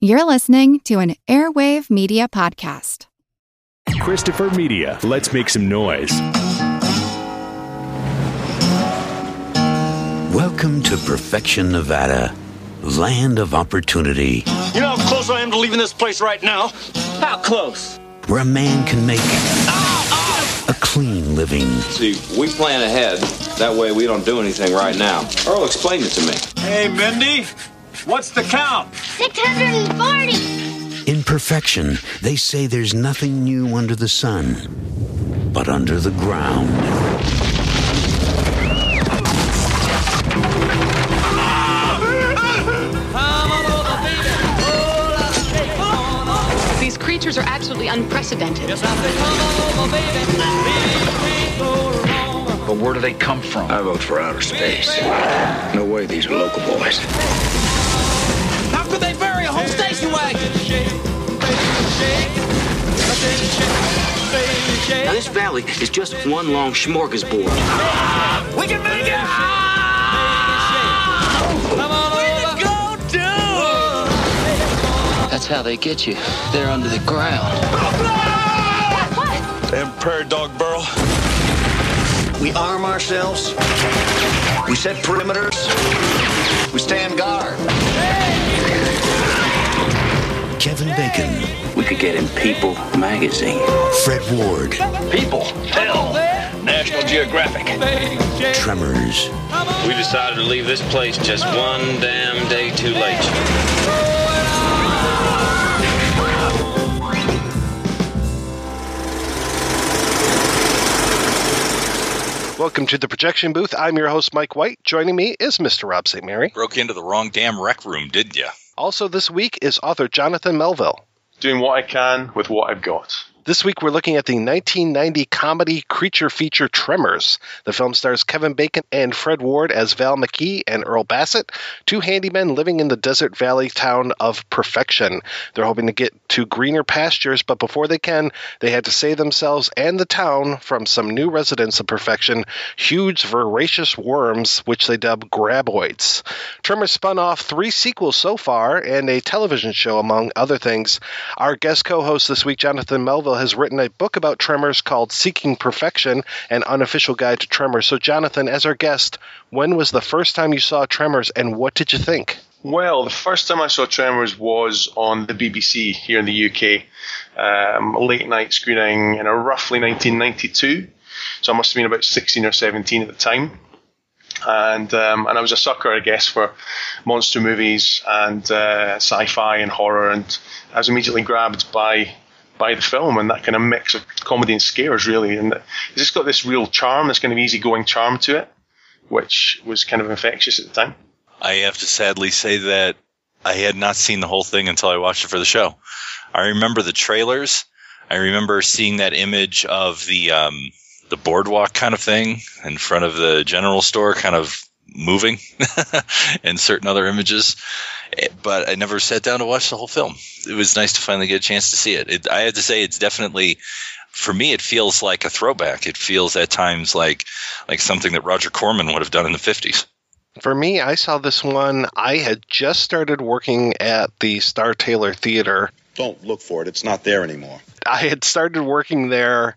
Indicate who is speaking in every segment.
Speaker 1: You're listening to an Airwave Media Podcast.
Speaker 2: Christopher Media. Let's make some noise.
Speaker 3: Welcome to Perfection, Nevada land of opportunity.
Speaker 4: You know how close I am to leaving this place right now? How close?
Speaker 3: Where a man can make a clean living.
Speaker 5: See, we plan ahead. That way we don't do anything right now. Earl explained it to me.
Speaker 4: Hey, Mindy, what's the count?
Speaker 6: 640.
Speaker 3: In perfection, they say there's nothing new under the sun, but under the ground.
Speaker 7: These creatures are absolutely unprecedented.
Speaker 8: But where do they come from?
Speaker 9: I vote for outer space. No way these are local boys.
Speaker 10: How could they bury a whole station wagon?
Speaker 11: Now this valley is just one long smorgasbord.
Speaker 10: We can make it! Ah!
Speaker 12: That's how they get you. They're under the ground.
Speaker 4: What? Damn prairie dog burrow.
Speaker 13: We arm ourselves. We set perimeters. We stand guard.
Speaker 3: Kevin Bacon.
Speaker 11: We could get in People magazine.
Speaker 3: Fred Ward.
Speaker 4: People. Hell. National Geographic.
Speaker 3: Tremors.
Speaker 5: We decided to leave this place just one damn day too late.
Speaker 14: Welcome to the projection booth. I'm your host, Mike White. Joining me is Mr. Rob St. Mary.
Speaker 15: Broke into the wrong damn rec room, didn't you?
Speaker 14: Also, this week is author Jonathan Melville.
Speaker 16: Doing what I can with what I've got.
Speaker 14: This week we're looking at the 1990 comedy creature feature Tremors. The film stars Kevin Bacon and Fred Ward as Val McKee and Earl Bassett, two handymen living in the desert valley town of Perfection. They're hoping to get to greener pastures, but before they can, they had to save themselves and the town from some new residents of Perfection, huge voracious worms, which they dub graboids. Tremors spun off three sequels so far and a television show, among other things. Our guest co-host this week, Jonathan Melville, has written a book about tremors called Seeking Perfection, an unofficial guide to tremors. So, Jonathan, as our guest, when was the first time you saw tremors and what did you think?
Speaker 16: Well, the first time I saw Tremors was on the BBC here in the UK, um, late night screening in roughly 1992. So I must have been about 16 or 17 at the time. And um, and I was a sucker, I guess, for monster movies and uh, sci-fi and horror, and I was immediately grabbed by by the film and that kind of mix of comedy and scares, really. And it's just got this real charm, this kind of easygoing charm to it, which was kind of infectious at the time.
Speaker 15: I have to sadly say that I had not seen the whole thing until I watched it for the show. I remember the trailers. I remember seeing that image of the um, the boardwalk kind of thing in front of the general store, kind of moving and certain other images. Eh, but I never sat down to watch the whole film. It was nice to finally get a chance to see it. it I had to say, it's definitely for me, it feels like a throwback. It feels at times like like something that Roger Corman would have done in the fifties.
Speaker 14: For me, I saw this one. I had just started working at the Star Taylor Theater.
Speaker 17: Don't look for it; it's not there anymore.
Speaker 14: I had started working there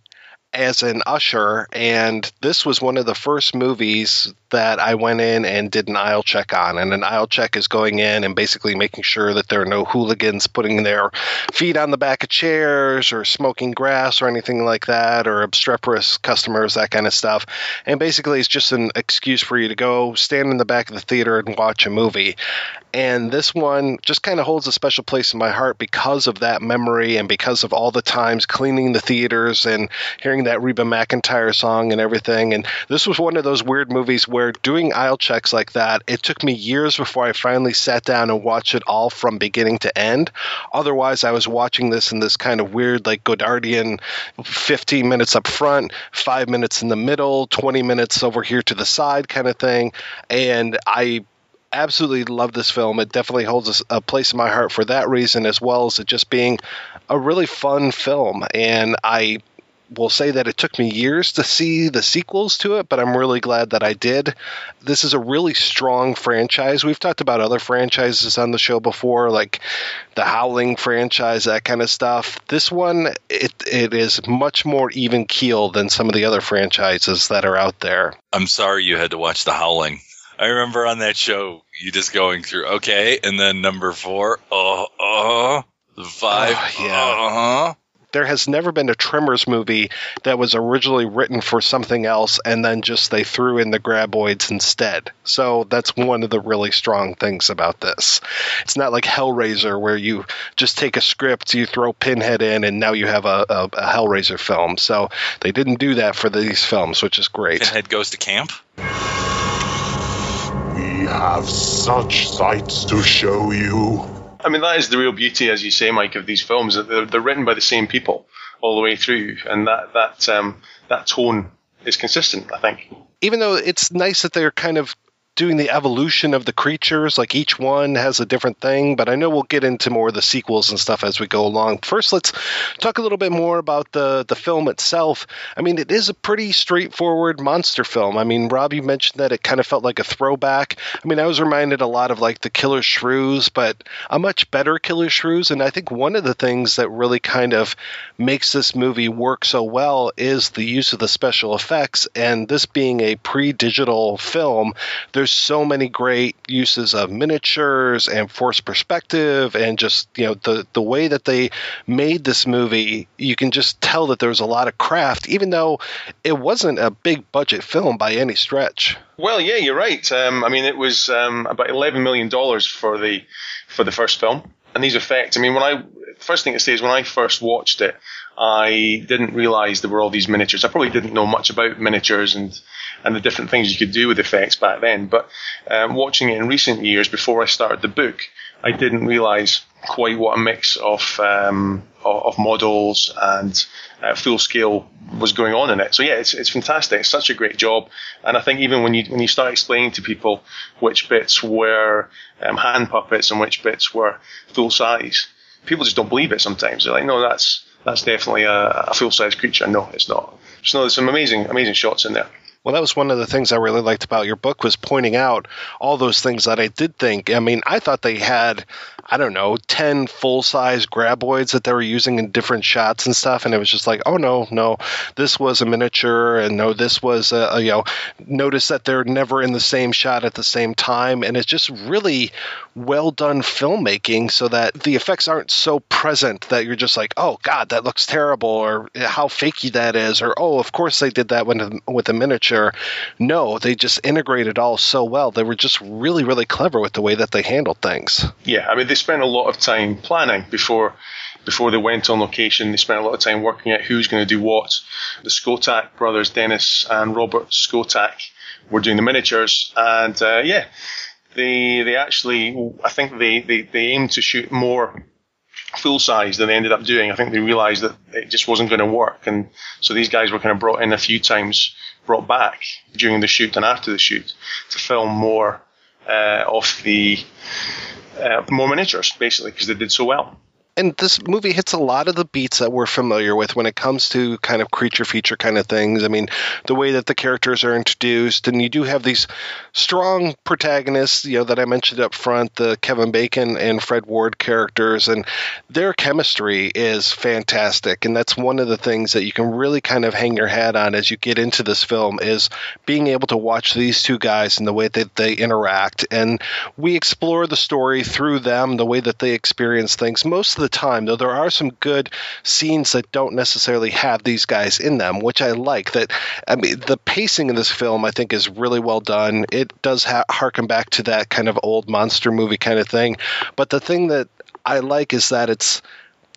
Speaker 14: as an usher, and this was one of the first movies that I went in and did an aisle check on. And an aisle check is going in and basically making sure that there are no hooligans putting their feet on the back of chairs or smoking grass or anything like that, or obstreperous customers, that kind of stuff. And basically, it's just an excuse for you to go stand in the back of the theater and watch a movie. And this one just kind of holds a special place in my heart because of that memory and because of all the times cleaning the theaters and hearing that Reba McEntire song and everything. And this was one of those weird movies where doing aisle checks like that, it took me years before I finally sat down and watched it all from beginning to end. Otherwise, I was watching this in this kind of weird, like Godardian 15 minutes up front, five minutes in the middle, 20 minutes over here to the side kind of thing. And I absolutely love this film. It definitely holds a, place in my heart for that reason, as well as it just being a really fun film. And I will say that it took me years to see the sequels to it, but I'm really glad that I did. This is a really strong franchise. We've talked about other franchises on the show before, like the Howling franchise, that kind of stuff. This one, it it is much more even keel than some of the other franchises that are out there.
Speaker 15: I'm sorry you had to watch the Howling. I remember on that show, you just going through, okay, and then number four, uh, uh, five, oh, yeah. uh huh.
Speaker 14: There has never been a Tremors movie that was originally written for something else and then just they threw in the graboids instead. So that's one of the really strong things about this. It's not like Hellraiser where you just take a script, you throw Pinhead in, and now you have a, a, a Hellraiser film. So they didn't do that for these films, which is great.
Speaker 15: Pinhead goes to camp?
Speaker 18: We have such sights to show you.
Speaker 16: I mean, that is the real beauty, as you say, Mike, of these films. That they're, they're written by the same people all the way through, and that that um, that tone is consistent. I think.
Speaker 14: Even though it's nice that they're kind of doing the evolution of the creatures. Like each one has a different thing, but I know we'll get into more of the sequels and stuff as we go along. First, let's talk a little bit more about the the film itself. I mean, it is a pretty straightforward monster film. I mean, Rob, you mentioned that it kind of felt like a throwback. I mean, I was reminded a lot of like the Killer Shrews, but a much better Killer Shrews. And I think one of the things that really kind of makes this movie work so well is the use of the special effects. And this being a pre-digital film, there's so many great uses of miniatures and forced perspective and just you know the the way that they made this movie you can just tell that there was a lot of craft even though it wasn't a big budget film by any stretch
Speaker 16: well yeah you're right um, i mean it was um, about 11 million dollars for the for the first film and these effects i mean when i first thing to say is when i first watched it I didn't realize there were all these miniatures. I probably didn't know much about miniatures and and the different things you could do with effects back then. But um, watching it in recent years, before I started the book, I didn't realize quite what a mix of um, of models and uh, full scale was going on in it. So yeah, it's it's fantastic. It's such a great job, and I think even when you when you start explaining to people which bits were um, hand puppets and which bits were full size, people just don't believe it. Sometimes they're like, no, that's that's definitely a, a full size creature. No, it's not. So no, there's some amazing amazing shots in there.
Speaker 14: Well, that was one of the things I really liked about your book was pointing out all those things that I did think. I mean, I thought they had, I don't know, 10 full size graboids that they were using in different shots and stuff. And it was just like, oh, no, no, this was a miniature. And no, this was a, a you know, notice that they're never in the same shot at the same time. And it's just really well done filmmaking so that the effects aren't so present that you're just like, oh, God, that looks terrible or how fakey that is. Or, oh, of course they did that with a miniature picture. No, they just integrated all so well. They were just really, really clever with the way that they handled things.
Speaker 16: Yeah, I mean, they spent a lot of time planning before before they went on location. They spent a lot of time working out who's going to do what. The Skotak brothers, Dennis and Robert Skotak, were doing the miniatures, and uh, yeah, they they actually I think they, they, they aimed to shoot more full size than they ended up doing. I think they realised that it just wasn't going to work, and so these guys were kind of brought in a few times brought back during the shoot and after the shoot to film more uh, of the uh, more miniatures, basically, because they did so well
Speaker 14: and this movie hits a lot of the beats that we're familiar with when it comes to kind of creature feature kind of things. I mean, the way that the characters are introduced, and you do have these strong protagonists, you know, that I mentioned up front, the Kevin Bacon and Fred Ward characters, and their chemistry is fantastic. And that's one of the things that you can really kind of hang your hat on as you get into this film is being able to watch these two guys and the way that they interact. And we explore the story through them, the way that they experience things. Most of the time, though there are some good scenes that don't necessarily have these guys in them, which I like. That I mean, the pacing in this film I think is really well done. It does ha- harken back to that kind of old monster movie kind of thing, but the thing that I like is that it's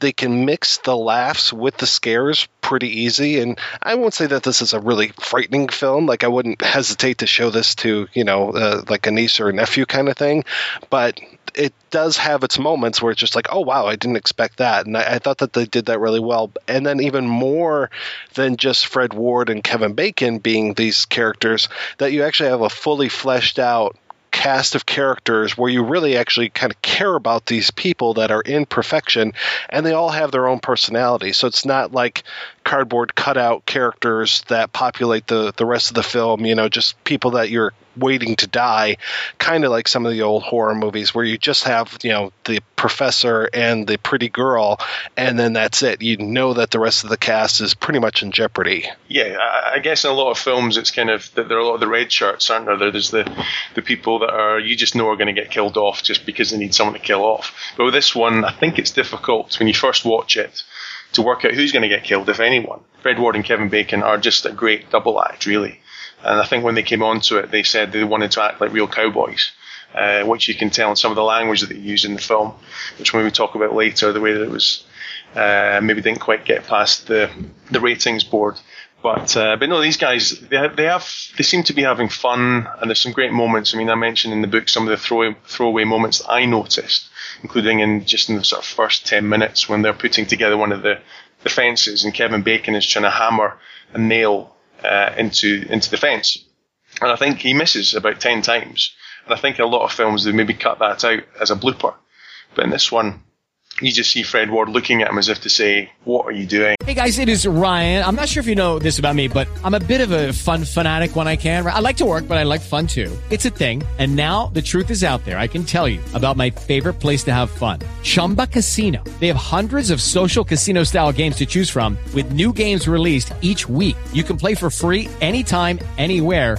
Speaker 14: they can mix the laughs with the scares pretty easy. And I won't say that this is a really frightening film. Like I wouldn't hesitate to show this to you know uh, like a niece or a nephew kind of thing. But it does have its moments where it's just like, oh wow, I didn't expect that, and I, I, thought that they did that really well. And then even more than just Fred Ward and Kevin Bacon being these characters, that you actually have a fully fleshed out cast of characters where you really actually kind of care about these people that are in perfection and they all have their own personality. So it's not like cardboard cutout characters that populate the, the rest of the film, you know, just people that you're waiting to die, kind of like some of the old horror movies where you just have, you know, the professor and the pretty girl, and then that's it. You know that the rest of the cast is pretty much in jeopardy.
Speaker 16: Yeah, I guess in a lot of films, it's kind of there are a lot of the red shirts, aren't there? There's the the people that are you just know are going to get killed off just because they need someone to kill off. But with this one, I think it's difficult when you first watch it to work out who's going to get killed, if anyone. Fred Ward and Kevin Bacon are just a great double act, really. And I think when they came onto it, they said they wanted to act like real cowboys, uh, which you can tell in some of the language that they use in the film, which we talk about later, the way that it was uh, maybe didn't quite get past the the ratings board. But uh, but no, these guys they they have they seem to be having fun, and there's some great moments. I mean, I mentioned in the book some of the throw, throwaway moments that I noticed, including in just in the sort of first ten minutes when they're putting together one of the the fences, and Kevin Bacon is trying to hammer a nail uh, into into the fence. And I think he misses about ten times. And I think a lot of films they maybe cut that out as a blooper. But in this one, you just see Fred Ward looking at him as if to say, "What are you doing?"
Speaker 19: Hey guys, it is Ryan. I'm not sure if you know this about me, but I'm a bit of a fun fanatic when I can. I like to work, but I like fun too. It's a thing. And now the truth is out there. I can tell you about my favorite place to have fun, Chumba Casino. They have hundreds of social casino-style games to choose from, with new games released each week. You can play for free anytime, anywhere,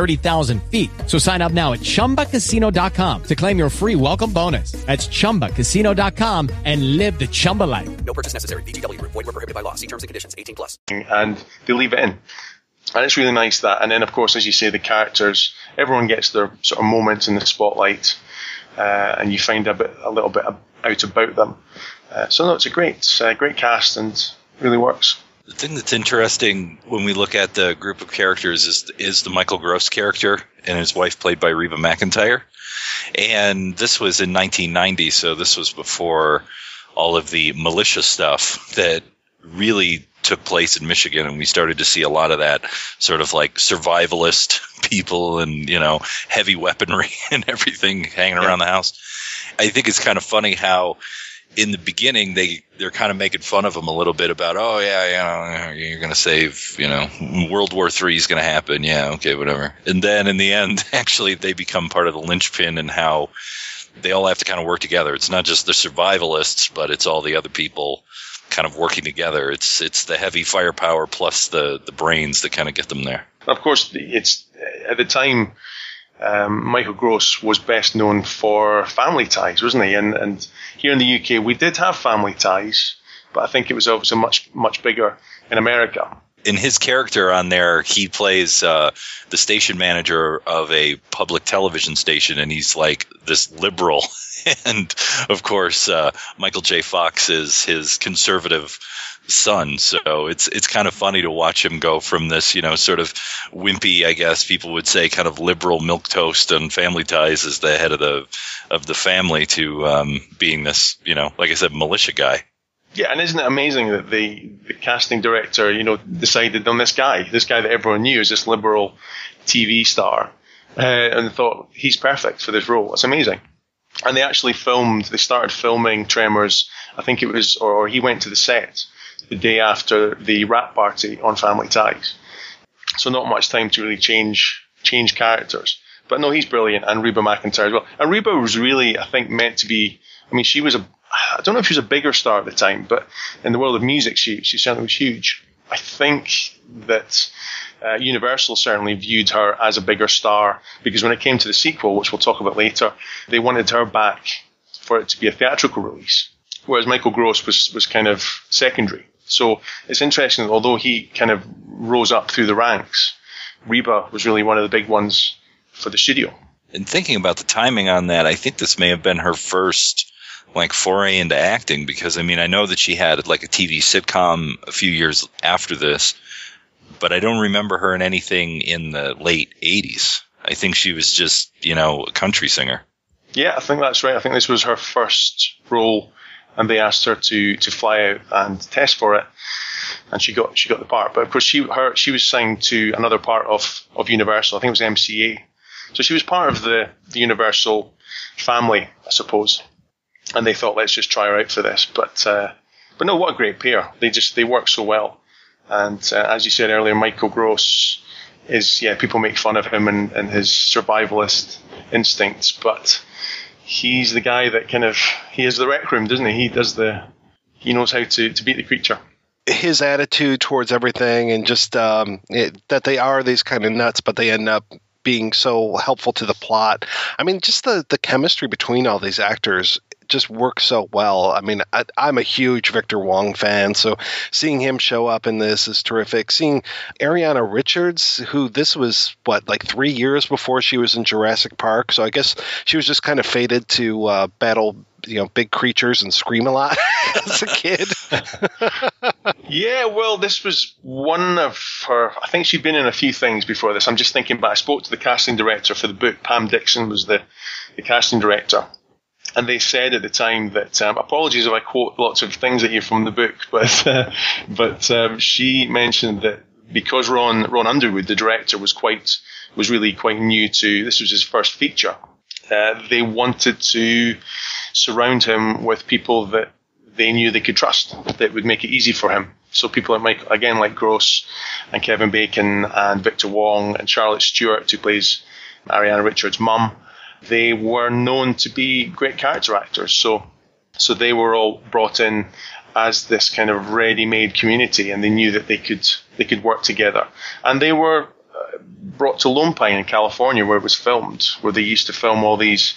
Speaker 19: 30,000 feet. So sign up now at ChumbaCasino.com to claim your free welcome bonus. That's ChumbaCasino.com and live the Chumba life.
Speaker 20: No purchase necessary. VGW. Void were prohibited by law. See terms and conditions. 18 plus.
Speaker 16: And they leave it in. And it's really nice that. And then, of course, as you say, the characters, everyone gets their sort of moments in the spotlight. Uh, and you find a bit, a little bit out about them. Uh, so no, it's a great, uh, great cast and really works.
Speaker 15: The thing that's interesting when we look at the group of characters is is the Michael Gross character and his wife played by Reba McEntire, And this was in 1990, so this was before all of the militia stuff that really took place in Michigan, and we started to see a lot of that sort of like survivalist people and you know heavy weaponry and everything hanging around the house. I think it's kind of funny how in the beginning they they're kind of making fun of him a little bit about oh yeah you know you're gonna save you know World War Three is gonna happen yeah okay whatever. And then in the end actually they become part of the linchpin and how they all have to kind of work together. It's not just the survivalists but it's all the other people kind of working together. It's it's the heavy firepower plus the the brains that kind of get them there.
Speaker 16: Of course it's at the time um, Michael Gross was best known for family ties, wasn't he? And, and here in the UK, we did have family ties, but I think it was obviously much much bigger in America.
Speaker 15: in his character on there, he plays uh, the station manager of a public television station, and he's like this liberal. and of course, uh, Michael J. Fox is his conservative son. So it's it's kind of funny to watch him go from this, you know, sort of wimpy, I guess people would say, kind of liberal milk toast and family ties as the head of the of the family to um, being this, you know, like I said, militia guy.
Speaker 16: Yeah, and isn't it amazing that the, the casting director, you know, decided on this guy, this guy that everyone knew as this liberal TV star, uh, and thought he's perfect for this role. It's amazing. And they actually filmed. They started filming Tremors. I think it was, or, or he went to the set the day after the wrap party on Family Ties. So not much time to really change change characters. But no, he's brilliant, and Reba McEntire as well. And Reba was really, I think, meant to be. I mean, she was a. I don't know if she was a bigger star at the time, but in the world of music, she she certainly was huge. I think that uh, Universal certainly viewed her as a bigger star because when it came to the sequel, which we'll talk about later, they wanted her back for it to be a theatrical release, whereas Michael Gross was was kind of secondary. So it's interesting that although he kind of rose up through the ranks, Reba was really one of the big ones for the studio.
Speaker 15: And thinking about the timing on that, I think this may have been her first like foray into acting because I mean I know that she had like a TV sitcom a few years after this, but I don't remember her in anything in the late 80s. I think she was just, you know, a country singer.
Speaker 16: Yeah, I think that's right. I think this was her first role and they asked her to to fly out and test for it, and she got she got the part. But of course, she her she was signed to another part of of Universal. I think it was MCA, so she was part of the the Universal family, I suppose. And they thought, let's just try her out for this. But uh, but no, what a great pair! They just they work so well. And uh, as you said earlier, Michael Gross is yeah, people make fun of him and, and his survivalist instincts, but he's the guy that kind of he has the rec room, doesn't he? He does the he knows how to, to beat the creature.
Speaker 14: His attitude towards everything, and just um, it, that they are these kind of nuts, but they end up being so helpful to the plot. I mean, just the the chemistry between all these actors just works so well. I mean, I, am a huge Victor Wong fan, so seeing him show up in this is terrific. Seeing Ariana Richards, who this was what like three years before she was in Jurassic Park, so I guess she was just kind of fated to uh, battle you know big creatures and scream a lot as a kid.
Speaker 16: yeah, well, this was one of her. I think she'd been in a few things before this. I'm just thinking but I spoke to the casting director for the book. Pam Dixon was the the casting director, and they said at the time that um, apologies if I quote lots of things at you from the book, but uh, but um, she mentioned that because Ron Ron Underwood, the director, was quite was really quite new to this was his first feature. Uh, they wanted to surround him with people that they knew they could trust, that would make it easy for him. So people like Mike, again, like Gross and Kevin Bacon and Victor Wong and Charlotte Stewart, who plays Ariana Richards' mum they were known to be great character actors. So, so they were all brought in as this kind of ready-made community, and they knew that they could they could work together. And they were uh, brought to Lone Pine in California, where it was filmed, where they used to film all these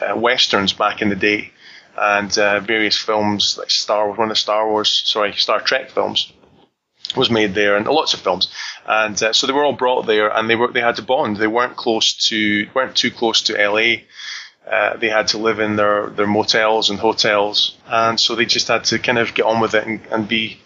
Speaker 16: uh, westerns back in the day, and uh, various films like Star Wars, one of the Star Wars, sorry, Star Trek films was made there, and lots of films. And uh, so they were all brought there, and they were they had to bond. They weren't close to weren't too close to LA. Uh, they had to live in their, their motels and hotels, and so they just had to kind of get on with it and, and be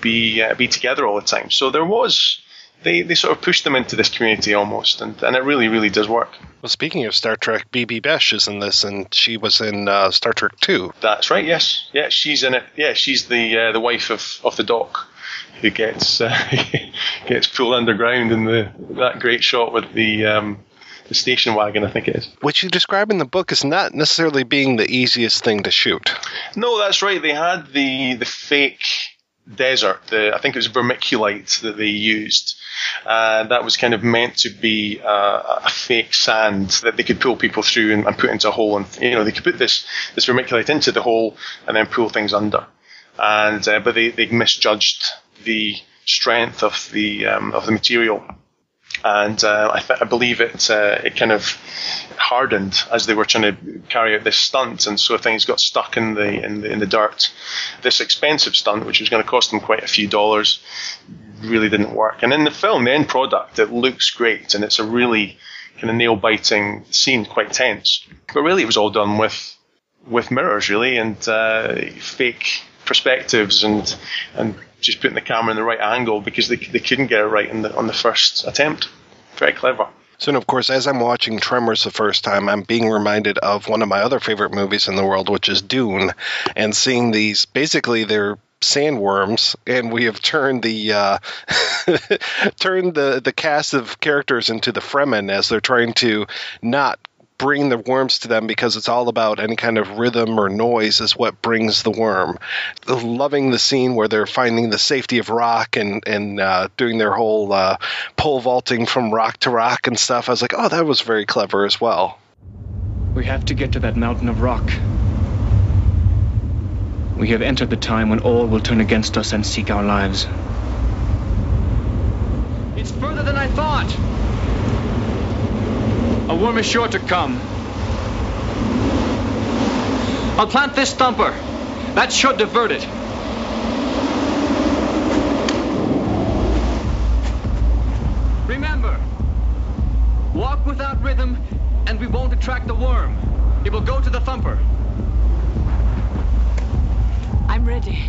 Speaker 16: be uh, be together all the time. So there was they, they sort of pushed them into this community almost, and, and it really really does work.
Speaker 14: Well, speaking of Star Trek, Bibi Besch is in this, and she was in uh, Star Trek Two.
Speaker 16: That's right. Yes, yeah, she's in it. Yeah, she's the uh, the wife of, of the Doc who gets uh, gets pulled underground in the that great shot with the um, the station wagon, I think it is.
Speaker 14: Which you describe in the book as not necessarily being the easiest thing to shoot.
Speaker 16: No, that's right. They had the the fake desert. The I think it was vermiculite that they used. And that was kind of meant to be uh, a fake sand that they could pull people through and, and, put into a hole, and you know they could put this this vermiculite into the hole and then pull things under. And uh, but they, they misjudged the strength of the um, of the material, and uh, I, th- I, believe it uh, it kind of hardened as they were trying to carry out this stunt, and so things got stuck in the in the, in the dirt. This expensive stunt, which was going to cost them quite a few dollars, really didn't work. And in the film, the end product, it looks great, and it's a really kind of nail biting scene, quite tense. But really, it was all done with with mirrors, really, and uh, fake perspectives, and and just putting the camera in the right angle because they they couldn't get it right the, on the first attempt. Very clever.
Speaker 14: So, and of course, as I'm watching Tremors the first time, I'm being reminded of one of my other favorite movies in the world, which is Dune, and seeing these basically they're sandworms, and we have turned the uh, turned the the cast of characters into the Fremen as they're trying to not bring the worms to them because it's all about any kind of rhythm or noise is what brings the worm. Loving the scene where they're finding the safety of rock and and uh, doing their whole uh, pole vaulting from rock to rock and stuff. I was like, oh, that was very clever as well.
Speaker 21: We have to get to that mountain of rock. We have entered the time when all will turn against us and seek our lives. It's further than I thought. A worm is sure to come. I'll plant this thumper. That should divert it. Remember, walk without rhythm, and we won't attract the worm. It will go to the thumper.
Speaker 7: I'm ready.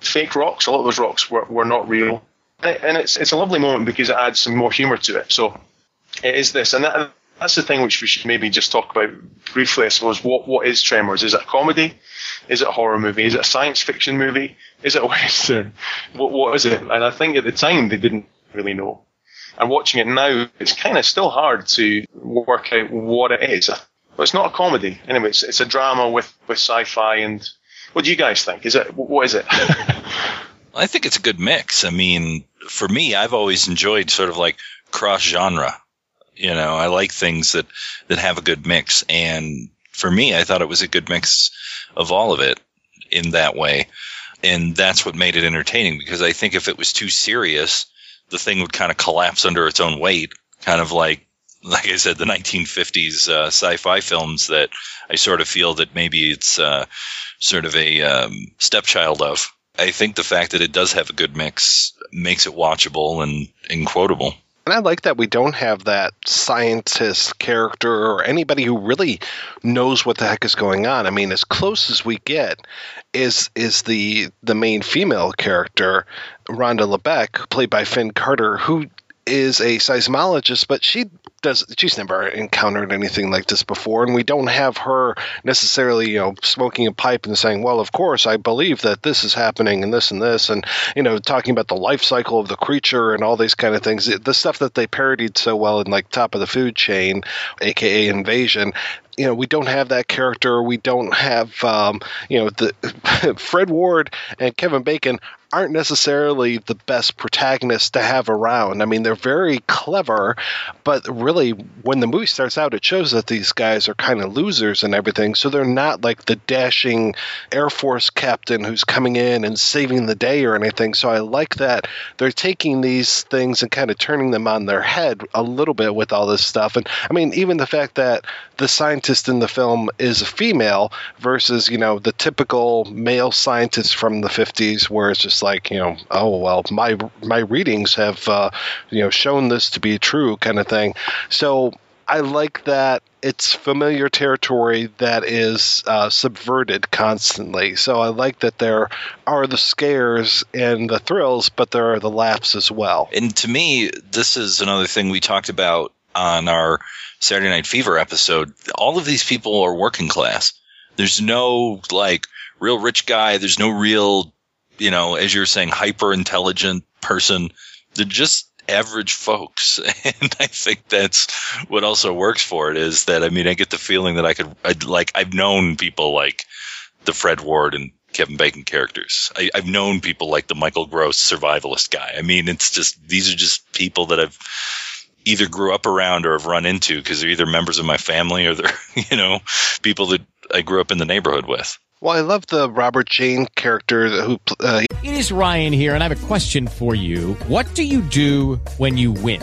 Speaker 16: Fake rocks. A lot of those rocks were, were not real, and it's it's a lovely moment because it adds some more humour to it. So it is this, and that, that's the thing which we should maybe just talk about briefly. I suppose what what is Tremors? Is it a comedy? Is it a horror movie? Is it a science fiction movie? Is it a western? What what is it? And I think at the time they didn't really know. And watching it now, it's kind of still hard to work out what it is. But it's not a comedy. Anyway, it's, it's a drama with, with sci-fi and what do you guys think? Is it what is it?
Speaker 15: I think it's a good mix. I mean, for me, I've always enjoyed sort of like cross genre. You know, I like things that that have a good mix, and for me, I thought it was a good mix of all of it in that way, and that's what made it entertaining. Because I think if it was too serious, the thing would kind of collapse under its own weight, kind of like like I said, the 1950s uh, sci-fi films that I sort of feel that maybe it's uh, sort of a um, stepchild of. I think the fact that it does have a good mix makes it watchable and, and quotable.
Speaker 14: And I like that we don't have that scientist character or anybody who really knows what the heck is going on. I mean, as close as we get is is the the main female character, Rhonda Lebeck, played by Finn Carter, who is a seismologist, but she does she's never encountered anything like this before and we don't have her necessarily you know smoking a pipe and saying well of course i believe that this is happening and this and this and you know talking about the life cycle of the creature and all these kind of things. The stuff that they parodied so well in like top of the food chain aka invasion you know we don't have that character. We don't have um, you know the fred ward and kevin bacon aren't necessarily the best protagonists to have around. I mean, they're very clever, but really, when the movie starts out, it shows that these guys are kind of losers and everything. So they're not like the dashing Air Force captain who's coming in and saving the day or anything. So I like that they're taking these things and kind of turning them on their head a little bit with all this stuff. And I mean, even the fact that the scientist in the film is a female versus, you know, the typical male scientist from the 50s where it's just like you know oh well my my readings have uh, you know shown this to be true kind of thing so I like that it's familiar territory that is uh, subverted constantly. So I like that there are the scares and the thrills, but there are the laughs as well.
Speaker 15: And to me, this is another thing we talked about on our Saturday Night Fever episode. All of these people are working class. There's no like real rich guy. There's no real you know, as you're saying, hyper intelligent person. They're just average folks. And I think that's what also works for it is that, I mean, I get the feeling that I could, I'd, like, I've known people like the Fred Ward and Kevin Bacon characters. I, have known people like the Michael Gross survivalist guy. I mean, it's just, these are just people that I've either grew up around or have run into because they're either members of my family or they're, you know, people that I grew up in the neighborhood with.
Speaker 14: Well, I love the Robert Jayne character who. Uh,
Speaker 19: it is Ryan here, and I have a question for you. What do you do when you win?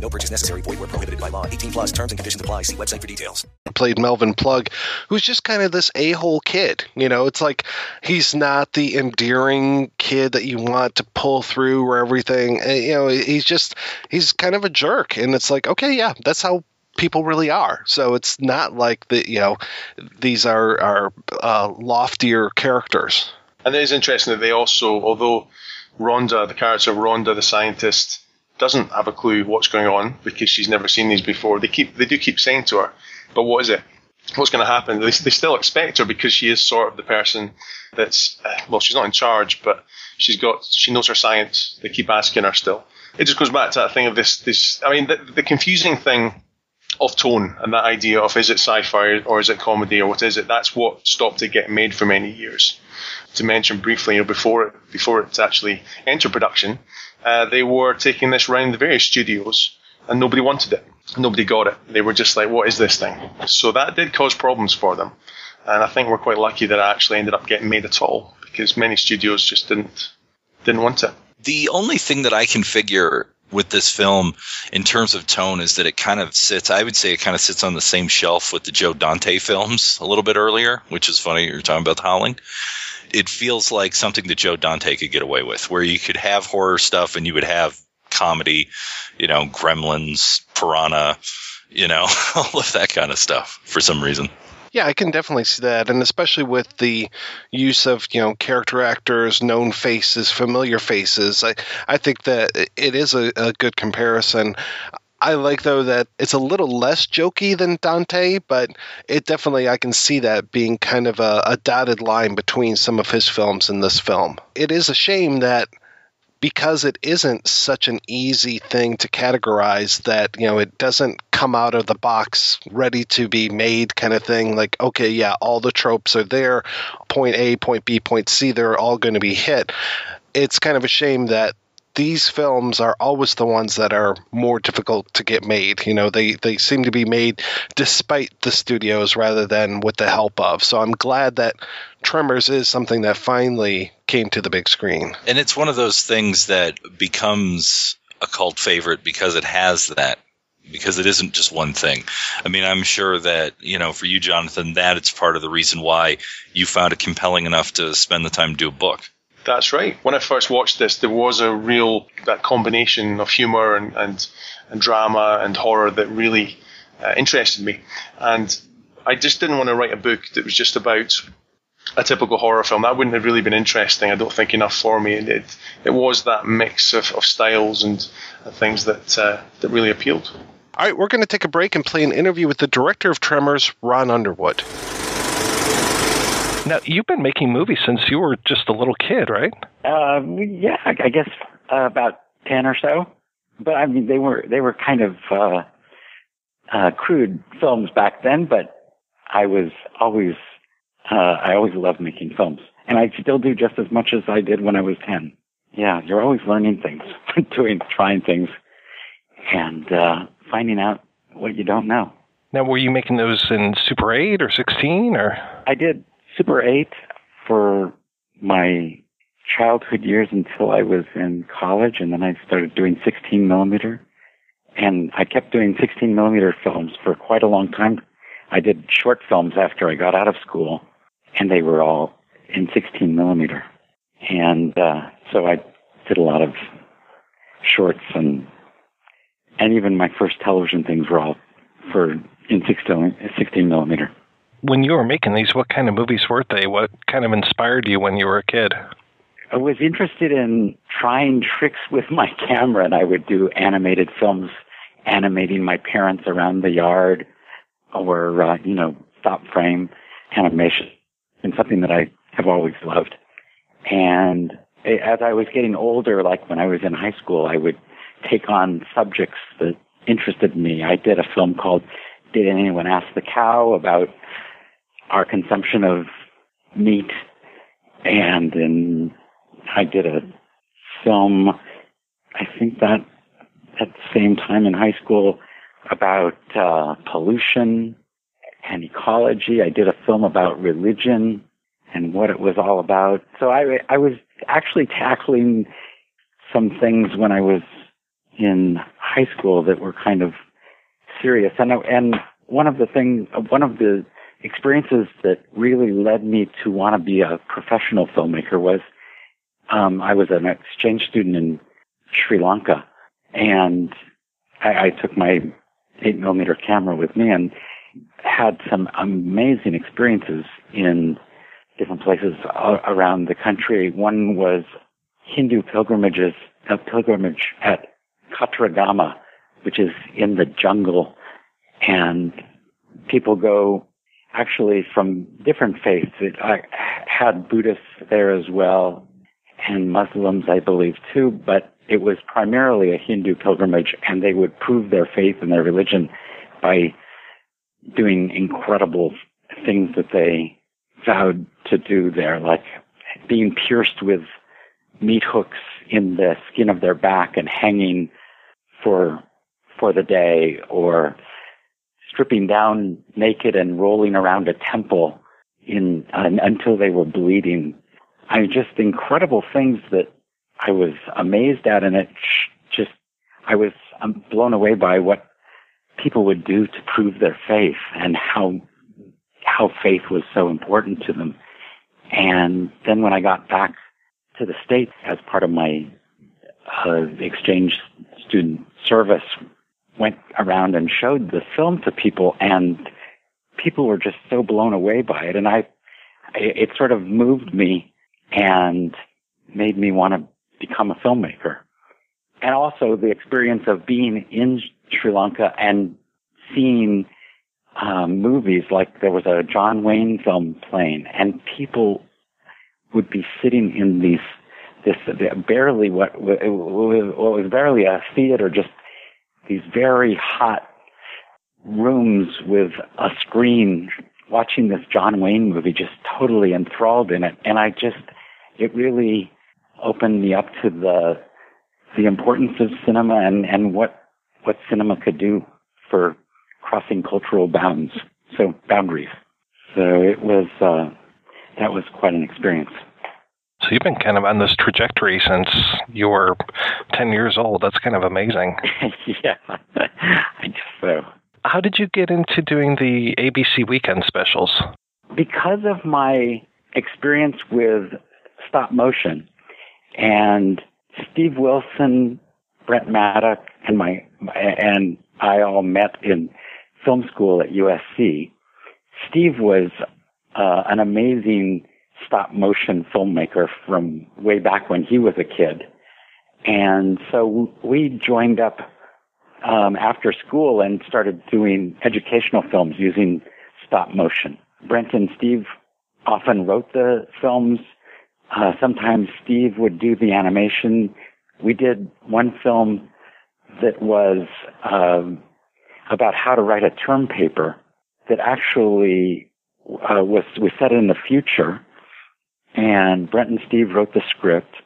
Speaker 20: No purchase necessary. Void were prohibited by law. 18 plus terms and conditions apply. See website for details.
Speaker 14: played Melvin Plug, who's just kind of this a-hole kid. You know, it's like he's not the endearing kid that you want to pull through or everything. And, you know, he's just he's kind of a jerk, and it's like, okay, yeah, that's how people really are. So it's not like that. You know, these are are uh, loftier characters.
Speaker 16: And it is interesting that they also, although Rhonda, the character of Rhonda, the scientist, doesn't have a clue what's going on because she's never seen these before. They keep they do keep saying to her, "But what is it? What's going to happen?" They, they still expect her because she is sort of the person that's uh, well, she's not in charge, but she's got she knows her science. They keep asking her still. It just goes back to that thing of this this. I mean, the, the confusing thing of tone and that idea of is it sci-fi or is it comedy or what is it? That's what stopped it getting made for many years. To mention briefly, you know, before it before it actually entered production, uh, they were taking this around the various studios and nobody wanted it. Nobody got it. They were just like, what is this thing? So that did cause problems for them. And I think we're quite lucky that it actually ended up getting made at all because many studios just didn't didn't want it.
Speaker 15: The only thing that I can figure with this film in terms of tone is that it kind of sits I would say it kind of sits on the same shelf with the Joe Dante films a little bit earlier, which is funny you're talking about the howling. It feels like something that Joe Dante could get away with, where you could have horror stuff and you would have comedy, you know, Gremlins, Piranha, you know, all of that kind of stuff for some reason.
Speaker 14: Yeah, I can definitely see that, and especially with the use of you know character actors, known faces, familiar faces. I I think that it is a, a good comparison. I like though that it's a little less jokey than Dante, but it definitely I can see that being kind of a, a dotted line between some of his films and this film. It is a shame that because it isn't such an easy thing to categorize that you know it doesn't come out of the box ready to be made kind of thing like okay yeah all the tropes are there point a point b point c they're all going to be hit it's kind of a shame that these films are always the ones that are more difficult to get made. You know, they, they seem to be made despite the studios rather than with the help of. So I'm glad that Tremors is something that finally came to the big screen.
Speaker 15: And it's one of those things that becomes a cult favorite because it has that because it isn't just one thing. I mean, I'm sure that, you know, for you, Jonathan, that it's part of the reason why you found it compelling enough to spend the time to do a book.
Speaker 16: That's right. When I first watched this, there was a real that combination of humor and and, and drama and horror that really uh, interested me, and I just didn't want to write a book that was just about a typical horror film. That wouldn't have really been interesting. I don't think enough for me. It it, it was that mix of, of styles and, and things that uh, that really appealed.
Speaker 14: All right, we're going to take a break and play an interview with the director of Tremors, Ron Underwood. Now, you've been making movies since you were just a little kid, right?
Speaker 22: Uh, yeah, I guess uh, about ten or so. But I mean, they were they were kind of uh, uh, crude films back then. But I was always uh, I always loved making films, and I still do just as much as I did when I was ten. Yeah, you're always learning things, doing, trying things, and uh, finding out what you don't know.
Speaker 14: Now, were you making those in Super 8 or 16 or?
Speaker 22: I did Super 8 for my childhood years until I was in college, and then I started doing 16 millimeter. And I kept doing 16 millimeter films for quite a long time. I did short films after I got out of school, and they were all in 16 millimeter. And uh, so I did a lot of shorts, and and even my first television things were all for in 16, 16 millimeter
Speaker 14: when you were making these, what kind of movies were they? What kind of inspired you when you were a kid?
Speaker 22: I was interested in trying tricks with my camera, and I would do animated films animating my parents around the yard, or uh, you know, stop frame animation, and something that I have always loved. And as I was getting older, like when I was in high school, I would take on subjects that interested me. I did a film called Did Anyone Ask the Cow about our consumption of meat. And then I did a film, I think that at the same time in high school about uh, pollution and ecology. I did a film about religion and what it was all about. So I, I was actually tackling some things when I was in high school that were kind of serious. And, and one of the things, one of the experiences that really led me to want to be a professional filmmaker was um, I was an exchange student in Sri Lanka, and I, I took my eight millimeter camera with me and had some amazing experiences in different places around the country. One was Hindu pilgrimages, a pilgrimage at Katragama, which is in the jungle, and people go actually from different faiths. It, I had Buddhists there as well, and Muslims, I believe, too, but it was primarily a Hindu pilgrimage, and they would prove their faith and their religion by doing incredible things that they vowed to do there, like being pierced with meat hooks in the skin of their back and hanging for for the day, or stripping down naked and rolling around a temple in uh, until they were bleeding. I mean, just incredible things that I was amazed at, and it just I was um, blown away by what people would do to prove their faith and how how faith was so important to them. And then when I got back to the States as part of my uh, exchange student service, went around and showed the film to people and people were just so blown away by it. And I, it sort of moved me and made me want to become a filmmaker. And also the experience of being in Sri Lanka and seeing um, movies like there was a John Wayne film playing, and people would be sitting in these this barely what what was barely a theater, just these very hot rooms with a screen, watching this John Wayne movie, just totally enthralled in it, and I just it really opened me up to the the importance of cinema and and what what cinema could do for crossing cultural bounds, so boundaries. So it was uh, that was quite an experience.
Speaker 23: So you've been kind of on this trajectory since you were 10 years old. That's kind of amazing.
Speaker 22: yeah, I guess so.
Speaker 23: How did you get into doing the ABC weekend specials?
Speaker 22: Because of my experience with stop motion and Steve Wilson, Brent Maddock, and my and I all met in film school at USC. Steve was uh, an amazing stop motion filmmaker from way back when he was a kid. And so we joined up um, after school and started doing educational films using stop motion. Brent and Steve often wrote the films. Uh, sometimes Steve would do the animation. We did one film that was um, about how to write a term paper that actually uh, was was set in the future. And Brent and Steve wrote the script.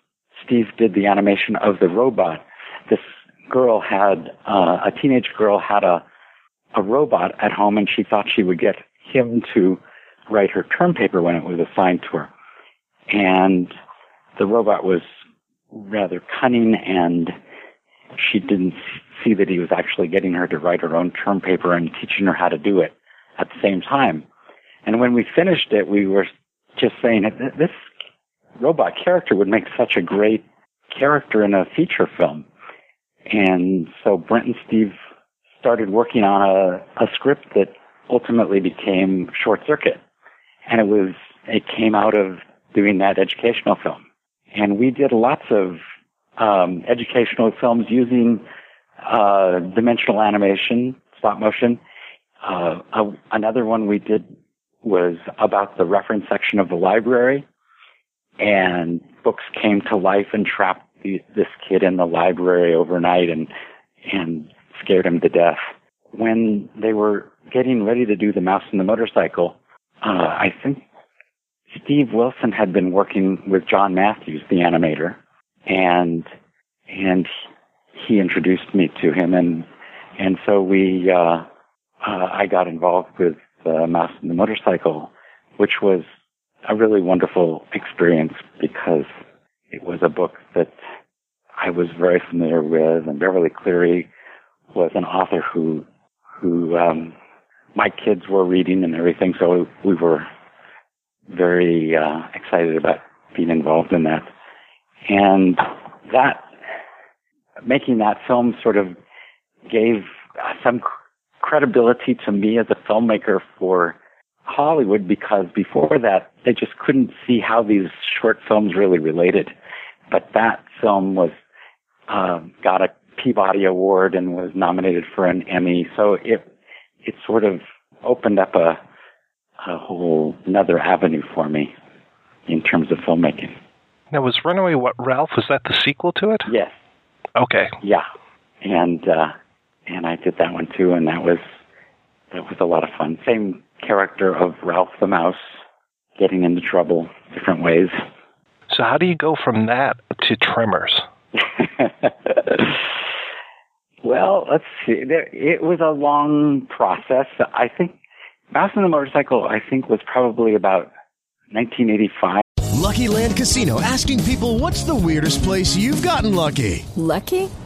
Speaker 22: Steve did the animation of the robot. This girl had uh, a teenage girl had a a robot at home, and she thought she would get him to write her term paper when it was assigned to her. And the robot was rather cunning and she didn't see that he was actually getting her to write her own term paper and teaching her how to do it at the same time. And when we finished it, we were just saying that this robot character would make such a great character in a feature film. And so Brent and Steve started working on a, a script that ultimately became Short Circuit. And it was, it came out of doing that educational film. And we did lots of um, educational films using uh, dimensional animation, stop motion. Uh, a, another one we did was about the reference section of the library, and books came to life and trapped the, this kid in the library overnight and and scared him to death. When they were getting ready to do the mouse and the motorcycle, uh, I think Steve Wilson had been working with John Matthews, the animator, and and he introduced me to him, and and so we uh, uh, I got involved with uh, Mouse and the Motorcycle, which was a really wonderful experience because it was a book that I was very familiar with, and Beverly Cleary was an author who who um, my kids were reading and everything, so we were very uh, excited about being involved in that. And that making that film sort of gave some credibility to me as a filmmaker for Hollywood because before that they just couldn't see how these short films really related. But that film was uh, got a Peabody Award and was nominated for an Emmy, so it it sort of opened up a a whole another avenue for me in terms of filmmaking.
Speaker 23: Now, was Runaway what Ralph? Was that the sequel to it?
Speaker 22: Yes.
Speaker 23: Okay.
Speaker 22: Yeah, and uh, and I did that one too, and that was that was a lot of fun. Same character of Ralph the Mouse, getting into trouble different ways.
Speaker 23: So, how do you go from that to Tremors?
Speaker 22: well, let's see. There, it was a long process. I think Mouse and the Motorcycle, I think, was probably about 1985.
Speaker 24: Lucky Land Casino asking people what's the weirdest place you've gotten lucky?
Speaker 25: Lucky?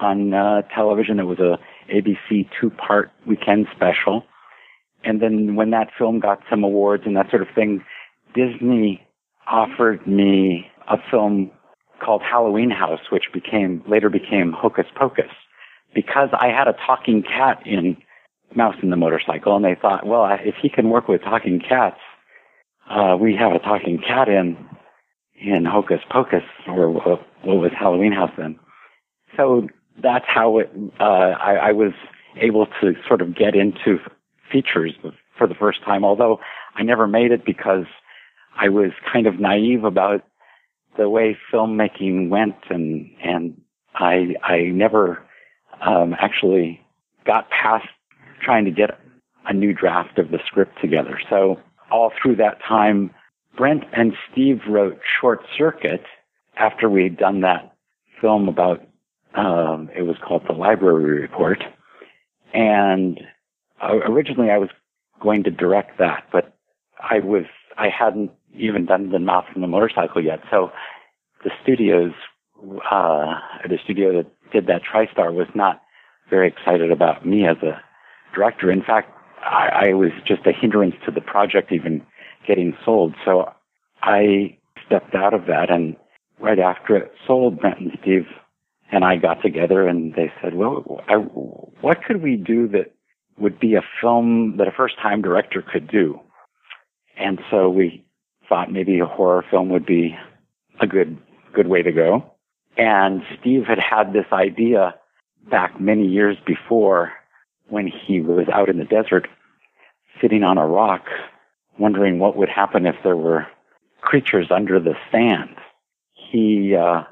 Speaker 22: on uh, television. It was a ABC two-part weekend special. And then when that film got some awards and that sort of thing, Disney offered me a film called Halloween House, which became later became Hocus Pocus, because I had a talking cat in Mouse in the Motorcycle, and they thought, well, if he can work with talking cats, uh, we have a talking cat in in Hocus Pocus, or what was Halloween House then. So that's how it, uh, I, I was able to sort of get into features for the first time, although I never made it because I was kind of naive about the way filmmaking went and, and I, I never, um, actually got past trying to get a new draft of the script together. So all through that time, Brent and Steve wrote Short Circuit after we'd done that film about um, it was called the Library Report, and uh, originally I was going to direct that, but I was I hadn't even done the Mouse and the Motorcycle yet. So the studios, uh, the studio that did that TriStar was not very excited about me as a director. In fact, I, I was just a hindrance to the project even getting sold. So I stepped out of that, and right after it sold, Brent and Steve and I got together and they said, well, I, what could we do that would be a film that a first time director could do? And so we thought maybe a horror film would be a good, good way to go. And Steve had had this idea back many years before when he was out in the desert sitting on a rock wondering what would happen if there were creatures under the sand. He, uh,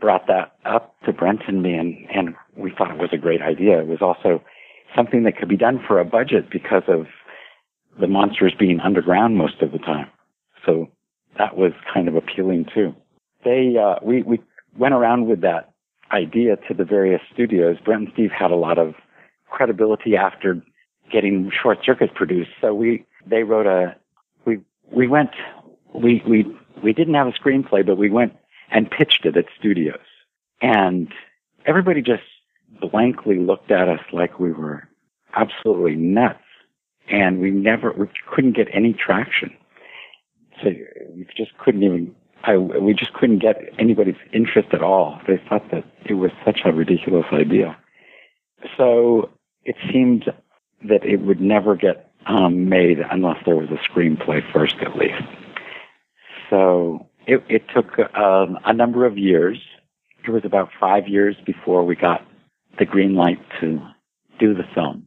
Speaker 22: brought that up to Brent and me, and, and we thought it was a great idea. It was also something that could be done for a budget because of the monsters being underground most of the time. So that was kind of appealing too. They, uh, we, we went around with that idea to the various studios. Brent and Steve had a lot of credibility after getting Short Circuit produced. So we, they wrote a, we, we went, we, we, we didn't have a screenplay, but we went and pitched it at studios. And everybody just blankly looked at us like we were absolutely nuts. And we never, we couldn't get any traction. So we just couldn't even, I, we just couldn't get anybody's interest at all. They thought that it was such a ridiculous idea. So it seemed that it would never get um, made unless there was a screenplay first, at least. So it, it took um, a number of years. It was about five years before we got the green light to do the film.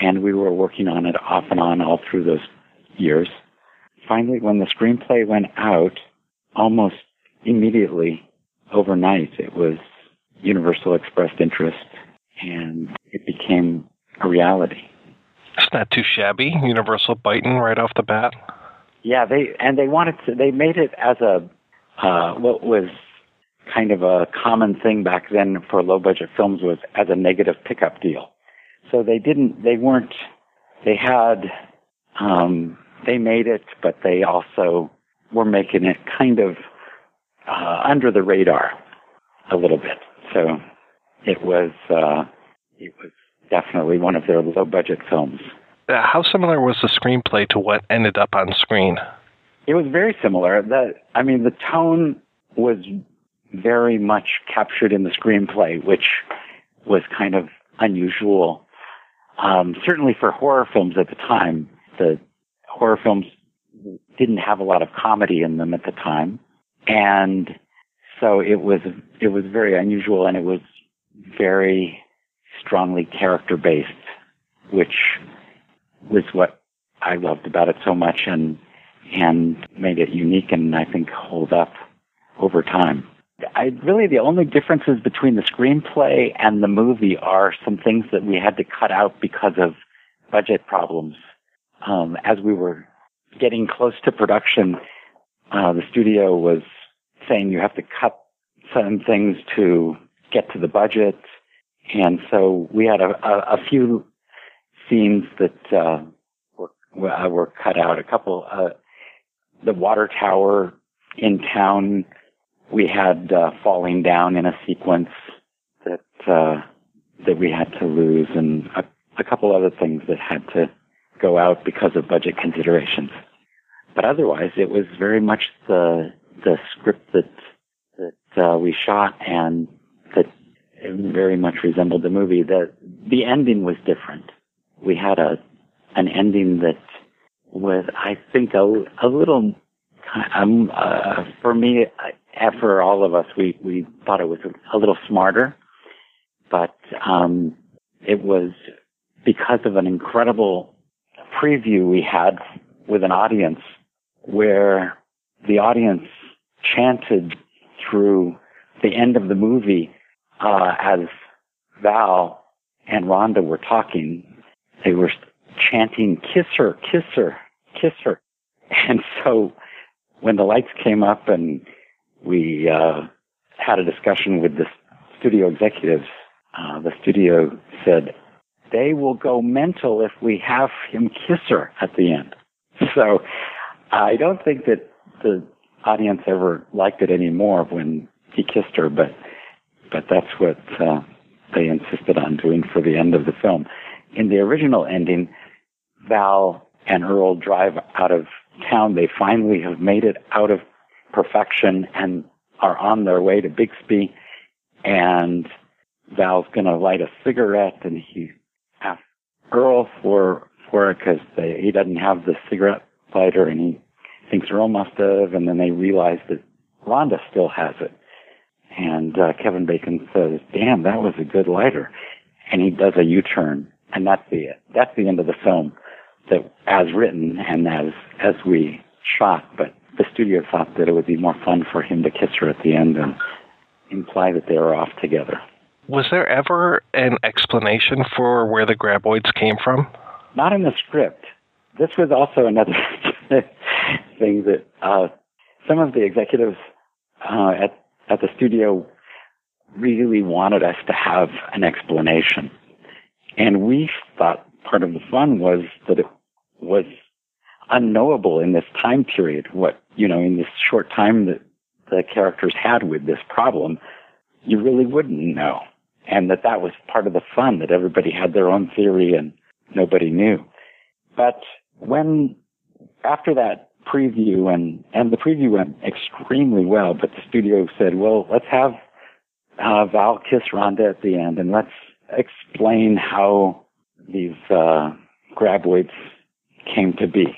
Speaker 22: And we were working on it off and on all through those years. Finally, when the screenplay went out, almost immediately, overnight, it was Universal expressed interest and it became a reality.
Speaker 23: It's not too shabby. Universal biting right off the bat.
Speaker 22: Yeah, they and they wanted to. They made it as a uh, what was kind of a common thing back then for low budget films was as a negative pickup deal. So they didn't. They weren't. They had. Um, they made it, but they also were making it kind of uh, under the radar a little bit. So it was. Uh, it was definitely one of their low budget films.
Speaker 23: Uh, how similar was the screenplay to what ended up on screen?
Speaker 22: It was very similar. The, I mean, the tone was very much captured in the screenplay, which was kind of unusual. Um, certainly for horror films at the time, the horror films didn't have a lot of comedy in them at the time, and so it was it was very unusual, and it was very strongly character based, which was what I loved about it so much and and made it unique and I think hold up over time. I really the only differences between the screenplay and the movie are some things that we had to cut out because of budget problems. Um, as we were getting close to production, uh, the studio was saying you have to cut some things to get to the budget, and so we had a, a, a few scenes that uh, were were cut out. A couple, uh, the water tower in town, we had uh, falling down in a sequence that uh, that we had to lose, and a, a couple other things that had to go out because of budget considerations. But otherwise, it was very much the the script that that uh, we shot and that very much resembled the movie. The the ending was different. We had a an ending that was, I think, a, a little. Um, uh, for me, for all of us, we we thought it was a, a little smarter, but um, it was because of an incredible preview we had with an audience where the audience chanted through the end of the movie uh, as Val and Rhonda were talking. They were chanting, kiss her, kiss her, kiss her. And so when the lights came up and we uh, had a discussion with the studio executives, uh, the studio said, they will go mental if we have him kiss her at the end. So I don't think that the audience ever liked it anymore when he kissed her, but but that's what uh, they insisted on doing for the end of the film. In the original ending, Val and Earl drive out of town. They finally have made it out of perfection and are on their way to Bixby. And Val's going to light a cigarette, and he asks Earl for for it because he doesn't have the cigarette lighter, and he thinks Earl must have. And then they realize that Rhonda still has it. And uh, Kevin Bacon says, "Damn, that was a good lighter," and he does a U-turn, and that's the that's the end of the film, that as written and as as we shot. But the studio thought that it would be more fun for him to kiss her at the end and imply that they were off together.
Speaker 23: Was there ever an explanation for where the graboids came from?
Speaker 22: Not in the script. This was also another thing that uh, some of the executives uh, at at the studio really wanted us to have an explanation, and we thought part of the fun was that it was unknowable in this time period. What you know, in this short time that the characters had with this problem, you really wouldn't know, and that that was part of the fun that everybody had their own theory and nobody knew. But when after that preview and and the preview went extremely well, but the studio said, "Well, let's have uh, Val kiss Rhonda at the end, and let's explain how these uh, graboids came to be."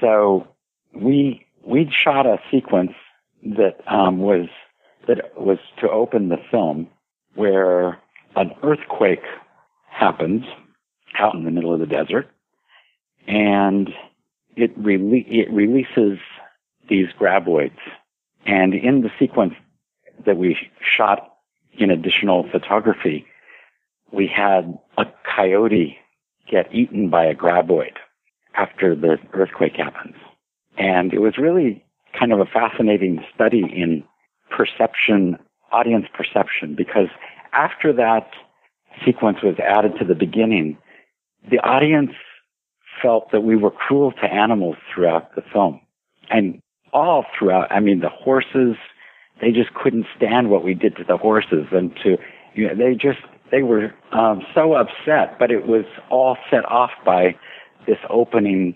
Speaker 22: So we we shot a sequence that um, was that was to open the film, where an earthquake happens out in the middle of the desert, and it, rele- it releases these graboids. And in the sequence that we shot in additional photography, we had a coyote get eaten by a graboid after the earthquake happens. And it was really kind of a fascinating study in perception, audience perception, because after that sequence was added to the beginning, the audience felt that we were cruel to animals throughout the film. And all throughout, I mean, the horses, they just couldn't stand what we did to the horses and to, you know, they just, they were um, so upset, but it was all set off by this opening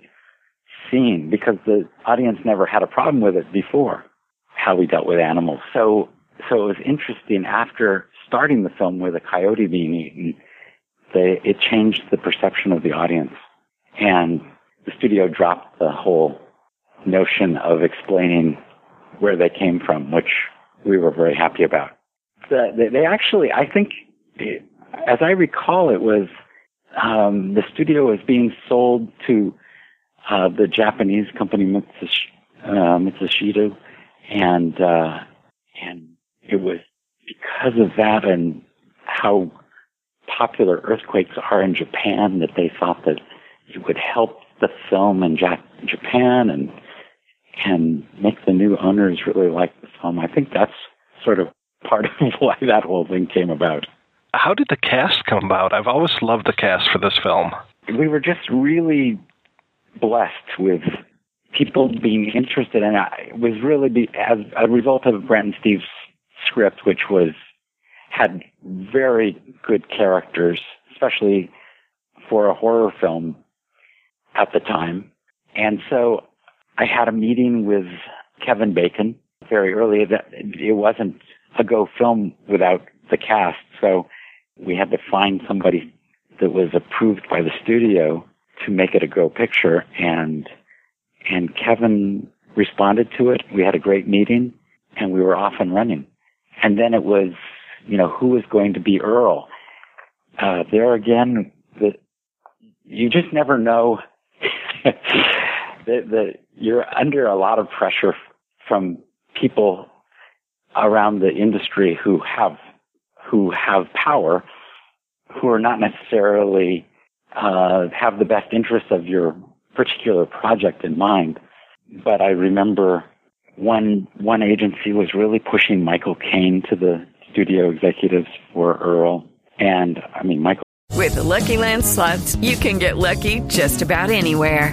Speaker 22: scene because the audience never had a problem with it before, how we dealt with animals. So, so it was interesting after starting the film with a coyote being eaten, they, it changed the perception of the audience. And the studio dropped the whole notion of explaining where they came from, which we were very happy about. The, they, they actually, I think, as I recall, it was um, the studio was being sold to uh, the Japanese company Mitsush- uh, Mitsushita, and uh, and it was because of that and how popular earthquakes are in Japan that they thought that it would help the film in Jap- Japan and and make the new owners really like the film. I think that's sort of part of why that whole thing came about.
Speaker 23: How did the cast come about? I've always loved the cast for this film.
Speaker 22: We were just really blessed with people being interested, and it was really be, as a result of Brent and Steve's script, which was had very good characters, especially for a horror film at the time. And so I had a meeting with Kevin Bacon very early. It wasn't a go film without the cast, so we had to find somebody that was approved by the studio to make it a go picture. And and Kevin responded to it. We had a great meeting, and we were off and running. And then it was, you know, who was going to be Earl? Uh, there again, the, you just never know the, the, you're under a lot of pressure from people around the industry who have who have power, who are not necessarily uh, have the best interests of your particular project in mind. But I remember one one agency was really pushing Michael Caine to the studio executives for Earl, and I mean Michael.
Speaker 26: With the Lucky Land slots, you can get lucky just about anywhere.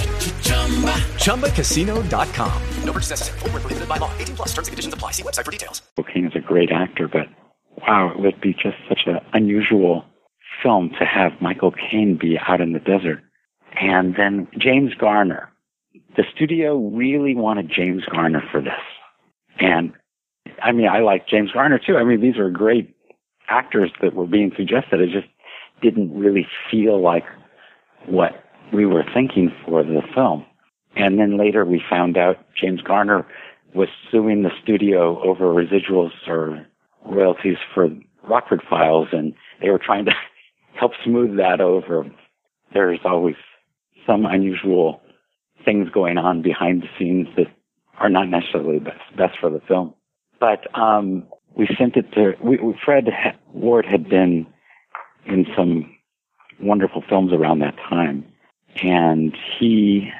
Speaker 27: ChumbaCasino.com.
Speaker 20: No purchase necessary. Void where prohibited by law. 18 plus terms and conditions apply. See website for details.
Speaker 22: Caine is a great actor, but wow, it would be just such an unusual film to have Michael Caine be out in the desert. And then James Garner. The studio really wanted James Garner for this. And I mean, I like James Garner too. I mean, these are great actors that were being suggested. It just didn't really feel like what we were thinking for the film. And then later we found out James Garner was suing the studio over residuals or royalties for Rockford Files, and they were trying to help smooth that over. There's always some unusual things going on behind the scenes that are not necessarily best, best for the film. But um, we sent it to we, Fred Ward had been in some wonderful films around that time, and he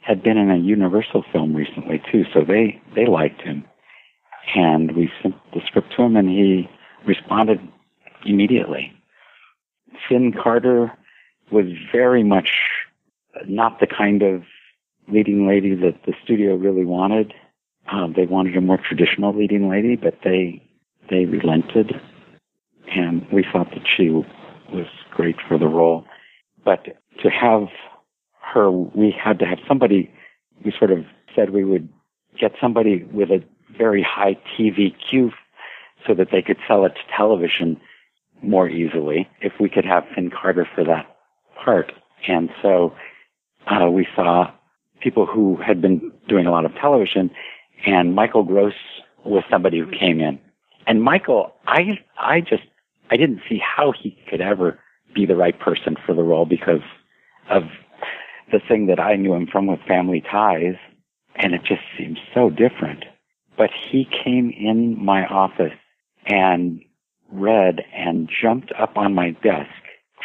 Speaker 22: had been in a Universal film recently too, so they they liked him, and we sent the script to him, and he responded immediately. Finn Carter was very much not the kind of leading lady that the studio really wanted. Um, they wanted a more traditional leading lady, but they they relented, and we thought that she was great for the role. But to have her, we had to have somebody. We sort of said we would get somebody with a very high TVQ so that they could sell it to television more easily if we could have Finn Carter for that part. And so uh, we saw people who had been doing a lot of television, and Michael Gross was somebody who came in. And Michael, I I just I didn't see how he could ever be the right person for the role because of the thing that I knew him from with Family Ties, and it just seems so different. But he came in my office and read and jumped up on my desk,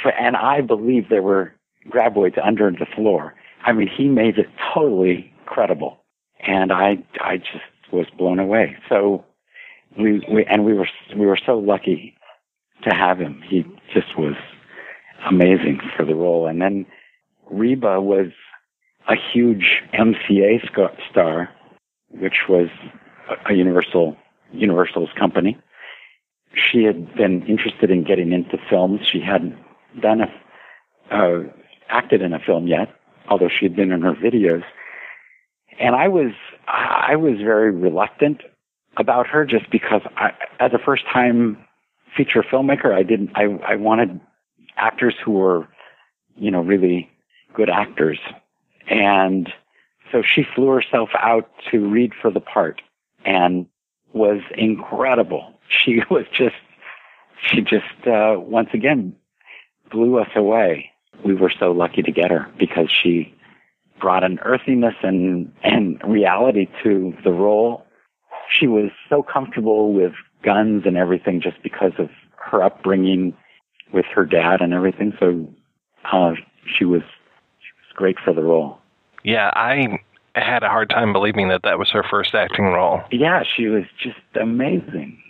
Speaker 22: for, and I believe there were graboids under the floor. I mean, he made it totally credible, and I I just was blown away. So we, we and we were we were so lucky to have him. He just was amazing for the role. And then Reba was a huge MCA star, which was a Universal Universal's company. She had been interested in getting into films. She hadn't done a uh, acted in a film yet, although she had been in her videos. And I was I was very reluctant about her just because I, as a first time feature filmmaker, I didn't I I wanted actors who were you know really good actors, and so she flew herself out to read for the part and was incredible. She was just she just uh, once again blew us away. We were so lucky to get her because she brought an earthiness and and reality to the role. She was so comfortable with guns and everything just because of her upbringing with her dad and everything. So uh, she was great for the role.
Speaker 23: Yeah, I had a hard time believing that that was her first acting role.
Speaker 22: Yeah, she was just amazing,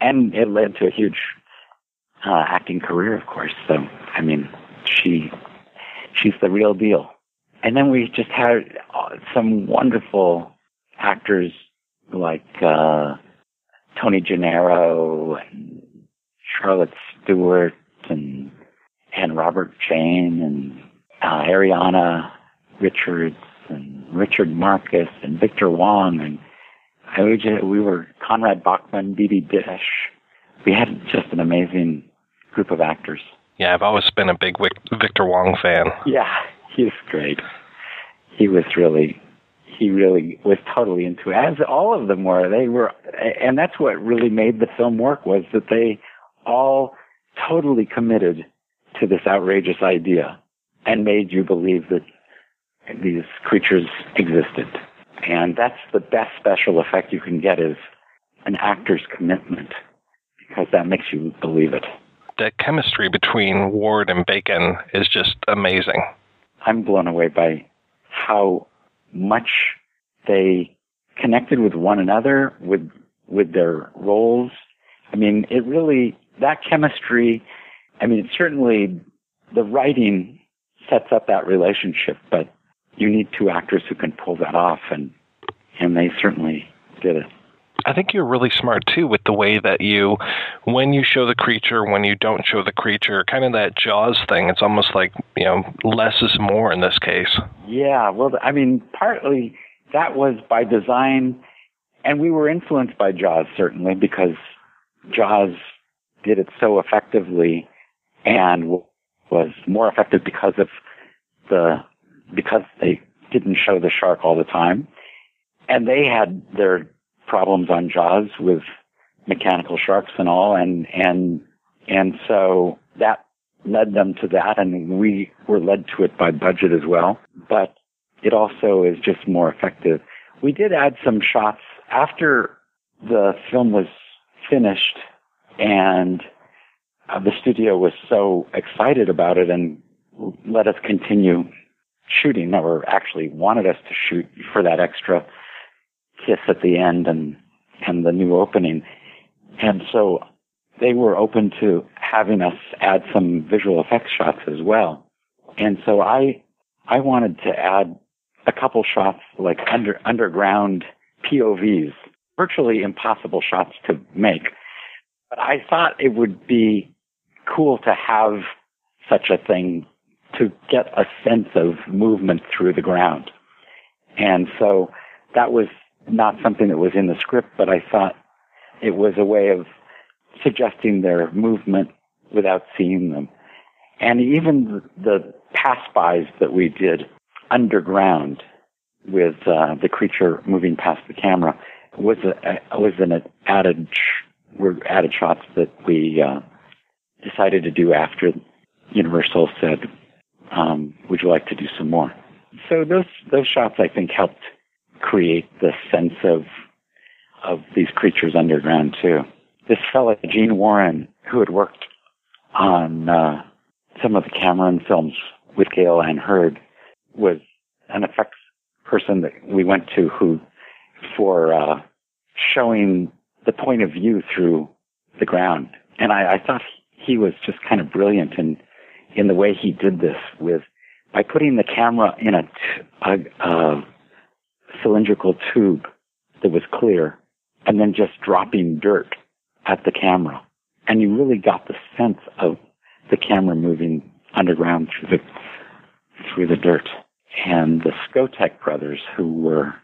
Speaker 22: and it led to a huge uh, acting career, of course. So I mean, she she's the real deal. And then we just had uh, some wonderful actors like uh, Tony Gennaro and Charlotte Stewart and and Robert Jayne and uh, Ariana Richards and Richard Marcus and Victor Wong and I we, just, we were Conrad Bachmann, Bibi Besch. We had just an amazing group of actors.
Speaker 23: Yeah, I've always been a big Victor Wong fan.
Speaker 22: Yeah, he's great. He was really, he really was totally into it, as all of them were. They were, and that's what really made the film work was that they all totally committed to this outrageous idea and made you believe that these creatures existed. And that's the best special effect you can get is an actor's commitment because that makes you believe it.
Speaker 23: The chemistry between Ward and Bacon is just amazing.
Speaker 22: I'm blown away by how much they connected with one another, with with their roles. I mean, it really that chemistry. I mean, it's certainly the writing sets up that relationship, but you need two actors who can pull that off, and and they certainly did it.
Speaker 23: I think you're really smart too with the way that you, when you show the creature, when you don't show the creature, kind of that Jaws thing. It's almost like you know less is more in this case.
Speaker 22: Yeah, well, I mean, partly that was by design, and we were influenced by Jaws certainly because Jaws did it so effectively and was more effective because of the because they didn't show the shark all the time, and they had their problems on Jaws with mechanical sharks and all, and and and so that led them to that, and we were led to it by budget as well. But it also is just more effective. We did add some shots after the film was finished, and uh, the studio was so excited about it and let us continue shooting, or actually wanted us to shoot for that extra kiss at the end and and the new opening. And so they were open to having us add some visual effects shots as well. And so I I wanted to add a couple shots like under underground POVs, virtually impossible shots to make. But I thought it would be cool to have such a thing to get a sense of movement through the ground. And so that was not something that was in the script, but I thought it was a way of suggesting their movement without seeing them. And even the pass-bys that we did underground with uh, the creature moving past the camera was a, was an added were added shots that we uh, decided to do after Universal said, um, "Would you like to do some more?" So those those shots I think helped create the sense of of these creatures underground too. This fellow Gene Warren, who had worked on uh, some of the Cameron films with Gale Anne Hurd, was an effects person that we went to who, for uh, showing the point of view through the ground, and I, I thought was just kind of brilliant in in the way he did this with by putting the camera in a, a, a cylindrical tube that was clear and then just dropping dirt at the camera. And you really got the sense of the camera moving underground through the, through the dirt. And the Skotak brothers, who were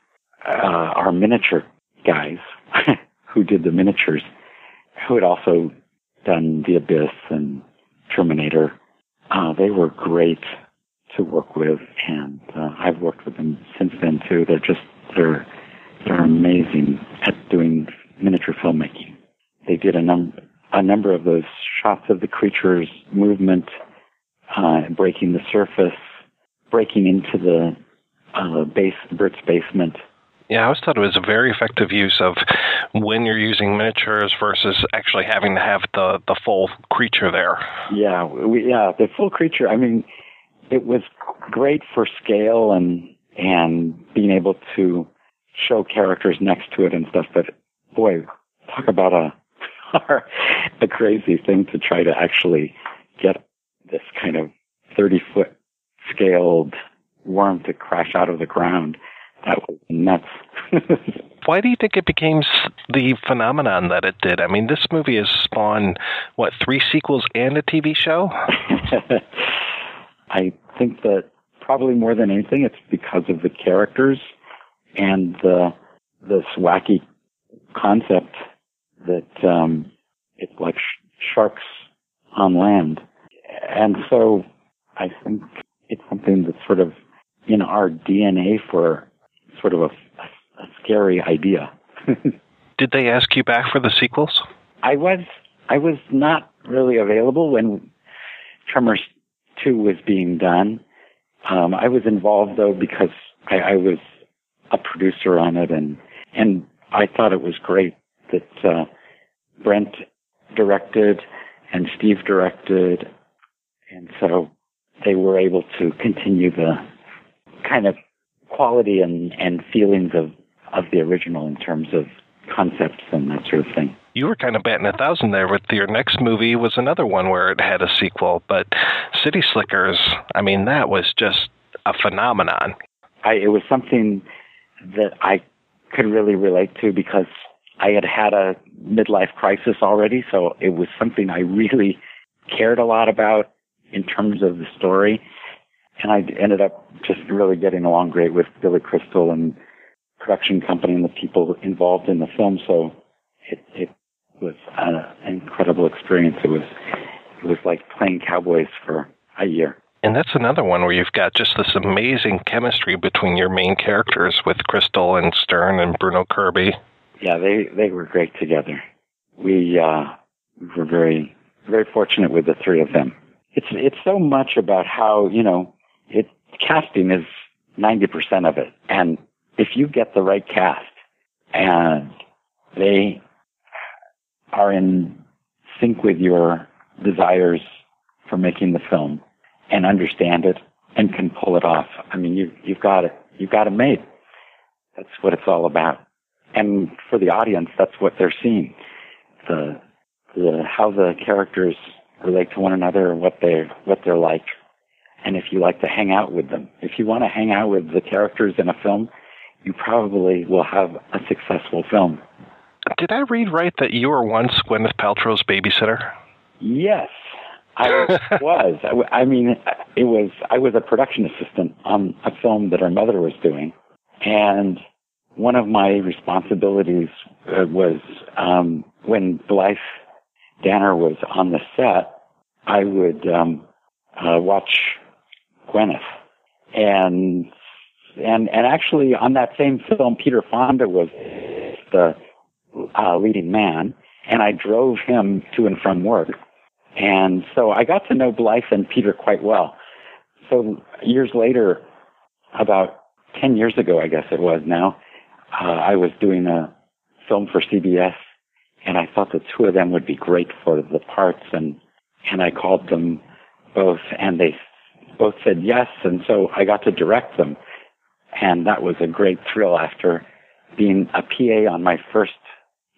Speaker 22: uh, our miniature guys, who did the miniatures, who had also done The Abyss and Terminator, uh, they were great to work with, and uh, I've worked with them since then too. They're just they're they're amazing at doing miniature filmmaking. They did a number a number of those shots of the creature's movement, uh, breaking the surface, breaking into the uh, base Bert's basement.
Speaker 23: Yeah, I always thought it was a very effective use of when you're using miniatures versus actually having to have the the full creature there.
Speaker 22: Yeah, we, yeah, the full creature. I mean, it was great for scale and and being able to show characters next to it and stuff. But boy, talk about a a crazy thing to try to actually get this kind of thirty foot scaled worm to crash out of the ground. That was nuts.
Speaker 23: Why do you think it became the phenomenon that it did? I mean, this movie has spawned what three sequels and a TV show.
Speaker 22: I think that probably more than anything, it's because of the characters and the this wacky concept that um, it's like sh- sharks on land, and so I think it's something that's sort of in our DNA for sort of a, a, scary idea.
Speaker 23: Did they ask you back for the sequels?
Speaker 22: I was I was not really available when Tremors two was being done. Um, I was involved though because I, I was a producer on it, and and I thought it was great that uh, Brent directed and Steve directed, and so they were able to continue the kind of quality and, and feelings of, of the original in terms of concepts and that sort of thing
Speaker 23: you were kind of batting a thousand there with your next movie was another one where it had a sequel but city slickers i mean that was just a phenomenon
Speaker 22: I, it was something that I could really relate to because I had had a midlife crisis already. So it was something I really cared a lot about in terms of the story. And I ended up just really getting along great with Billy Crystal and production company and the people involved in the film. So it, it was an incredible experience. It was, it was like playing cowboys for a year.
Speaker 23: And that's another one where you've got just this amazing chemistry between your main characters with Crystal and Stern and Bruno Kirby.
Speaker 22: Yeah, they, they were great together. We, uh, were very, very fortunate with the three of them. It's, it's so much about how, you know, it, casting is 90% of it. And if you get the right cast and they are in sync with your desires for making the film and understand it and can pull it off. I mean, you, you've got it, you've got it made. That's what it's all about. And for the audience, that's what they're seeing. The, the, how the characters relate to one another, what they what they're like, and if you like to hang out with them. If you want to hang out with the characters in a film, you probably will have a successful film.
Speaker 23: Did I read right that you were once Gwyneth Paltrow's babysitter?
Speaker 22: Yes, I was. I, mean, it was. I was a production assistant on a film that her mother was doing, and one of my responsibilities uh, was um, when Blythe Danner was on the set, I would um, uh, watch Gwyneth, and and and actually on that same film, Peter Fonda was the uh, leading man, and I drove him to and from work, and so I got to know Blythe and Peter quite well. So years later, about ten years ago, I guess it was now, uh, I was doing a film for CBS, and I thought the two of them would be great for the parts, and and I called them both, and they both said yes, and so I got to direct them, and that was a great thrill after being a PA on my first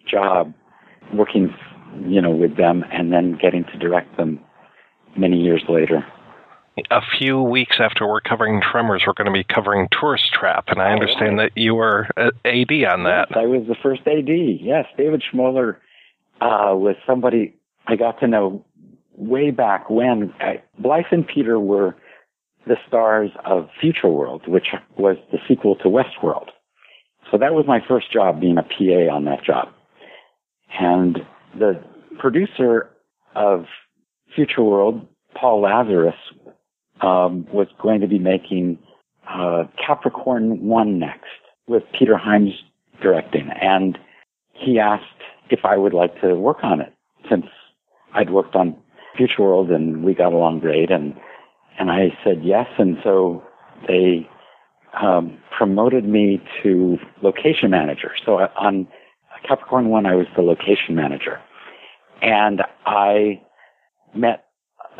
Speaker 22: job, working, you know, with them, and then getting to direct them many years later
Speaker 23: a few weeks after we're covering Tremors, we're going to be covering Tourist Trap, and I understand that you were AD on that.
Speaker 22: Yes, I was the first AD. Yes, David Schmoller uh, was somebody I got to know way back when. I, Blythe and Peter were the stars of Future World, which was the sequel to Westworld. So that was my first job, being a PA on that job. And the producer of Future World, Paul Lazarus, um, was going to be making uh, Capricorn 1 next with Peter Hyams directing. And he asked if I would like to work on it since I'd worked on Future World and we got along great. And, and I said yes. And so they um, promoted me to location manager. So on Capricorn 1, I was the location manager. And I met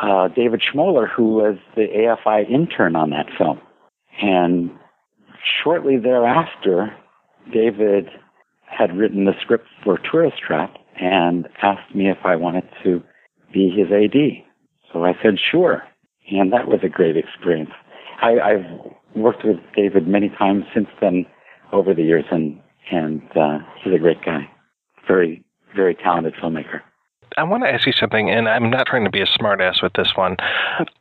Speaker 22: uh, David Schmoller, who was the AFI intern on that film. And shortly thereafter, David had written the script for Tourist Trap and asked me if I wanted to be his AD. So I said, sure. And that was a great experience. I, I've worked with David many times since then over the years, and, and uh, he's a great guy. Very, very talented filmmaker.
Speaker 23: I want to ask you something, and I'm not trying to be a smartass with this one.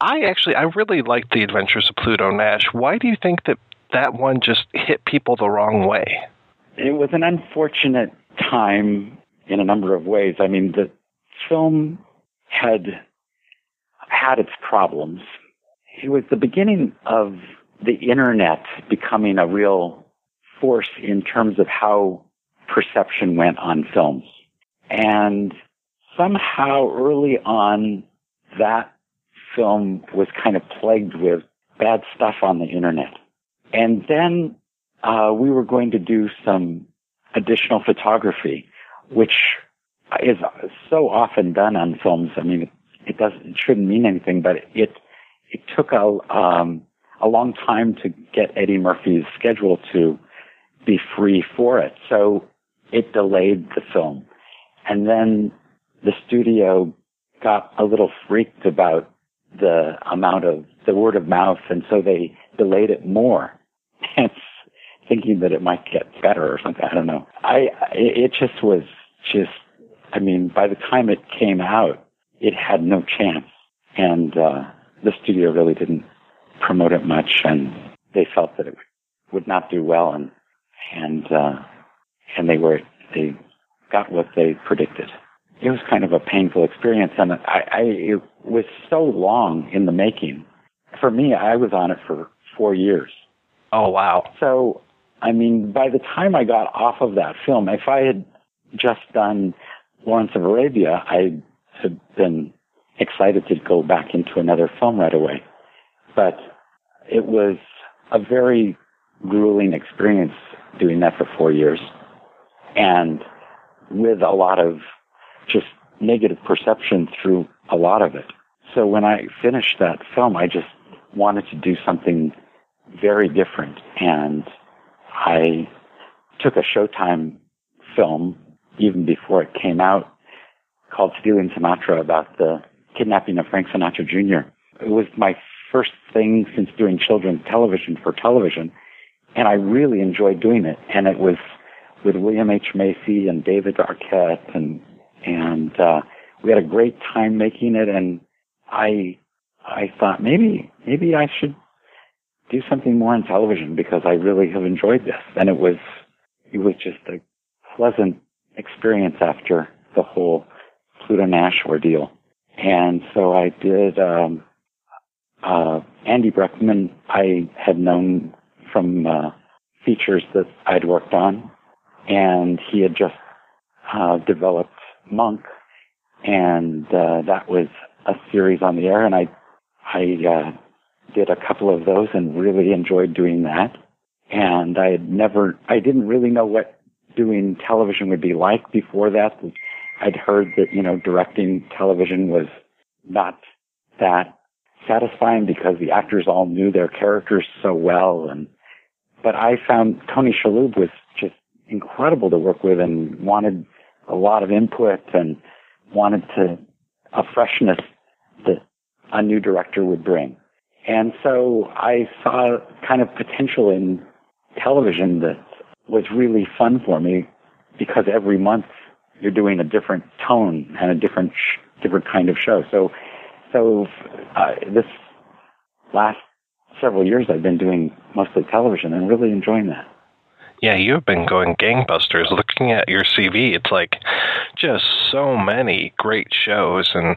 Speaker 23: I actually, I really liked The Adventures of Pluto Nash. Why do you think that that one just hit people the wrong way?
Speaker 22: It was an unfortunate time in a number of ways. I mean, the film had had its problems. It was the beginning of the internet becoming a real force in terms of how perception went on films. And somehow early on, that film was kind of plagued with bad stuff on the internet. And then uh, we were going to do some additional photography, which is so often done on films. I mean, it, doesn't, it shouldn't mean anything, but it it took a um, a long time to get Eddie Murphy's schedule to be free for it, so it delayed the film. And then the studio got a little freaked about the amount of the word of mouth, and so they delayed it more. and thinking that it might get better or something. I don't know. I it just was just. I mean, by the time it came out, it had no chance, and uh, the studio really didn't promote it much, and they felt that it would not do well, and and uh, and they were they got what they predicted. It was kind of a painful experience, and I, I it was so long in the making. For me, I was on it for four years.
Speaker 14: Oh wow!
Speaker 22: So, I mean, by the time I got off of that film, if I had just done Lawrence of Arabia, I had been excited to go back into another film right away. But it was a very grueling experience doing that for four years and with a lot of just negative perception through a lot of it. So when I finished that film, I just wanted to do something very different. And I took a Showtime film even before it came out called Stealing Sinatra about the kidnapping of Frank Sinatra Jr. It was my first thing since doing children's television for television. And I really enjoyed doing it. And it was with William H. Macy and David Arquette and, and, uh, we had a great time making it. And I, I thought maybe, maybe I should do something more on television because I really have enjoyed this. And it was, it was just a pleasant experience after the whole Pluto Nash ordeal. And so I did, um, uh, Andy Breckman, I had known from, uh, features that I'd worked on and he had just, uh, developed Monk and, uh, that was a series on the air and I, I, uh, did a couple of those and really enjoyed doing that. And I had never, I didn't really know what doing television would be like before that. I'd heard that, you know, directing television was not that satisfying because the actors all knew their characters so well. And, but I found Tony Shalhoub was just incredible to work with and wanted a lot of input and wanted to, a freshness that a new director would bring. And so I saw kind of potential in television that was really fun for me because every month you're doing a different tone and a different sh- different kind of show. So so uh, this last several years I've been doing mostly television and really enjoying that.
Speaker 14: Yeah, you've been going gangbusters. Looking at your CV, it's like just so many great shows and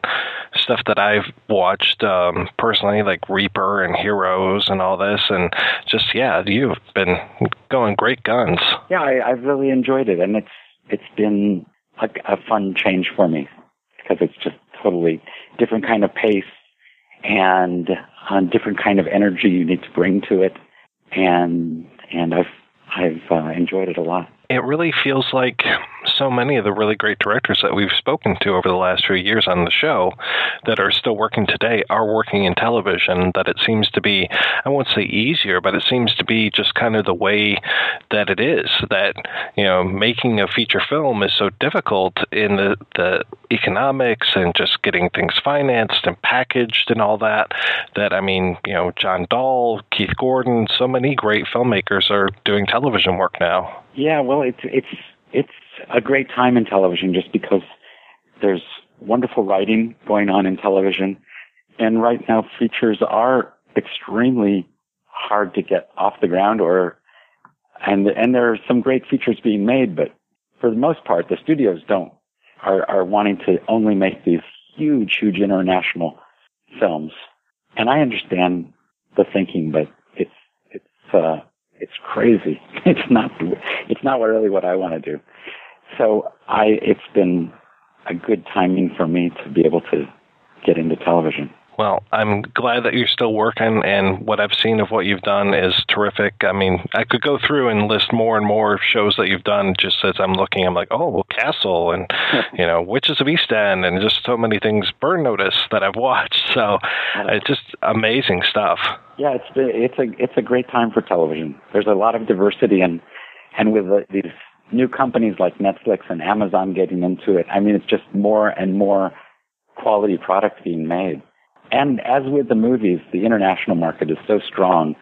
Speaker 14: stuff that I've watched um, personally, like Reaper and Heroes and all this. And just, yeah, you've been going great guns.
Speaker 22: Yeah, I, I've really enjoyed it. And it's it's been a, a fun change for me because it's just totally different kind of pace and a different kind of energy you need to bring to it. And and I've I've uh, enjoyed it a lot.
Speaker 14: It really feels like so many of the really great directors that we've spoken to over the last few years on the show that are still working today are working in television. That it seems to be, I won't say easier, but it seems to be just kind of the way that it is. That, you know, making a feature film is so difficult in the, the economics and just getting things financed and packaged and all that. That, I mean, you know, John Dahl, Keith Gordon, so many great filmmakers are doing television work now.
Speaker 22: Yeah, well, it's it's it's a great time in television just because there's wonderful writing going on in television, and right now features are extremely hard to get off the ground, or and and there are some great features being made, but for the most part, the studios don't are are wanting to only make these huge, huge international films, and I understand the thinking, but it's it's uh it's crazy. It's not, it's not really what I want to do. So I, it's been a good timing for me to be able to get into television.
Speaker 14: Well, I'm glad that you're still working, and what I've seen of what you've done is terrific. I mean, I could go through and list more and more shows that you've done just as I'm looking. I'm like, oh, well, Castle, and you know, Witches of East End, and just so many things. Burn Notice that I've watched. So it's just amazing stuff.
Speaker 22: Yeah, it's it's a it's a great time for television. There's a lot of diversity, and and with the, these new companies like Netflix and Amazon getting into it, I mean, it's just more and more quality product being made. And as with the movies, the international market is so strong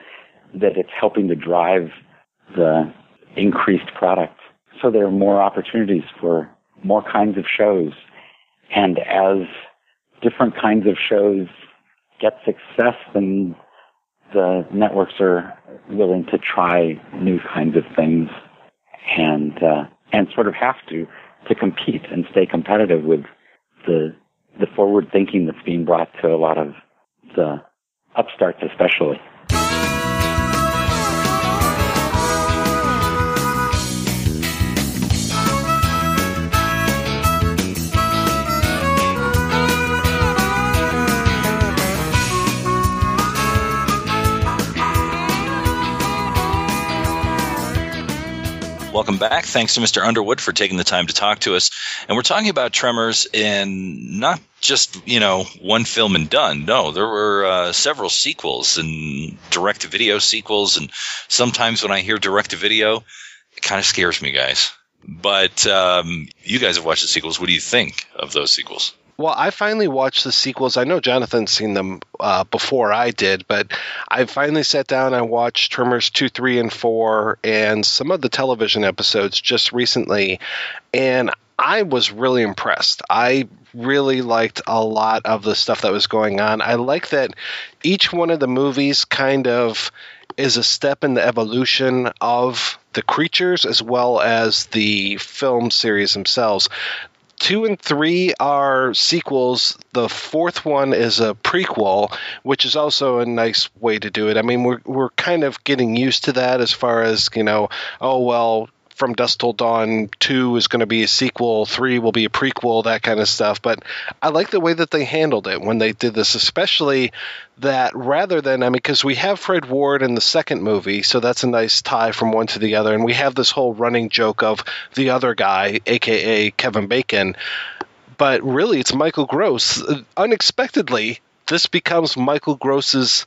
Speaker 22: that it's helping to drive the increased product. So there are more opportunities for more kinds of shows. And as different kinds of shows get success, then the networks are willing to try new kinds of things and uh, and sort of have to to compete and stay competitive with the the forward thinking that's being brought to a lot of the upstarts especially.
Speaker 15: Welcome back. Thanks to Mr. Underwood for taking the time to talk to us. And we're talking about Tremors in not just, you know, one film and done. No, there were uh, several sequels and direct to video sequels. And sometimes when I hear direct to video, it kind of scares me, guys. But um, you guys have watched the sequels. What do you think of those sequels?
Speaker 14: Well, I finally watched the sequels. I know Jonathan's seen them uh, before I did, but I finally sat down and watched Tremors 2, 3, and 4 and some of the television episodes just recently. And I was really impressed. I really liked a lot of the stuff that was going on. I like that each one of the movies kind of is a step in the evolution of the creatures as well as the film series themselves two and three are sequels. The fourth one is a prequel, which is also a nice way to do it. I mean, we're we're kind of getting used to that as far as you know. Oh well, from Dusk Till Dawn 2 is going to be a sequel, 3 will be a prequel, that kind of stuff. But I like the way that they handled it when they did this, especially that rather than, I mean, because we have Fred Ward in the second movie, so that's a nice tie from one to the other. And we have this whole running joke of the other guy, aka Kevin Bacon. But really, it's Michael Gross. Unexpectedly, this becomes Michael Gross's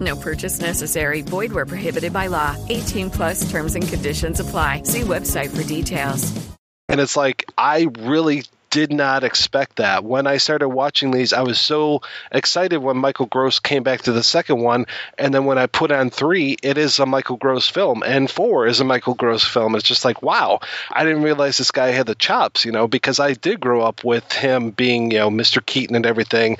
Speaker 26: No purchase necessary. Void where prohibited by law. 18 plus terms and conditions apply. See website for details.
Speaker 14: And it's like, I really did not expect that. When I started watching these, I was so excited when Michael Gross came back to the second one. And then when I put on three, it is a Michael Gross film. And four is a Michael Gross film. It's just like, wow, I didn't realize this guy had the chops, you know, because I did grow up with him being, you know, Mr. Keaton and everything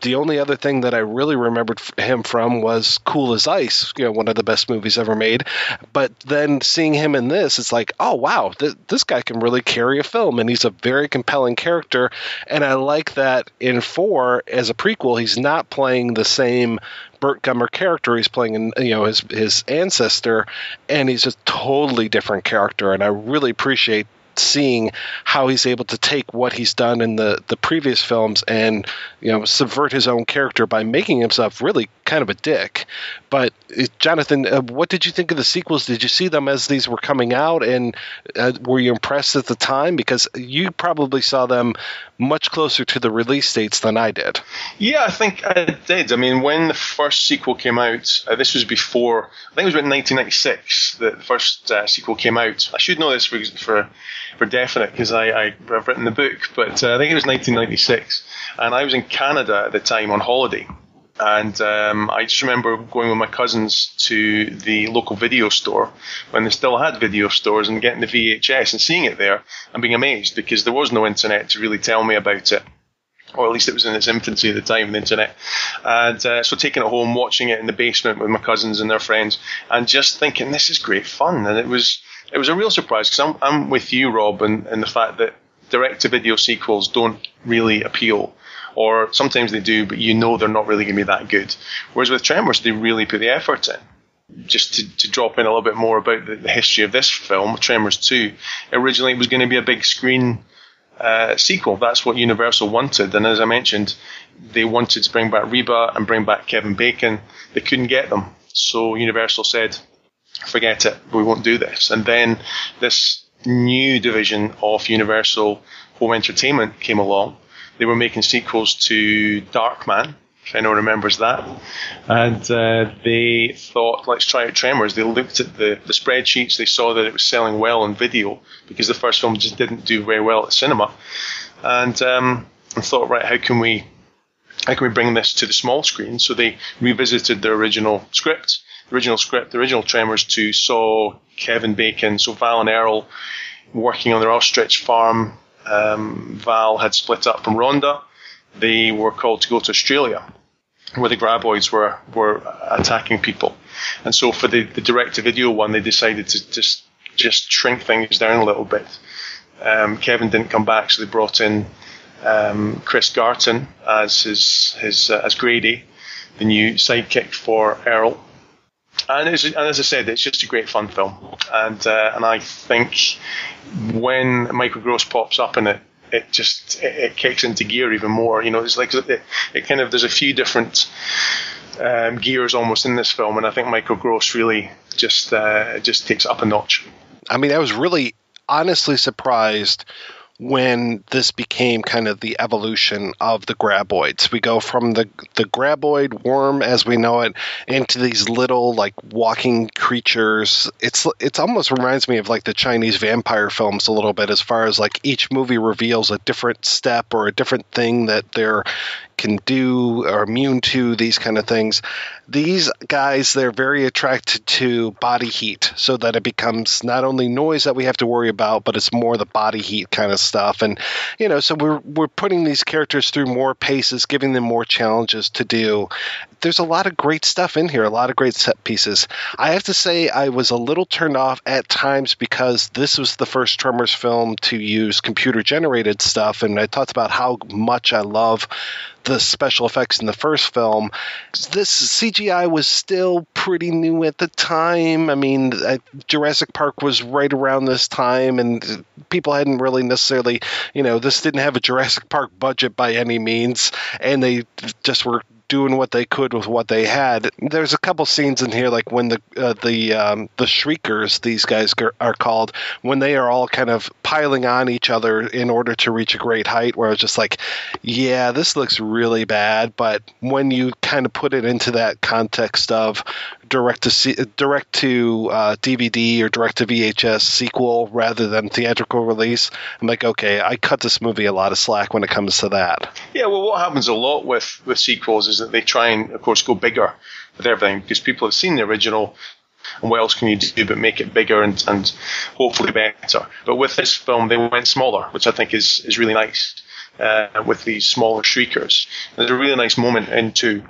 Speaker 14: the only other thing that I really remembered him from was Cool as Ice, you know, one of the best movies ever made. But then seeing him in this, it's like, oh wow, th- this guy can really carry a film, and he's a very compelling character. And I like that in four as a prequel, he's not playing the same Burt Gummer character. He's playing, in, you know, his his ancestor, and he's a totally different character. And I really appreciate seeing how he's able to take what he's done in the the previous films and you know subvert his own character by making himself really kind of a dick. But uh, Jonathan, uh, what did you think of the sequels? Did you see them as these were coming out, and uh, were you impressed at the time? Because you probably saw them much closer to the release dates than I did.
Speaker 16: Yeah, I think I did. I mean, when the first sequel came out, uh, this was before. I think it was about 1996 that the first uh, sequel came out. I should know this for for, for definite because I, I have written the book, but uh, I think it was 1996, and I was in Canada at the time on holiday and um, I just remember going with my cousins to the local video store when they still had video stores and getting the VHS and seeing it there and being amazed because there was no internet to really tell me about it. Or at least it was in its infancy at the time, the internet. And uh, so taking it home, watching it in the basement with my cousins and their friends, and just thinking, this is great fun. And it was it was a real surprise because I'm, I'm with you, Rob, and, and the fact that direct to video sequels don't really appeal. Or sometimes they do, but you know they're not really going to be that good. Whereas with Tremors, they really put the effort in just to, to, drop in a little bit more about the, the, history of this film, Tremors 2, originally it was going to be a big screen uh, sequel. That's what Universal wanted. And as I mentioned, they wanted to bring back Reba and bring back Kevin Bacon. They couldn't get them. So Universal said, forget it, we won't do this. And then this new division of Universal Home Entertainment came along. They were making sequels to Darkman, if anyone remembers that. And uh, they thought, let's try out Tremors. They looked at the, the spreadsheets, they saw that it was selling well on video because the first film just didn't do very well at cinema. And, um, and thought, right, how can we how can we bring this to the small screen? So they revisited the original script. The original script, the original Tremors 2 saw Kevin Bacon, so Val and Earl working on their ostrich farm. Um, Val had split up from Rhonda. They were called to go to Australia where the graboids were were attacking people. And so for the, the direct to video one, they decided to just just shrink things down a little bit. Um, Kevin didn't come back, so they brought in um, Chris Gartin as his his uh, as Grady, the new sidekick for Earl. And, and, as I said, it's just a great fun film. And uh, and I think when Michael Gross pops up in it, it just it, it, kicks into gear even more. You know, it's like it, it kind of there's a few different um, gears almost in this film, and I think Michael Gross really just uh, just takes up a notch.
Speaker 14: I mean, I was really honestly surprised when this became kind of the evolution of the graboids. We go from the the graboid worm as we know it into these little like walking creatures. It's it's almost reminds me of like the Chinese vampire films a little bit as far as like each movie reveals a different step or a different thing that they're can do or immune to these kind of things. These guys, they're very attracted to body heat, so that it becomes not only noise that we have to worry about, but it's more the body heat kind of stuff. And you know, so we're we're putting these characters through more paces, giving them more challenges to do. There's a lot of great stuff in here, a lot of great set pieces. I have to say, I was a little turned off at times because this was the first Tremors film to use computer generated stuff, and I talked about how much I love the special effects in the first film. This CGI was still pretty new at the time. I mean, Jurassic Park was right around this time, and people hadn't really necessarily, you know, this didn't have a Jurassic Park budget by any means, and they just were doing what they could with what they had. There's a couple scenes in here, like when the uh, the um, the shriekers, these guys are called, when they are all kind of piling on each other in order to reach a great height. Where it's just like, yeah, this looks really bad, but when you kind of put it into that context of direct to direct to uh, DVD or direct to VHS sequel rather than theatrical release, I'm like, okay, I cut this movie a lot of slack when it comes to that.
Speaker 16: Yeah, well, what happens a lot with with sequels is that they try and, of course, go bigger with everything because people have seen the original. And what else can you do but make it bigger and, and hopefully better? But with this film, they went smaller, which I think is, is really nice. Uh, with these smaller shriekers, there's a really nice moment into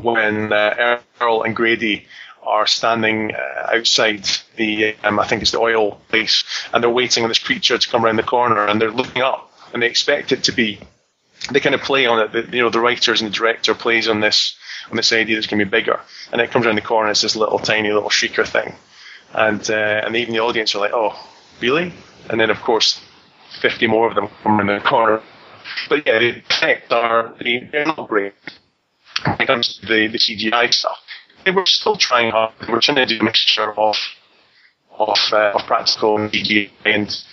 Speaker 16: when uh, Earl and Grady are standing uh, outside the, um, I think it's the oil place, and they're waiting on this creature to come around the corner, and they're looking up, and they expect it to be. They kind of play on it. The, you know, the writers and the director plays on this on this idea that's going to be bigger, and it comes around the corner. It's this little tiny little shrieker thing, and uh, and even the audience are like, oh, really? And then of course, fifty more of them come around the corner. But yeah, the effects are they're not great when it comes to the, the CGI stuff. They were still trying hard. They were trying to do a mixture of of, uh, of practical and CGI, and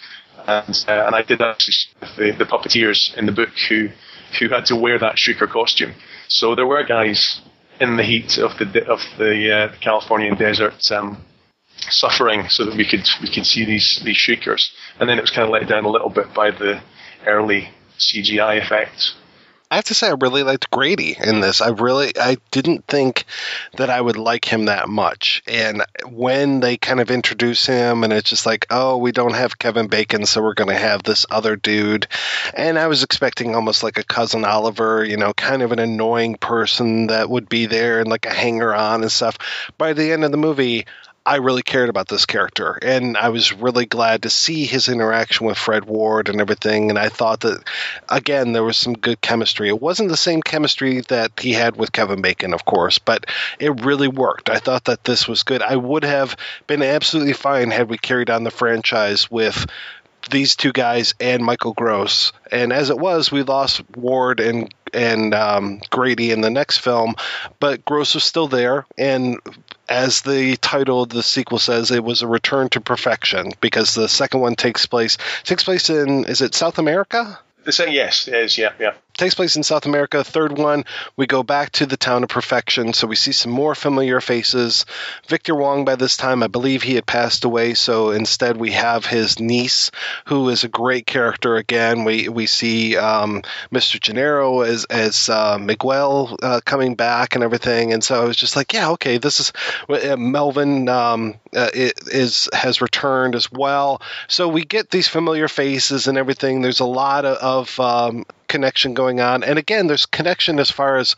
Speaker 16: and, uh, and I did actually the, the puppeteers in the book who who had to wear that Shrieker costume. So there were guys in the heat of the of the, uh, the Californian desert um, suffering, so that we could we could see these these Shriekers, and then it was kind of let down a little bit by the early CGI effects.
Speaker 14: I have to say I really liked Grady in this. I really I didn't think that I would like him that much. And when they kind of introduce him and it's just like, "Oh, we don't have Kevin Bacon, so we're going to have this other dude." And I was expecting almost like a cousin Oliver, you know, kind of an annoying person that would be there and like a hanger on and stuff. By the end of the movie, I really cared about this character, and I was really glad to see his interaction with Fred Ward and everything. And I thought that, again, there was some good chemistry. It wasn't the same chemistry that he had with Kevin Bacon, of course, but it really worked. I thought that this was good. I would have been absolutely fine had we carried on the franchise with these two guys and Michael Gross. And as it was, we lost Ward and and um, Grady in the next film, but Gross was still there. And as the title of the sequel says, it was a return to perfection because the second one takes place takes place in is it South America?
Speaker 16: The same, yes, it is. Yeah, yeah.
Speaker 14: Takes place in South America. Third one, we go back to the town of perfection, so we see some more familiar faces. Victor Wong, by this time, I believe he had passed away, so instead we have his niece, who is a great character. Again, we we see um, Mr. Genaro as as uh, Miguel uh, coming back and everything, and so I was just like, yeah, okay, this is uh, Melvin um, uh, is has returned as well. So we get these familiar faces and everything. There's a lot of, of um, connection going on. And again, there's connection as far as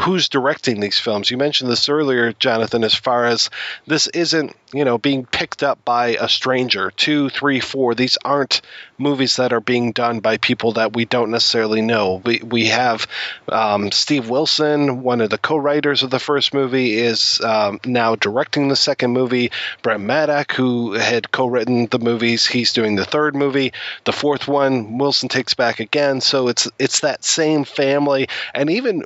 Speaker 14: who's directing these films. You mentioned this earlier, Jonathan, as far as this isn't, you know, being picked up by a stranger. Two, three, four. These aren't movies that are being done by people that we don't necessarily know. We we have um, Steve Wilson, one of the co-writers of the first movie, is um, now directing the second movie. Brent Maddock, who had co-written the movies, he's doing the third movie. The fourth one, Wilson takes back again. So it's it's that same family, and even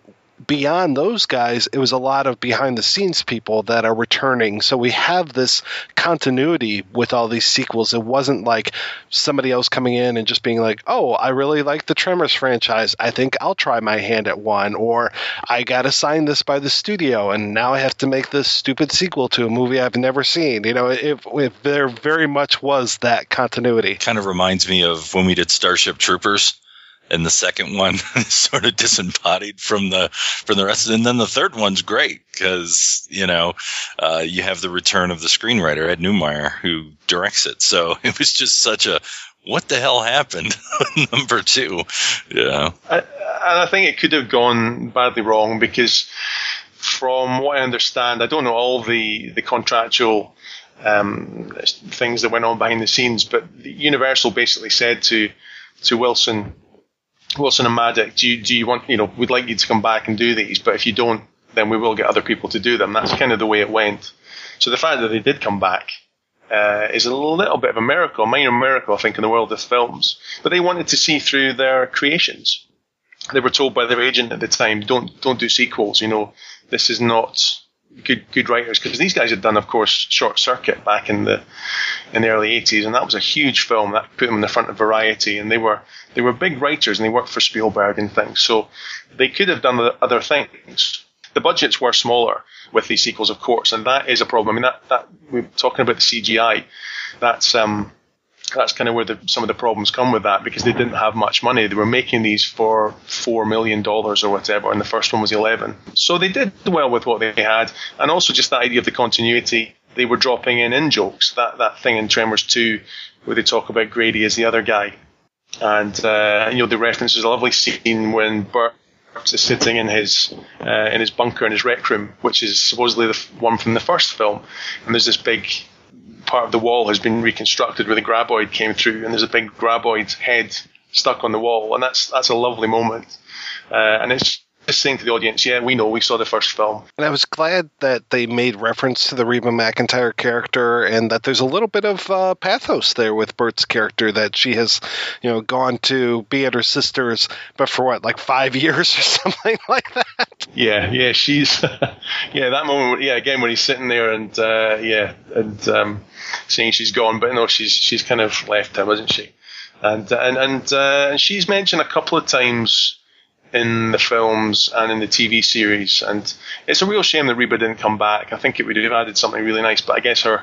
Speaker 14: beyond those guys, it was a lot of behind the scenes people that are returning. So we have this continuity with all these sequels. It wasn't like somebody else coming in and just being like, oh, I really like the Tremors franchise. I think I'll try my hand at one. Or I got assigned this by the studio and now I have to make this stupid sequel to a movie I've never seen. You know, if, if there very much was that continuity.
Speaker 15: Kind of reminds me of when we did Starship Troopers and the second one is sort of disembodied from the from the rest. And then the third one's great because you know uh, you have the return of the screenwriter Ed Neumeier who directs it. So it was just such a what the hell happened number two. Yeah,
Speaker 16: I, and I think it could have gone badly wrong because from what I understand, I don't know all the the contractual um, things that went on behind the scenes, but Universal basically said to to Wilson, Wilson and Maddock, do you, do you want, you know, we'd like you to come back and do these, but if you don't, then we will get other people to do them. That's kind of the way it went. So the fact that they did come back uh, is a little bit of a miracle, a minor miracle, I think, in the world of films. But they wanted to see through their creations. They were told by their agent at the time, don't don't do sequels. You know, this is not good good writers because these guys had done, of course, Short Circuit back in the in the early '80s, and that was a huge film that put them in the front of Variety, and they were they were big writers and they worked for Spielberg and things, so they could have done other things. The budgets were smaller with these sequels, of course, and that is a problem. I mean, that that we're talking about the CGI. That's um, that's kind of where the, some of the problems come with that because they didn't have much money. They were making these for four million dollars or whatever, and the first one was eleven. So they did well with what they had, and also just that idea of the continuity. They were dropping in in jokes. That that thing in Tremors two, where they talk about Grady as the other guy, and uh, you know the reference is a lovely scene when Burt is sitting in his uh, in his bunker in his rec room, which is supposedly the one from the first film, and there's this big part of the wall has been reconstructed where the graboid came through, and there's a big graboid head stuck on the wall, and that's that's a lovely moment. Uh, and it's just saying to the audience, yeah, we know, we saw the first film.
Speaker 14: And I was glad that they made reference to the Reba McEntire character and that there's a little bit of uh, pathos there with Burt's character that she has, you know, gone to be at her sister's, but for what, like five years or something like that?
Speaker 16: Yeah, yeah, she's, yeah, that moment, yeah, again, when he's sitting there and, uh, yeah, and um, saying she's gone, but no, she's, she's kind of left him, isn't she? And, and, and, uh, and she's mentioned a couple of times in the films and in the TV series. And it's a real shame that Reba didn't come back. I think it would have added something really nice, but I guess her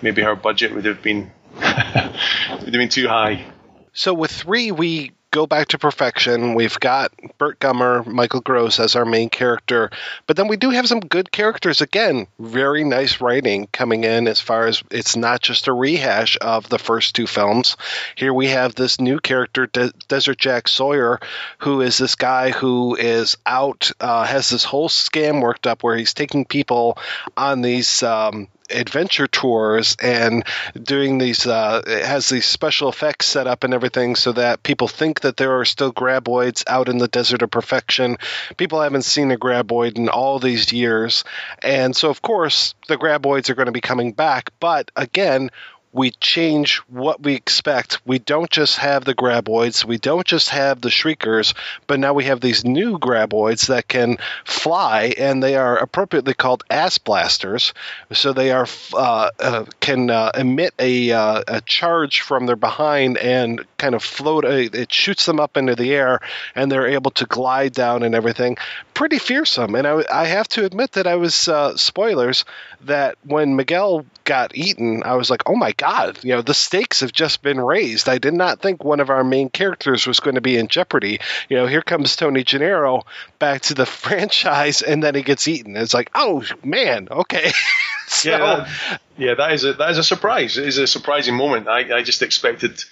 Speaker 16: maybe her budget would have been would have been too high.
Speaker 14: So with three, we go back to perfection. We've got Burt Gummer, Michael Gross as our main character, but then we do have some good characters again. Very nice writing coming in as far as it's not just a rehash of the first two films. Here we have this new character, De- Desert Jack Sawyer, who is this guy who is out, uh, has this whole scam worked up where he's taking people on these. Um, adventure tours and doing these. Uh, it has these special effects set up and everything, so that people think that there are still graboids out in the desert of perfection. People haven't seen a graboid in all these years, and so of course the graboids are going to be coming back. But again, we change what we expect. We don't just have the graboids, we don't just have the shriekers, but now we have these new graboids that can fly, and they are appropriately called ass blasters. So they are uh, uh, can uh, emit a, uh, a charge from their behind and kind of float. uh, It shoots them up into the air, and they're able to glide down and everything. Pretty fearsome. And I, I have to admit that I was uh, spoilers that when Miguel got eaten, I was like, oh my god, you know, the stakes have just been raised. I did not think one of our main characters was going to be in jeopardy. You know, here comes Tony Genaro back to the franchise, and then he gets eaten. It's like, oh man, okay. so,
Speaker 16: yeah, that, yeah, that is a that is a surprise. It is a surprising moment. I, I just expected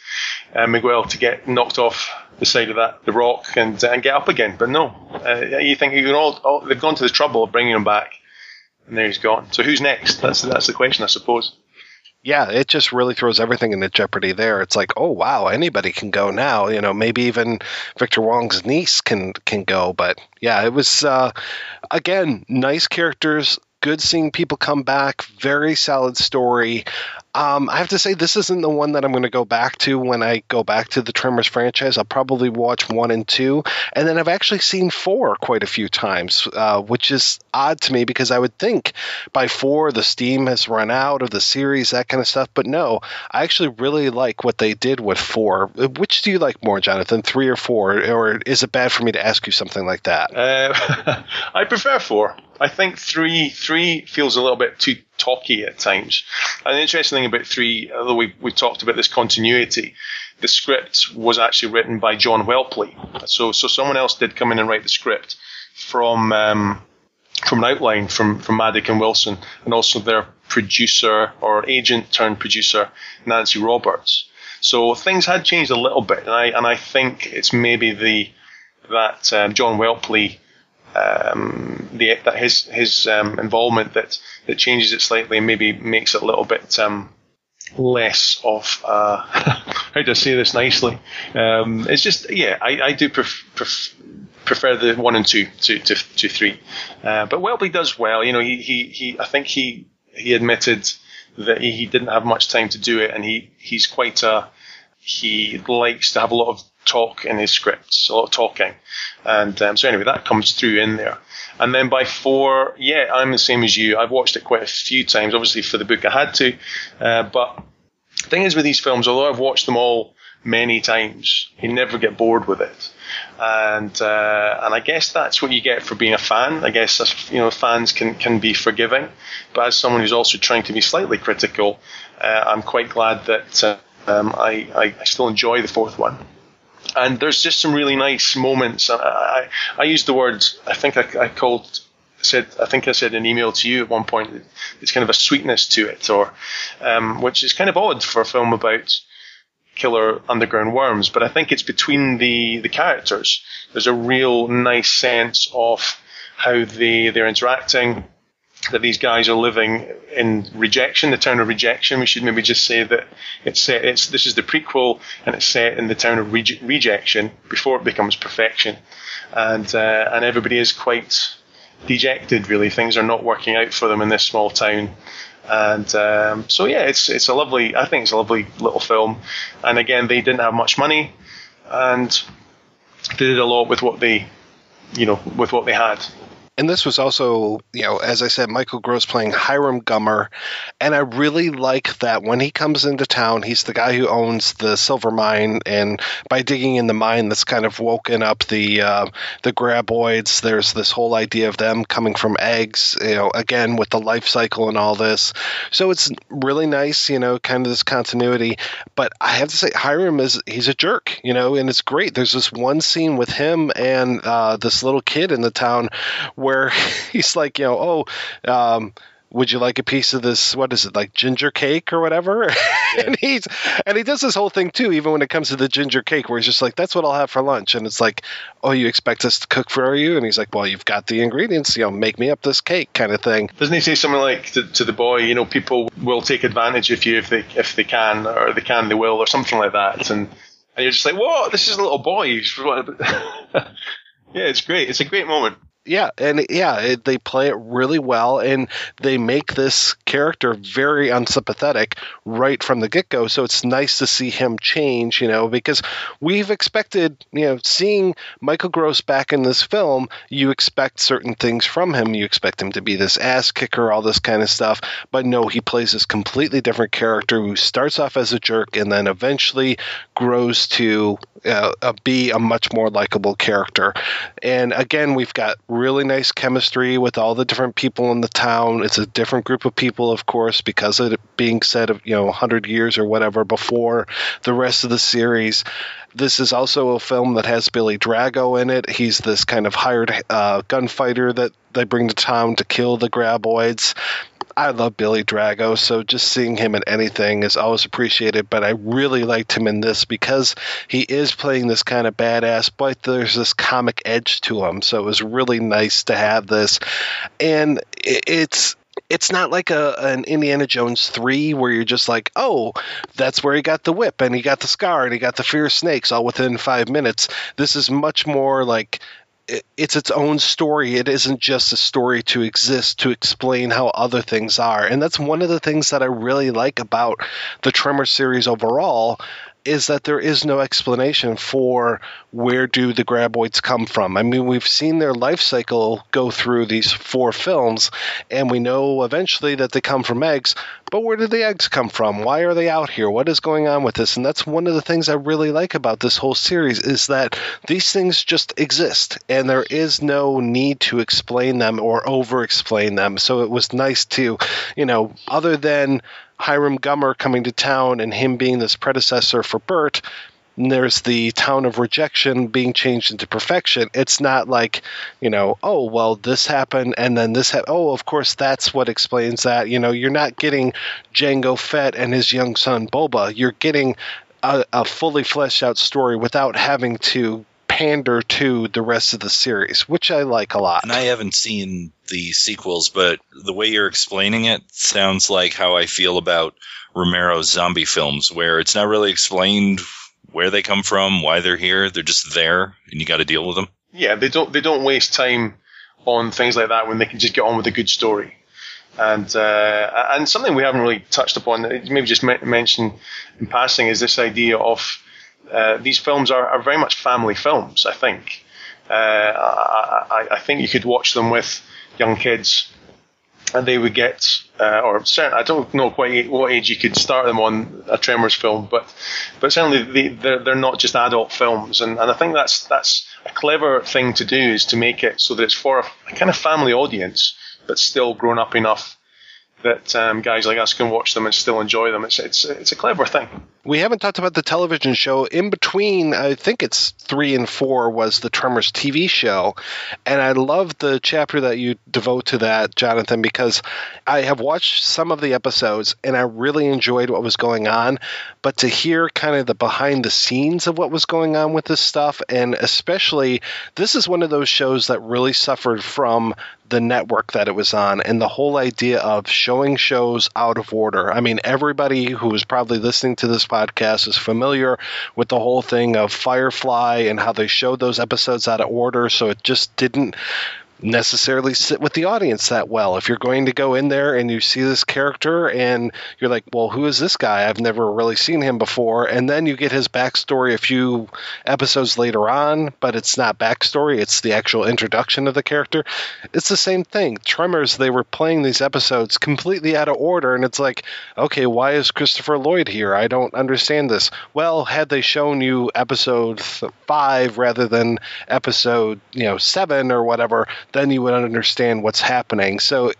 Speaker 16: uh, Miguel to get knocked off the side of that the rock and and get up again, but no. Uh, you think you all, all they've gone to the trouble of bringing him back, and there he's gone. So who's next? That's that's the question, I suppose.
Speaker 14: Yeah, it just really throws everything into jeopardy there. It's like, oh wow, anybody can go now. You know, maybe even Victor Wong's niece can can go. But yeah, it was uh, again nice characters, good seeing people come back. Very solid story. Um, I have to say, this isn't the one that I'm going to go back to when I go back to the Tremors franchise. I'll probably watch one and two, and then I've actually seen four quite a few times, uh, which is odd to me because I would think by four the steam has run out of the series, that kind of stuff. But no, I actually really like what they did with four. Which do you like more, Jonathan, three or four? Or is it bad for me to ask you something like that?
Speaker 16: Uh, I prefer four. I think three three feels a little bit too talky at times. And the interesting thing about three, although we we talked about this continuity, the script was actually written by John Whelpley. So so someone else did come in and write the script from um, from an outline from from Maddock and Wilson, and also their producer or agent turned producer Nancy Roberts. So things had changed a little bit, and I and I think it's maybe the that um, John Whelpley um, the, that his his um, involvement that that changes it slightly and maybe makes it a little bit um, less of uh, how do I say this nicely? Um, it's just yeah, I, I do pref- pref- prefer the one and two to to, to three, uh, but Whelpley does well. You know, he, he he I think he he admitted that he, didn't have much time to do it, and he he's quite a he likes to have a lot of talk in his scripts, a lot of talking. And um, so anyway, that comes through in there. And then by four, yeah, I'm the same as you. I've watched it quite a few times. Obviously, for the book, I had to. Uh, but the thing is with these films, although I've watched them all many times, you never get bored with it. And uh, and I guess that's what you get for being a fan. I guess you know fans can can be forgiving, but as someone who's also trying to be slightly critical, uh, I'm quite glad that uh, um, I, I still enjoy the fourth one and there's just some really nice moments. I, I, I used the word. I think I, I called said. I think I said an email to you at one point. It's kind of a sweetness to it, or um, which is kind of odd for a film about killer underground worms. But I think it's between the the characters. There's a real nice sense of how they they're interacting that these guys are living in rejection, the town of rejection. We should maybe just say that it's set. It's this is the prequel, and it's set in the town of reje- rejection before it becomes perfection, and uh, and everybody is quite dejected. Really, things are not working out for them in this small town. And um, so yeah, it's it's a lovely. I think it's a lovely little film. And again, they didn't have much money, and they did a lot with what they, you know, with what they had
Speaker 14: and this was also, you know, as I said, Michael Gross playing Hiram Gummer, and I really like that when he comes into town, he's the guy who owns the silver mine, and by digging in the mine, that's kind of woken up the uh, the graboids. There's this whole idea of them coming from eggs, you know, again with the life cycle and all this. So it's really nice, you know, kind of this continuity. But I have to say, Hiram is he's a jerk, you know, and it's great. There's this one scene with him and uh, this little kid in the town where where he's like, you know, oh, um, would you like a piece of this? What is it like ginger cake or whatever? and he's and he does this whole thing too. Even when it comes to the ginger cake, where he's just like, "That's what I'll have for lunch," and it's like, "Oh, you expect us to cook for you?" And he's like, "Well, you've got the ingredients. You know, make me up this cake, kind of thing."
Speaker 16: Doesn't he say something like to, to the boy, you know, people will take advantage of you if they if they can, or they can, they will, or something like that, and and you're just like, "What? This is a little boy." yeah, it's great. It's a great moment.
Speaker 14: Yeah, and yeah, it, they play it really well, and they make this character very unsympathetic right from the get go. So it's nice to see him change, you know, because we've expected, you know, seeing Michael Gross back in this film, you expect certain things from him. You expect him to be this ass kicker, all this kind of stuff. But no, he plays this completely different character who starts off as a jerk and then eventually grows to uh, be a much more likable character. And again, we've got really nice chemistry with all the different people in the town. It's a different group of people, of course, because of it being said of you know 100 years or whatever before the rest of the series. This is also a film that has Billy Drago in it. He's this kind of hired uh, gunfighter that they bring to town to kill the graboids. I love Billy Drago, so just seeing him in anything is always appreciated. But I really liked him in this because he is playing this kind of badass, but there's this comic edge to him. So it was really nice to have this, and it's it's not like a an Indiana Jones three where you're just like, oh, that's where he got the whip and he got the scar and he got the fear of snakes all within five minutes. This is much more like it's its own story. It isn't just a story to exist to explain how other things are. And that's one of the things that I really like about the Tremor series overall is that there is no explanation for where do the graboids come from. I mean, we've seen their life cycle go through these four films, and we know eventually that they come from eggs. But where did the eggs come from? Why are they out here? What is going on with this? And that's one of the things I really like about this whole series is that these things just exist, and there is no need to explain them or over-explain them. So it was nice to, you know, other than Hiram Gummer coming to town and him being this predecessor for Burt. and there's the town of rejection being changed into perfection. It's not like, you know, oh, well, this happened and then this happened. Oh, of course, that's what explains that. You know, you're not getting Jango Fett and his young son Boba. You're getting a, a fully fleshed out story without having to pander to the rest of the series, which I like a lot.
Speaker 15: And I haven't seen the sequels, but the way you're explaining it sounds like how I feel about Romero's zombie films, where it's not really explained where they come from, why they're here. They're just there, and you got to deal with them.
Speaker 16: Yeah, they don't they don't waste time on things like that when they can just get on with a good story. And uh, and something we haven't really touched upon, maybe just mention in passing, is this idea of uh, these films are, are, very much family films. I think. Uh, I, I, think you could watch them with young kids, and they would get, uh, or certain, I don't know quite what age you could start them on a Tremors film, but but certainly they, they're, they're not just adult films, and, and I think that's that's a clever thing to do is to make it so that it's for a, a kind of family audience, but still grown up enough that um, guys like us can watch them and still enjoy them. It's it's it's a clever thing.
Speaker 14: We haven't talked about the television show. In between, I think it's three and four was the Tremors TV show, and I love the chapter that you devote to that, Jonathan, because I have watched some of the episodes and I really enjoyed what was going on. But to hear kind of the behind the scenes of what was going on with this stuff, and especially this is one of those shows that really suffered from the network that it was on and the whole idea of showing shows out of order. I mean, everybody who is probably listening to this podcast is familiar with the whole thing of Firefly and how they showed those episodes out of order. So it just didn't necessarily sit with the audience that well. If you're going to go in there and you see this character and you're like, well, who is this guy? I've never really seen him before. And then you get his backstory a few episodes later on, but it's not backstory, it's the actual introduction of the character. It's the same thing. Tremors, they were playing these episodes completely out of order, and it's like, okay, why is Christopher Lloyd here? I don't understand this. Well, had they shown you episode five rather than episode, you know, seven or whatever, then you would understand what's happening. So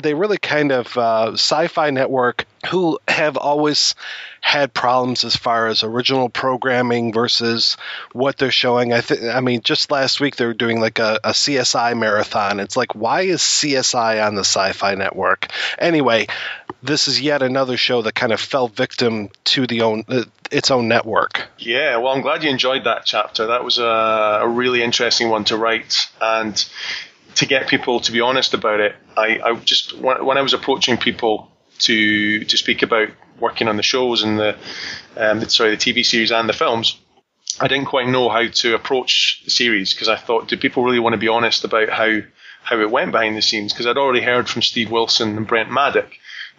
Speaker 14: they really kind of uh, Sci-Fi Network, who have always had problems as far as original programming versus what they're showing. I think, I mean, just last week they were doing like a, a CSI marathon. It's like, why is CSI on the Sci-Fi Network? Anyway, this is yet another show that kind of fell victim to the own uh, its own network.
Speaker 16: Yeah, well, I'm glad you enjoyed that chapter. That was a, a really interesting one to write, and to get people to be honest about it. I, I just when, when I was approaching people to to speak about working on the shows and the, um, sorry the TV series and the films, I didn't quite know how to approach the series because I thought, do people really want to be honest about how how it went behind the scenes? Because I'd already heard from Steve Wilson and Brent Maddock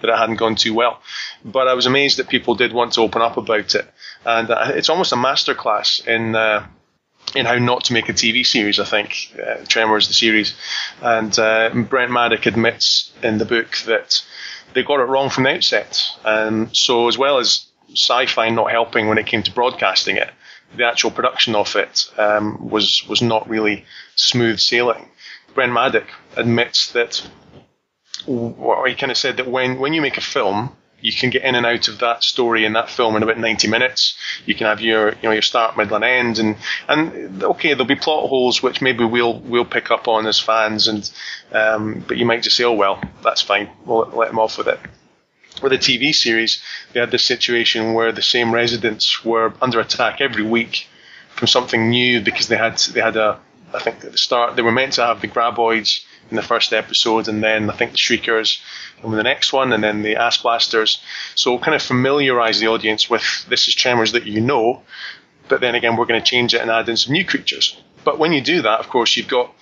Speaker 16: that it hadn't gone too well, but I was amazed that people did want to open up about it, and uh, it's almost a masterclass in. Uh, in how not to make a TV series, I think. Uh, Tremors, the series. And uh, Brent Maddock admits in the book that they got it wrong from the outset. Um, so as well as sci-fi not helping when it came to broadcasting it, the actual production of it um, was was not really smooth sailing. Brent Maddock admits that, or he kind of said that when when you make a film, you can get in and out of that story in that film in about 90 minutes. You can have your, you know, your start, middle, and end, and and okay, there'll be plot holes which maybe we'll we'll pick up on as fans, and um, but you might just say, oh well, that's fine, we'll let them off with it. With a TV series, they had this situation where the same residents were under attack every week from something new because they had they had a, I think at the start they were meant to have the graboids in the first episode, and then I think the Shriekers in the next one, and then the Ass Blasters. So kind of familiarise the audience with this is Tremors that you know, but then again we're going to change it and add in some new creatures. But when you do that, of course, you've got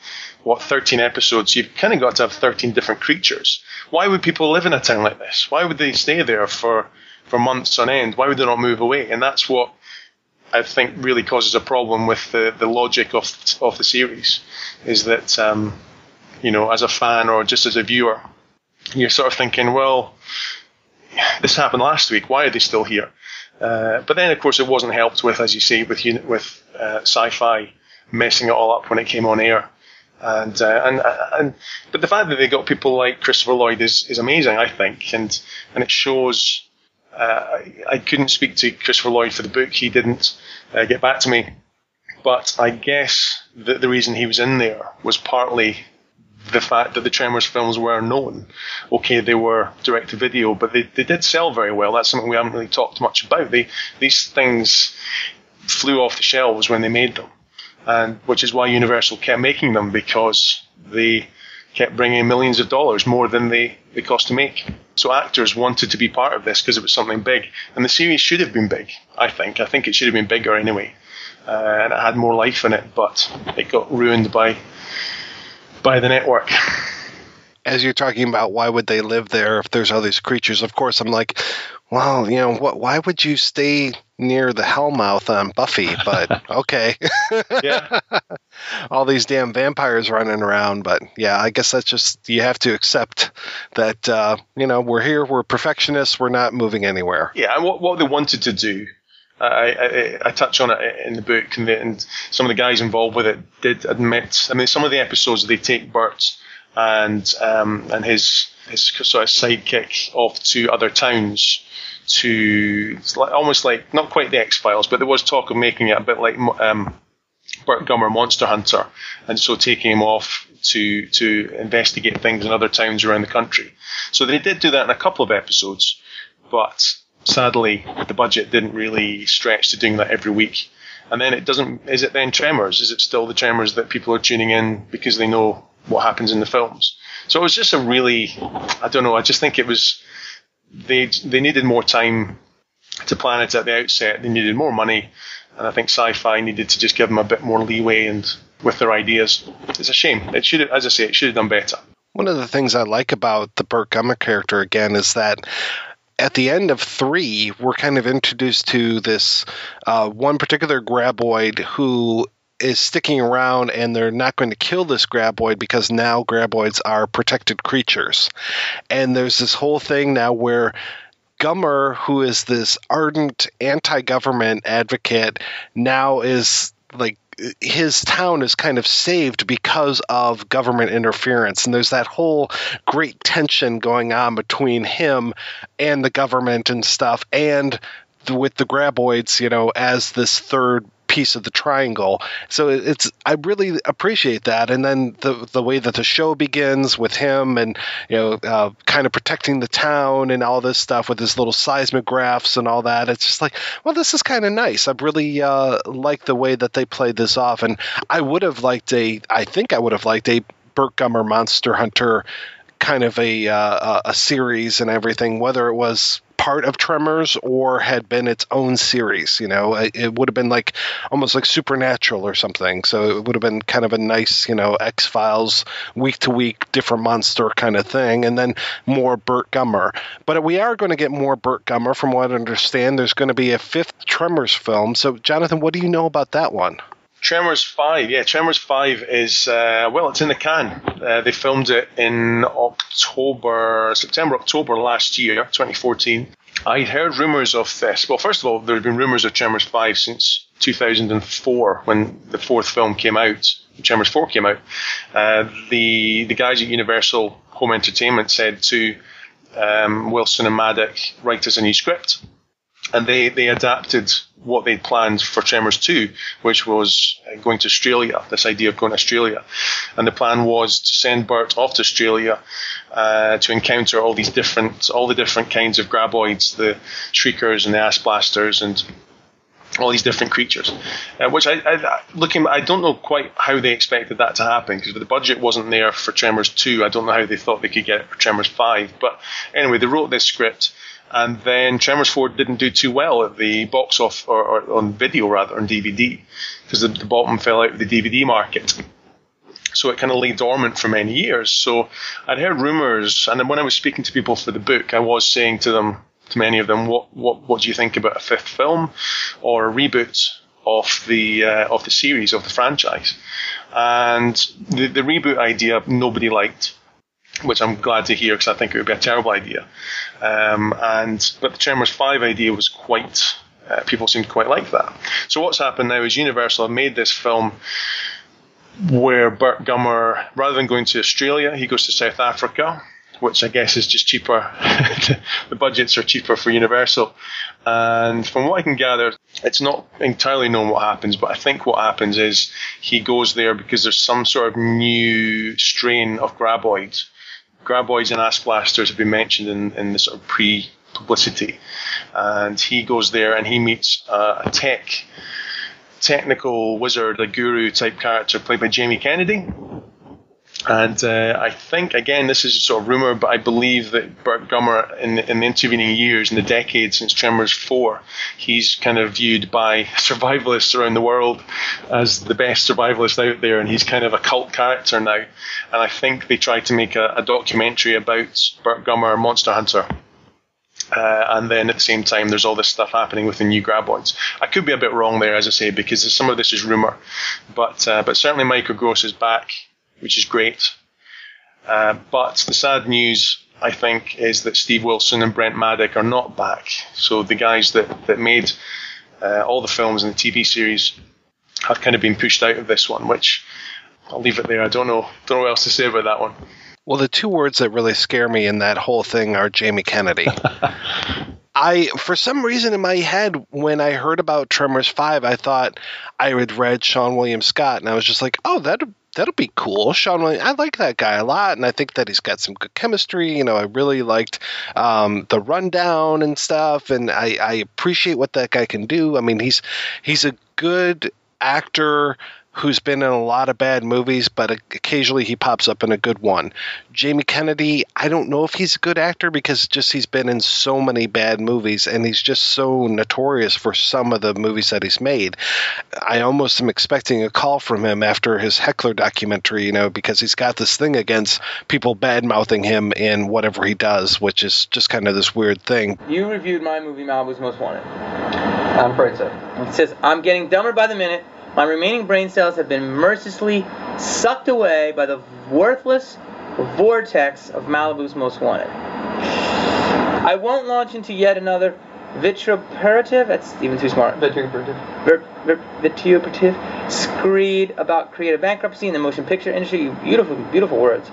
Speaker 16: what 13 episodes. You've kind of got to have 13 different creatures. Why would people live in a town like this? Why would they stay there for for months on end? Why would they not move away? And that's what I think really causes a problem with the, the logic of of the series, is that um, you know, as a fan or just as a viewer, you're sort of thinking, well, this happened last week. Why are they still here? Uh, but then, of course, it wasn't helped with, as you say, with with uh, sci-fi messing it all up when it came on air. And, uh, and and but the fact that they got people like Christopher Lloyd is, is amazing, I think, and and it shows. Uh, I couldn't speak to Christopher Lloyd for the book; he didn't uh, get back to me. But I guess that the reason he was in there was partly the fact that the Tremors films were known. Okay, they were direct to video, but they, they did sell very well. That's something we haven't really talked much about. They, these things flew off the shelves when they made them, and which is why Universal kept making them because they kept bringing millions of dollars more than they, they cost to make. So actors wanted to be part of this because it was something big, and the series should have been big. I think. I think it should have been bigger anyway, uh, and it had more life in it, but it got ruined by by the network.
Speaker 14: As you're talking about why would they live there if there's all these creatures, of course I'm like, well, you know, what why would you stay near the Hellmouth on Buffy? But okay.
Speaker 16: yeah.
Speaker 14: all these damn vampires running around, but yeah, I guess that's just you have to accept that uh, you know, we're here, we're perfectionists, we're not moving anywhere.
Speaker 16: Yeah, and what what they wanted to do I, I, I, touch on it in the book, and, the, and, some of the guys involved with it did admit. I mean, some of the episodes they take Burt and um, and his his sort of sidekick off to other towns to almost like not quite the X Files, but there was talk of making it a bit like um, Burt Gummer Monster Hunter, and so taking him off to to investigate things in other towns around the country. So they did do that in a couple of episodes, but sadly, the budget didn't really stretch to doing that every week. And then it doesn't. Is it then Tremors? Is it still the Tremors that people are tuning in because they know what happens in the films? So it was just a really, I don't know. I just think it was they they needed more time to plan it at the outset. They needed more money, and I think Sci-Fi needed to just give them a bit more leeway and with their ideas. It's a shame. It should, as I say, it should have done better.
Speaker 14: One of the things I like about the Burt Gummer character again is that at the end of three, we're kind of introduced to this uh, one particular graboid who is sticking around and they're not going to kill this graboid because now graboids are protected creatures. And there's this whole thing now where Gummer, who is this ardent anti government advocate, now is like his town is kind of saved because of government interference, and there's that whole great tension going on between him and the government and stuff, and the, with the graboids, you know, as this third piece of the triangle. So it's I really appreciate that, and then the the way that the show begins with him and you know uh, kind of protecting the town and all this stuff with his little seismographs and all that. It's just like, well, this is kind of nice. I really uh, like the way that they played this off, and I would have liked a. I think I would have liked a Burt Gummer Monster Hunter kind of a uh, a series and everything, whether it was part of Tremors or had been its own series. You know, it, it would have been like almost like Supernatural or something. So it would have been kind of a nice, you know, X Files week to week different monster kind of thing, and then more Burt Gummer. But we are going to get more Burt Gummer, from what I understand. There's going to be a fifth Tremors film. So, Jonathan, what do you know about that one?
Speaker 16: Tremors 5, yeah, Tremors 5 is, uh, well, it's in the can. Uh, they filmed it in October, September, October last year, 2014. I'd heard rumours of this. Well, first of all, there had been rumours of Tremors 5 since 2004 when the fourth film came out, Tremors 4 came out. Uh, the, the guys at Universal Home Entertainment said to um, Wilson and Maddock, write us a new script and they, they adapted what they'd planned for Tremors 2, which was going to Australia, this idea of going to Australia. And the plan was to send Burt off to Australia uh, to encounter all these different, all the different kinds of graboids, the shriekers and the ass blasters and all these different creatures, uh, which I, I looking, I don't know quite how they expected that to happen because the budget wasn't there for Tremors 2. I don't know how they thought they could get it for Tremors 5. But anyway, they wrote this script and then Tremors 4 didn't do too well at the box off or, or on video rather on DVD because the, the bottom fell out of the DVD market. So it kind of lay dormant for many years. So I'd heard rumors, and then when I was speaking to people for the book, I was saying to them, to many of them, what what what do you think about a fifth film or a reboot of the uh, of the series of the franchise? And the, the reboot idea nobody liked which I'm glad to hear because I think it would be a terrible idea. Um, and but the Tremors Five idea was quite. Uh, people seem to quite like that. So what's happened now is Universal have made this film where Burt Gummer, rather than going to Australia, he goes to South Africa, which I guess is just cheaper. the budgets are cheaper for Universal. And from what I can gather, it's not entirely known what happens, but I think what happens is he goes there because there's some sort of new strain of graboids graboids and ass blasters have been mentioned in, in the sort of pre publicity. And he goes there and he meets uh, a tech, technical wizard, a guru type character played by Jamie Kennedy. And uh, I think, again, this is sort of rumor, but I believe that Burt Gummer, in the, in the intervening years, in the decades since Tremors 4, he's kind of viewed by survivalists around the world as the best survivalist out there, and he's kind of a cult character now. And I think they tried to make a, a documentary about Burt Gummer, Monster Hunter. Uh, and then at the same time, there's all this stuff happening with the new graboids. I could be a bit wrong there, as I say, because some of this is rumor, but uh, but certainly Michael Gross is back which is great. Uh, but the sad news, I think, is that Steve Wilson and Brent Maddock are not back. So the guys that, that made uh, all the films and the TV series have kind of been pushed out of this one, which I'll leave it there. I don't know, don't know what else to say about that one.
Speaker 14: Well, the two words that really scare me in that whole thing are Jamie Kennedy. I, for some reason in my head, when I heard about Tremors 5, I thought I had read Seann William Scott, and I was just like, oh, that that'll be cool. Sean, I like that guy a lot, and I think that he's got some good chemistry. You know, I really liked um, the rundown and stuff, and I, I appreciate what that guy can do. I mean, he's he's a good actor who's been in a lot of bad movies, but occasionally he pops up in a good one. Jamie Kennedy, I don't know if he's a good actor because just he's been in so many bad movies and he's just so notorious for some of the movies that he's made. I almost am expecting a call from him after his Heckler documentary, you know, because he's got this thing against people bad mouthing him in whatever he does, which is just kind of this weird thing.
Speaker 28: You reviewed my movie Malibu's Most Wanted. I'm afraid so. It says, I'm getting dumber by the minute my remaining brain cells have been mercilessly sucked away by the worthless vortex of Malibu's Most Wanted. I won't launch into yet another vituperative. That's even too smart.
Speaker 29: Vituperative.
Speaker 28: Ver, ver, vituperative. Screed about creative bankruptcy in the motion picture industry. Beautiful, beautiful words.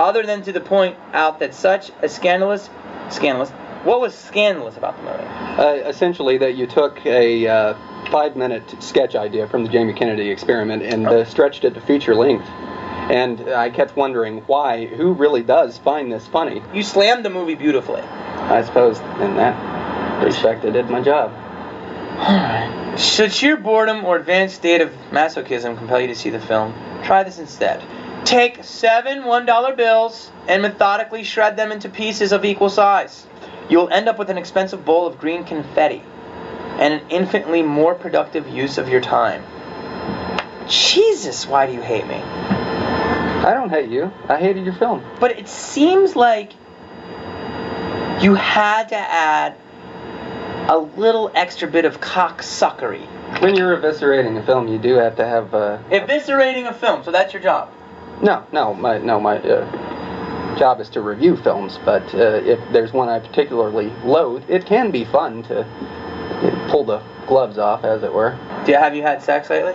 Speaker 28: Other than to the point out that such a scandalous, scandalous. What was scandalous about the movie?
Speaker 29: Uh, essentially, that you took a uh, five-minute sketch idea from the Jamie Kennedy experiment and uh, stretched it to feature length. And I kept wondering why. Who really does find this funny?
Speaker 28: You slammed the movie beautifully.
Speaker 29: I suppose in that respect, I did my job.
Speaker 28: Alright. Should sheer boredom or advanced state of masochism compel you to see the film, try this instead. Take seven $1 bills and methodically shred them into pieces of equal size. You will end up with an expensive bowl of green confetti and an infinitely more productive use of your time. Jesus, why do you hate me?
Speaker 29: I don't hate you. I hated your film.
Speaker 28: But it seems like you had to add a little extra bit of cocksuckery.
Speaker 29: When you're eviscerating a film, you do have to have. Uh,
Speaker 28: Eviscerating a film, so that's your job.
Speaker 29: no, no, my no, my uh, job is to review films. But uh, if there's one I particularly loathe, it can be fun to pull the gloves off, as it were.
Speaker 28: Do you, have you had sex lately?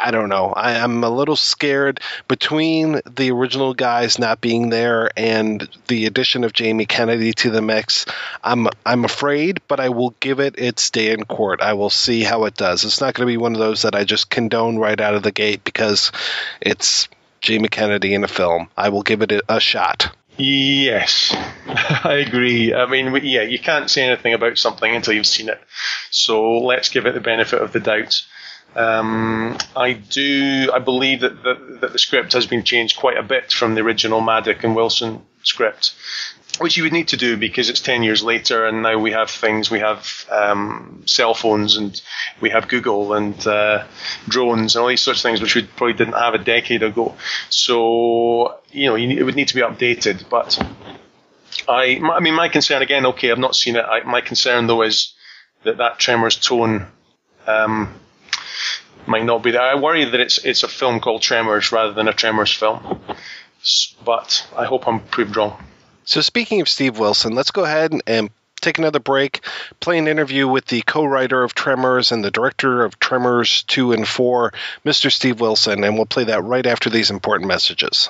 Speaker 14: I don't know. I, I'm a little scared between the original guys not being there and the addition of Jamie Kennedy to the mix. I'm I'm afraid, but I will give it its day in court. I will see how it does. It's not going to be one of those that I just condone right out of the gate because it's Jamie Kennedy in a film. I will give it a, a shot.
Speaker 16: Yes, I agree. I mean, yeah, you can't say anything about something until you've seen it. So let's give it the benefit of the doubt. Um, I do. I believe that the, that the script has been changed quite a bit from the original Maddock and Wilson script, which you would need to do because it's ten years later, and now we have things. We have um, cell phones, and we have Google and uh, drones, and all these sorts of things, which we probably didn't have a decade ago. So you know, it would need to be updated. But I, I mean, my concern again. Okay, I've not seen it. I, my concern though is that that Tremors tone. Um, might not be there. I worry that it's it's a film called Tremors rather than a Tremors film. But I hope I'm proved wrong.
Speaker 14: So speaking of Steve Wilson, let's go ahead and, take another break, play an interview with the co-writer of Tremors and the director of Tremors 2 and 4, Mr. Steve Wilson, and we'll play that right after these important messages.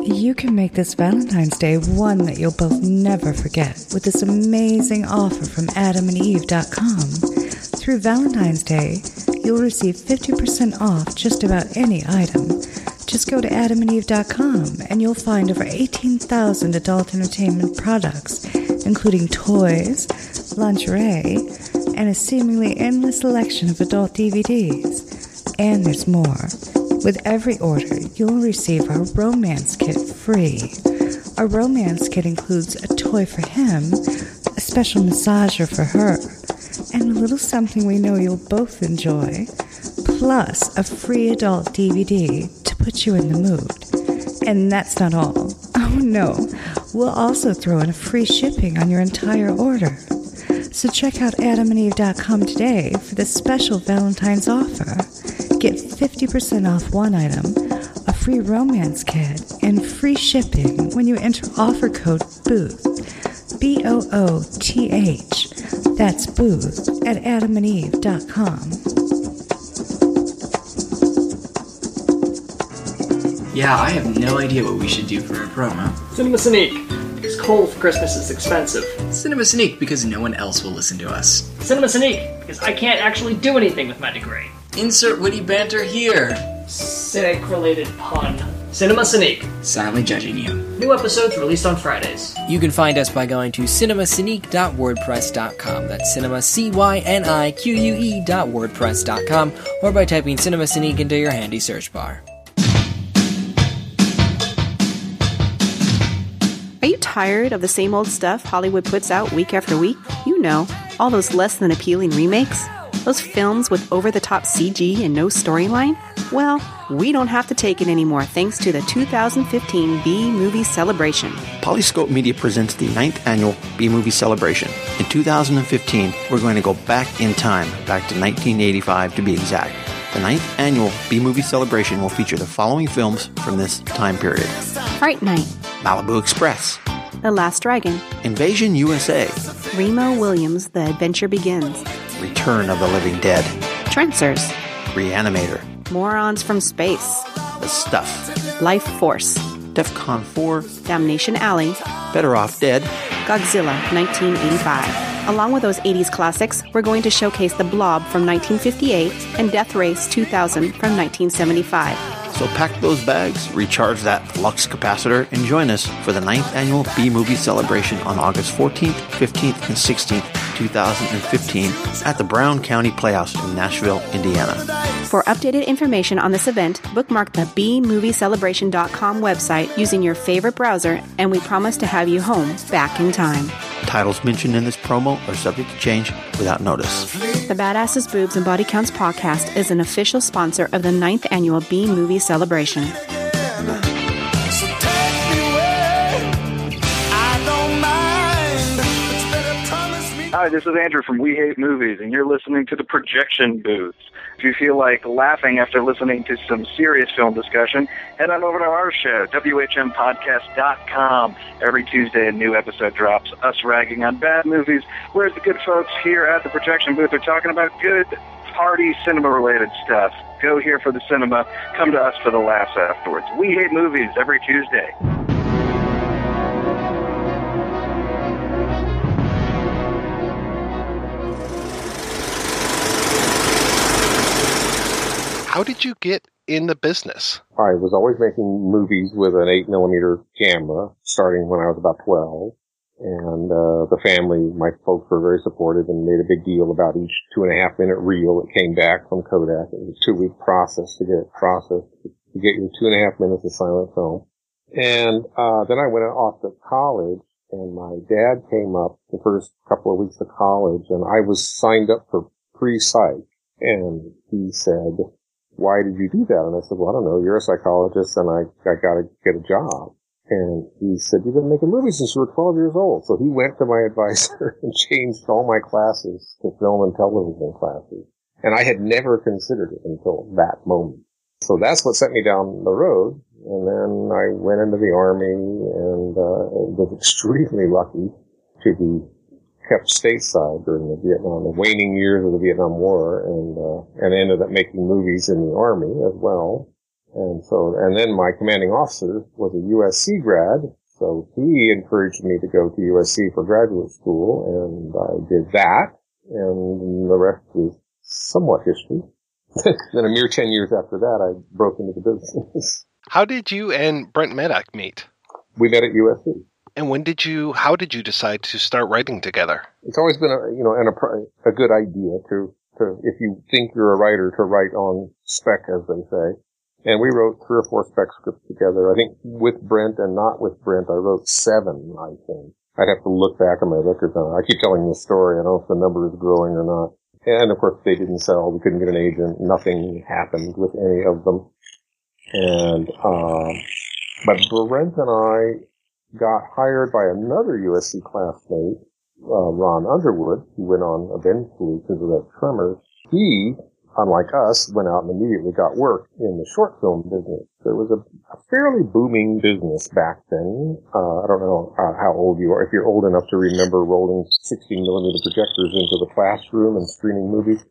Speaker 30: You can make this Valentine's Day one that you'll both never forget with this amazing offer from adamandeve.com. Through Valentine's Day, you'll receive 50% off just about any item. Just go to adamandeve.com and you'll find over 18,000 adult entertainment products, including toys, lingerie, and a seemingly endless selection of adult DVDs. And there's more. With every order, you'll receive our romance kit free. Our romance kit includes a toy for him, a special massager for her, and a little something we know you'll both enjoy, plus a free adult DVD to put you in the mood. And that's not all. Oh no, we'll also throw in a free shipping on your entire order. So check out adamandeve.com today for this special Valentine's offer. Get 50% off one item, a free romance kit, and free shipping when you enter offer code BOOTH. B O O T H. That's booth at adamandeve.com.
Speaker 31: Yeah, I have no idea what we should do for a promo.
Speaker 32: Cinema Cynique, because coal for Christmas is expensive.
Speaker 31: Cinema Cynique because no one else will listen to us.
Speaker 32: Cinema Cynique, because I can't actually do anything with my degree.
Speaker 31: Insert witty banter here.
Speaker 32: Cynic related pun. Cinema Cynique.
Speaker 31: Silently judging you.
Speaker 32: New episodes released on Fridays.
Speaker 33: You can find us by going to cinemacynique.wordpress.com. That's cinema, C-Y-N-I-Q-U-E dot wordpress.com, or by typing Cinema Cynique into your handy search bar.
Speaker 34: Are you tired of the same old stuff Hollywood puts out week after week? You know, all those less than appealing remakes? Those films with over the top CG and no storyline? Well, we don't have to take it anymore thanks to the 2015 B Movie Celebration.
Speaker 35: Polyscope Media presents the ninth annual B Movie Celebration. In 2015, we're going to go back in time, back to 1985 to be exact. The ninth annual B Movie Celebration will feature the following films from this time period
Speaker 34: Fright Night,
Speaker 35: Malibu Express,
Speaker 34: The Last Dragon,
Speaker 35: Invasion USA,
Speaker 34: Remo Williams' The Adventure Begins,
Speaker 35: Return of the Living Dead,
Speaker 34: Trancers,
Speaker 35: Reanimator,
Speaker 34: Morons from Space,
Speaker 35: The Stuff,
Speaker 34: Life Force,
Speaker 35: DEFCON 4,
Speaker 34: Damnation Alley,
Speaker 35: Better Off Dead,
Speaker 34: Godzilla 1985. Along with those 80s classics, we're going to showcase The Blob from 1958 and Death Race 2000 from 1975.
Speaker 35: So pack those bags, recharge that flux capacitor, and join us for the 9th annual B Movie Celebration on August 14th, 15th, and 16th, 2015 at the Brown County Playhouse in Nashville, Indiana.
Speaker 34: For updated information on this event, bookmark the bmoviecelebration.com website using your favorite browser, and we promise to have you home back in time.
Speaker 35: Titles mentioned in this promo are subject to change without notice.
Speaker 34: The Badasses Boobs and Body Counts podcast is an official sponsor of the 9th annual B Movie Celebration.
Speaker 36: Hi, this is Andrew from We Hate Movies, and you're listening to the Projection Booth. If you feel like laughing after listening to some serious film discussion, head on over to our show, WHMPodcast.com. Every Tuesday, a new episode drops, us ragging on bad movies, whereas the good folks here at the Projection Booth are talking about good, party, cinema-related stuff. Go here for the cinema, come to us for the laughs afterwards. We Hate Movies every Tuesday.
Speaker 14: How did you get in the business?
Speaker 37: I was always making movies with an 8 millimeter camera, starting when I was about 12. And uh, the family, my folks were very supportive and made a big deal about each two and a half minute reel that came back from Kodak. It was a two week process to get it processed to get your two and a half minutes of silent film. And uh, then I went off to college and my dad came up the first couple of weeks of college and I was signed up for pre-psych. And he said, why did you do that? And I said, well, I don't know. You're a psychologist and I, I got to get a job. And he said, you've been making movies since you were 12 years old. So he went to my advisor and changed all my classes to film and television classes. And I had never considered it until that moment. So that's what sent me down the road. And then I went into the army and uh, was extremely lucky to be kept stateside during the Vietnam, the waning years of the Vietnam War, and uh, and ended up making movies in the army as well. And so, and then my commanding officer was a USC grad, so he encouraged me to go to USC for graduate school, and I did that, and the rest is somewhat history. then a mere ten years after that, I broke into the business.
Speaker 14: How did you and Brent Maddock meet?
Speaker 37: We met at USC.
Speaker 14: And when did you? How did you decide to start writing together?
Speaker 37: It's always been a you know an, a, a good idea to to if you think you're a writer to write on spec as they say. And we wrote three or four spec scripts together. I think with Brent and not with Brent, I wrote seven. I think I'd have to look back at my records. I keep telling the story. I don't know if the number is growing or not. And of course, they didn't sell. We couldn't get an agent. Nothing happened with any of them. And um, but Brent and I got hired by another USC classmate, uh, Ron Underwood, who went on eventually to the Tremors. He, unlike us, went out and immediately got work in the short film business. It was a, a fairly booming business back then. Uh, I don't know uh, how old you are, if you're old enough to remember rolling 16 millimeter projectors into the classroom and screening movies.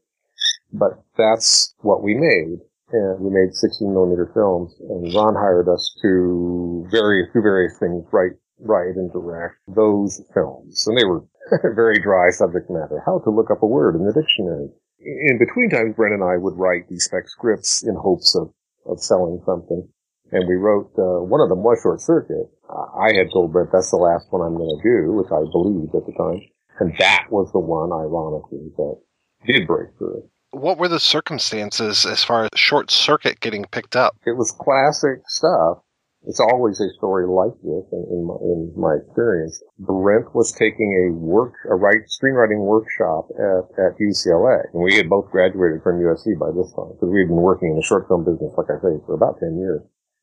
Speaker 37: But that's what we made and we made 16 millimeter films. And Ron hired us to various do various things, write, write and direct those films. And they were very dry subject matter. How to look up a word in the dictionary. In between times, Brent and I would write these spec scripts in hopes of, of selling something. And we wrote, uh, one of them was Short Circuit. I had told Brent that's the last one I'm going to do, which I believed at the time. And that was the one, ironically, that did break through
Speaker 14: what were the circumstances as far as short circuit getting picked up?
Speaker 37: It was classic stuff. It's always a story like this in, in, my, in my experience. Brent was taking a work, a write, screenwriting workshop at, at UCLA. And we had both graduated from USC by this time because we had been working in the short film business, like I say, for about 10 years.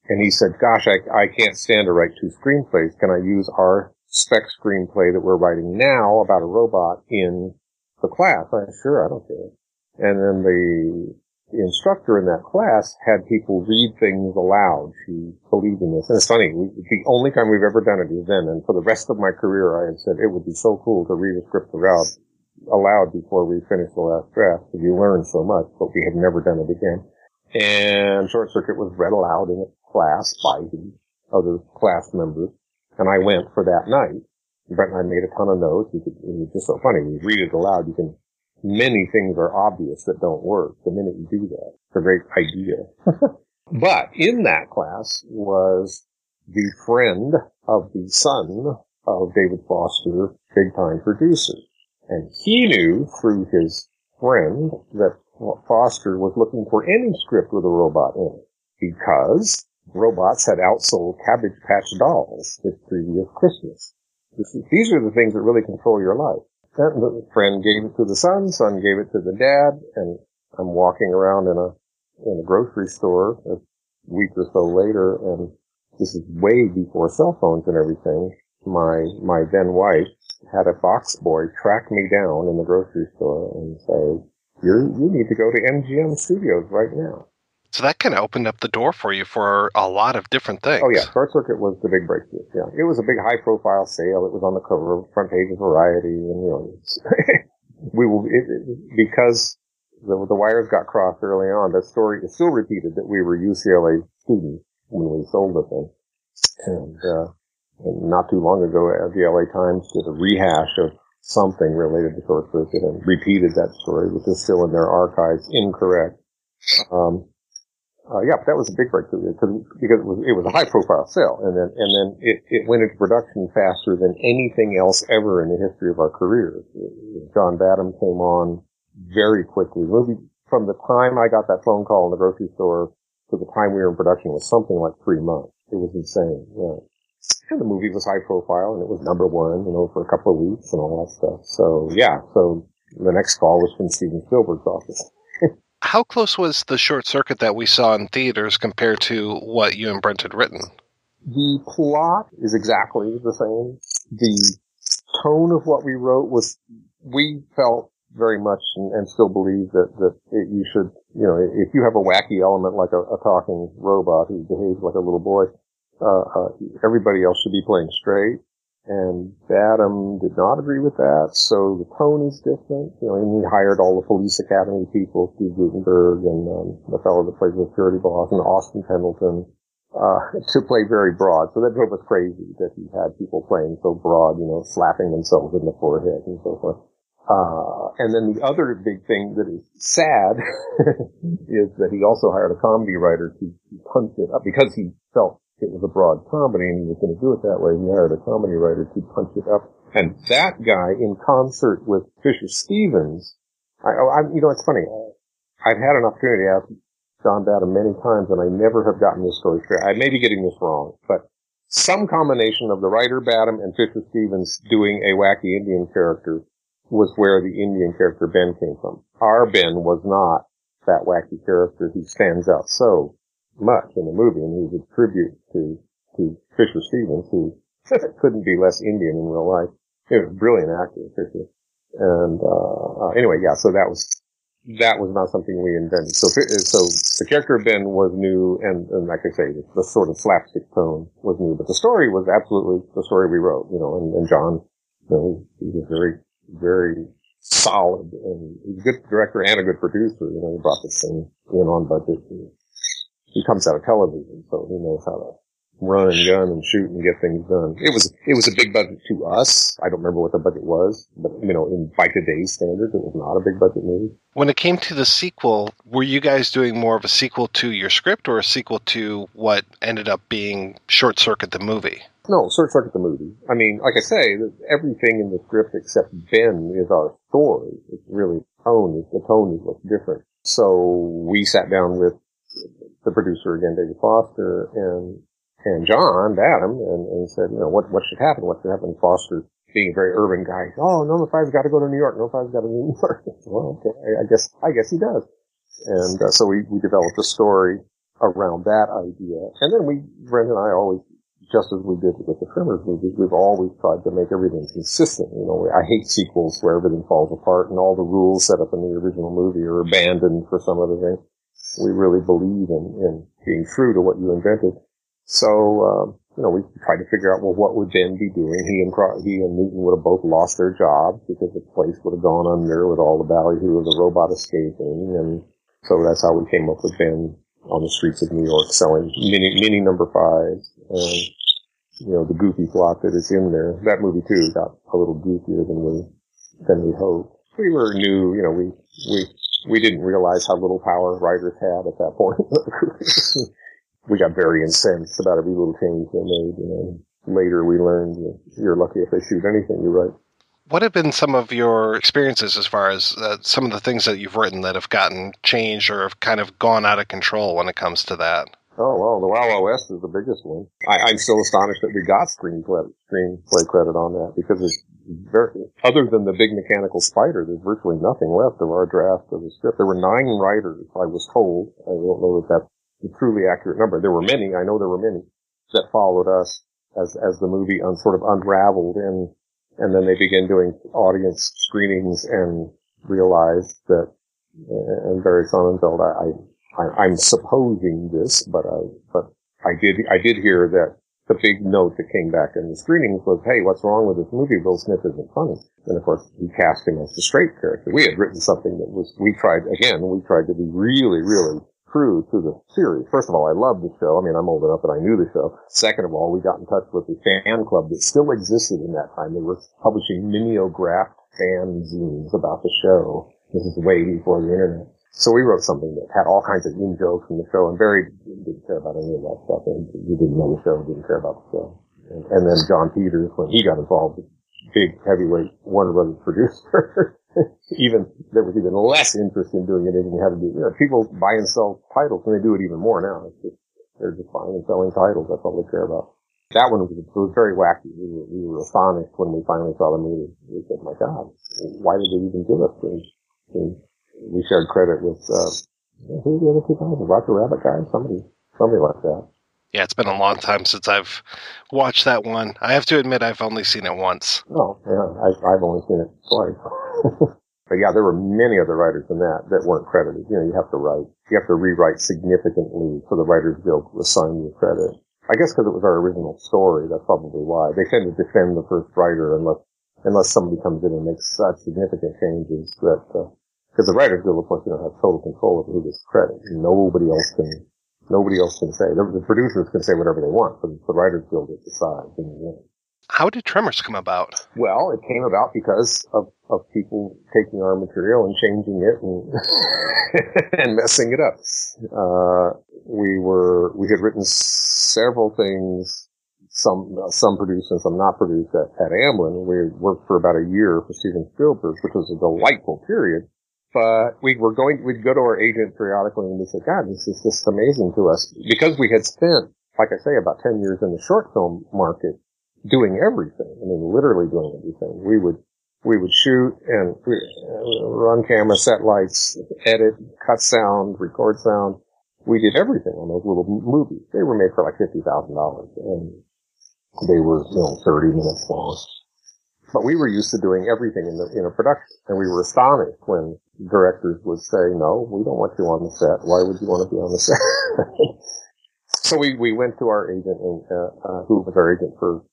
Speaker 37: And he said, gosh, I, I can't stand to write two screenplays. Can I use our spec screenplay that we're writing now about a robot in the class? I said, sure, I don't care. And then the instructor in that class had people read things aloud. She believed in this. And it's funny, we, the only time we've ever done it is then. And for the rest of my career, I had said it would be so cool to read a script aloud, aloud before we finish the last draft because you learn so much, but we have never done it again. And Short Circuit was read aloud in a class by the other class members. And I went for that night. Brent and I made a ton of notes. You could, it was just so funny. You read it aloud, you can many things are obvious that don't work the minute you do that. It's a great idea. but in that class was the friend of the son of David Foster, big time producer. And he knew through his friend that Foster was looking for any script with a robot in it because robots had outsold Cabbage Patch dolls this previous Christmas. Is, these are the things that really control your life. The friend gave it to the son, son gave it to the dad, and I'm walking around in a in a grocery store a week or so later, and this is way before cell phones and everything. My my then wife had a box boy track me down in the grocery store and say, "You you need to go to MGM Studios right now."
Speaker 14: So that kind of opened up the door for you for a lot of different things.
Speaker 37: Oh yeah, Short Circuit was the big breakthrough. Yeah, it was a big high profile sale. It was on the cover of front page of Variety, and you know, we will it, it, because the, the wires got crossed early on. That story is still repeated that we were UCLA students when we sold the thing, and, uh, and not too long ago, uh, the LA Times did a rehash of something related to Short Circuit and repeated that story, which is still in their archives, incorrect. Um, uh, yeah, but that was a big breakthrough because, because it was it was a high profile sale, and then and then it, it went into production faster than anything else ever in the history of our careers. John Badham came on very quickly. Movie from the time I got that phone call in the grocery store to the time we were in production was something like three months. It was insane. Yeah. And the movie was high profile, and it was number one, you know, for a couple of weeks and all that stuff. So yeah, so the next call was from Steven Spielberg's office
Speaker 14: how close was the short circuit that we saw in theaters compared to what you and Brent had written?
Speaker 37: The plot is exactly the same. The tone of what we wrote was, we felt very much and, and still believe that, that it, you should, you know, if you have a wacky element like a, a talking robot who behaves like a little boy, uh, uh, everybody else should be playing straight and Badham did not agree with that, so the tone is different. You know, and he hired all the police academy people, Steve Guttenberg and um, the fellow that plays the security boss, and Austin Pendleton, uh, to play very broad. So that drove us crazy that he had people playing so broad, you know, slapping themselves in the forehead and so forth. Uh, and then the other big thing that is sad is that he also hired a comedy writer to, to punch it up because he felt it was a broad comedy and he was going to do it that way. He hired a comedy writer to punch it up. And that guy, in concert with Fisher Stevens, I, I you know, it's funny. I've had an opportunity to ask John Badham many times, and I never have gotten this story straight. I may be getting this wrong, but some combination of the writer Badham and Fisher Stevens doing a wacky Indian character was where the Indian character Ben came from. Our Ben was not that wacky character who stands out so much in the movie, and he's a tribute to to Fisher Stevens, who couldn't be less Indian in real life. He was a brilliant actor, Fisher. And uh, uh, anyway, yeah. So that was that was not something we invented. So so the character of Ben was new, and, and like I say, the sort of slapstick tone was new, but the story was absolutely the story we wrote. You know, and, and John, you know, he was very very solid, and he's a good director and a good producer. You know, he brought the thing in on budget. And, he comes out of television, so he knows how to run and gun and shoot and get things done. It was it was a big budget to us. I don't remember what the budget was, but you know, in by today's standards, it was not a big budget movie.
Speaker 14: When it came to the sequel, were you guys doing more of a sequel to your script or a sequel to what ended up being Short Circuit the movie?
Speaker 37: No, Short Circuit the movie. I mean, like I say, everything in the script except Ben is our story. It's really tone. The tone is what's different. So we sat down with the producer again, David Foster, and and John Badham, and, and said, you know, what what should happen? What should happen? Foster, being a very urban guy, oh, number five's got to go to New York. Number five's got to go to New York. well, okay, I, I, guess I guess he does. And uh, so we we developed a story around that idea, and then we Brent and I always. Just as we did with the Tremors movies, we've always tried to make everything consistent. You know, I hate sequels where everything falls apart and all the rules set up in the original movie are abandoned for some other thing we really believe in, in being true to what you invented. So, um, you know, we tried to figure out, well, what would Ben be doing? He and he and Newton would have both lost their jobs because the place would have gone under with all the ballyhoo of the robot escaping. And so that's how we came up with Ben on the streets of New York selling mini, mini number five and, you know, the goofy plot that is in there. That movie too got a little goofier than we, than we hoped. We were new, you know, we, we, we didn't realize how little power writers had at that point. we got very incensed about every little change they made. You know, later we learned you're lucky if they shoot anything you write.
Speaker 14: What have been some of your experiences as far as uh, some of the things that you've written that have gotten changed or have kind of gone out of control when it comes to that?
Speaker 37: Oh well, the Wow West is the biggest one. I, I'm still astonished that we got screenplay screenplay credit on that because it's very, other than the big mechanical spider, there's virtually nothing left of our draft of the script. There were nine writers, I was told. I don't know if that's a truly accurate number. There were many. I know there were many that followed us as as the movie un, sort of unraveled and and then they began doing audience screenings and realized that uh, and Barry Sonnenfeld, I, I I'm supposing this, but I but I did I did hear that the big note that came back in the screenings was, "Hey, what's wrong with this movie? Will Smith isn't funny." And of course, we cast him as the straight character. We had written something that was we tried again. We tried to be really, really true to the series. First of all, I love the show. I mean, I'm old enough that I knew the show. Second of all, we got in touch with the fan club that still existed in that time. They were publishing mimeographed fanzines about the show. This is way before the internet. So we wrote something that had all kinds of in jokes from the show, and Barry didn't care about any of that stuff. And he didn't know the show, didn't care about the show. And, and then Jon Peters, when he got involved, big heavyweight Warner Brothers producer, even there was even less interest in doing anything had to do. You know, people buy and sell titles, and they do it even more now. It's just they're just buying and selling titles. That's all they care about. That one was, was very wacky. We were, we were astonished when we finally saw the movie. We said, "My God, why did they even give us this?" We shared credit with uh, who were the other two guys? The Roger Rabbit guy? Somebody, somebody like that.
Speaker 14: Yeah, it's been a long time since I've watched that one. I have to admit, I've only seen it once.
Speaker 37: Oh, yeah, I, I've only seen it twice. but yeah, there were many other writers than that that weren't credited. You know, you have to write, you have to rewrite significantly for the Writers Guild to assign you credit. I guess because it was our original story, that's probably why. They tend to defend the first writer unless, unless somebody comes in and makes such significant changes that, uh, because the Writers Guild, of course, you know, have total control over who gets credit. Nobody else can Nobody else can say. The, the producers can say whatever they want, but the Writers Guild that decides in the end.
Speaker 14: How did Tremors come about?
Speaker 37: Well, it came about because of, of people taking our material and changing it and, and messing it up. Uh, we were, we had written several things, some, uh, some produced and some not produced at, at Amblin. We worked for about a year for Steven Spielberg, which was a delightful period. But we were going, we'd go to our agent periodically and we'd say, God, this is just amazing to us. Because we had spent, like I say, about 10 years in the short film market doing everything. I mean, literally doing everything. We would, we would shoot and uh, run camera, set lights, edit, cut sound, record sound. We did everything on those little movies. They were made for like $50,000 and they were, you know, 30 minutes long. But we were used to doing everything in the, in a production and we were astonished when directors would say, no, we don't want you on the set. Why would you want to be on the set? so we, we went to our agent, and, uh, uh, who was our agent for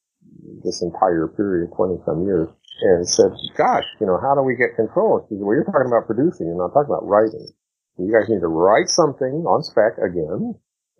Speaker 37: this entire period, 20 some years, and said, gosh, you know, how do we get control? She said, well, you're talking about producing, you're not talking about writing. You guys need to write something on spec again,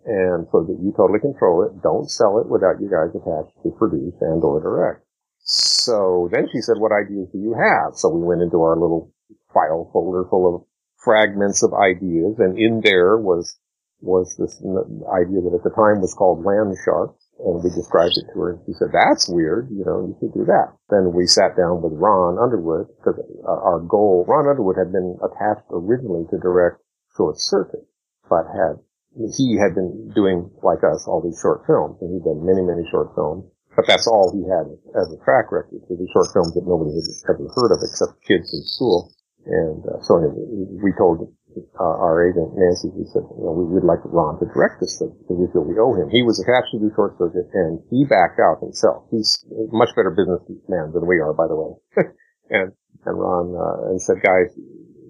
Speaker 37: and so that you totally control it. Don't sell it without you guys attached to produce and or direct. So then she said, what ideas do you have? So we went into our little file folder full of fragments of ideas, and in there was was this idea that at the time was called land sharks, and we described it to her, and she said, "That's weird, you know, you should do that." Then we sat down with Ron Underwood because uh, our goal, Ron Underwood had been attached originally to direct Short Circuit, but had he had been doing like us all these short films, and he'd done many many short films. But that's all he had as a track record. So these short films that nobody had ever heard of except kids in school. And uh, so we told uh, our agent Nancy, we said, you know, we would like Ron to direct this thing because we feel we owe him. He was attached to do short circuit, and he backed out himself. He's a much better businessman than we are, by the way. and and Ron uh, and said, guys,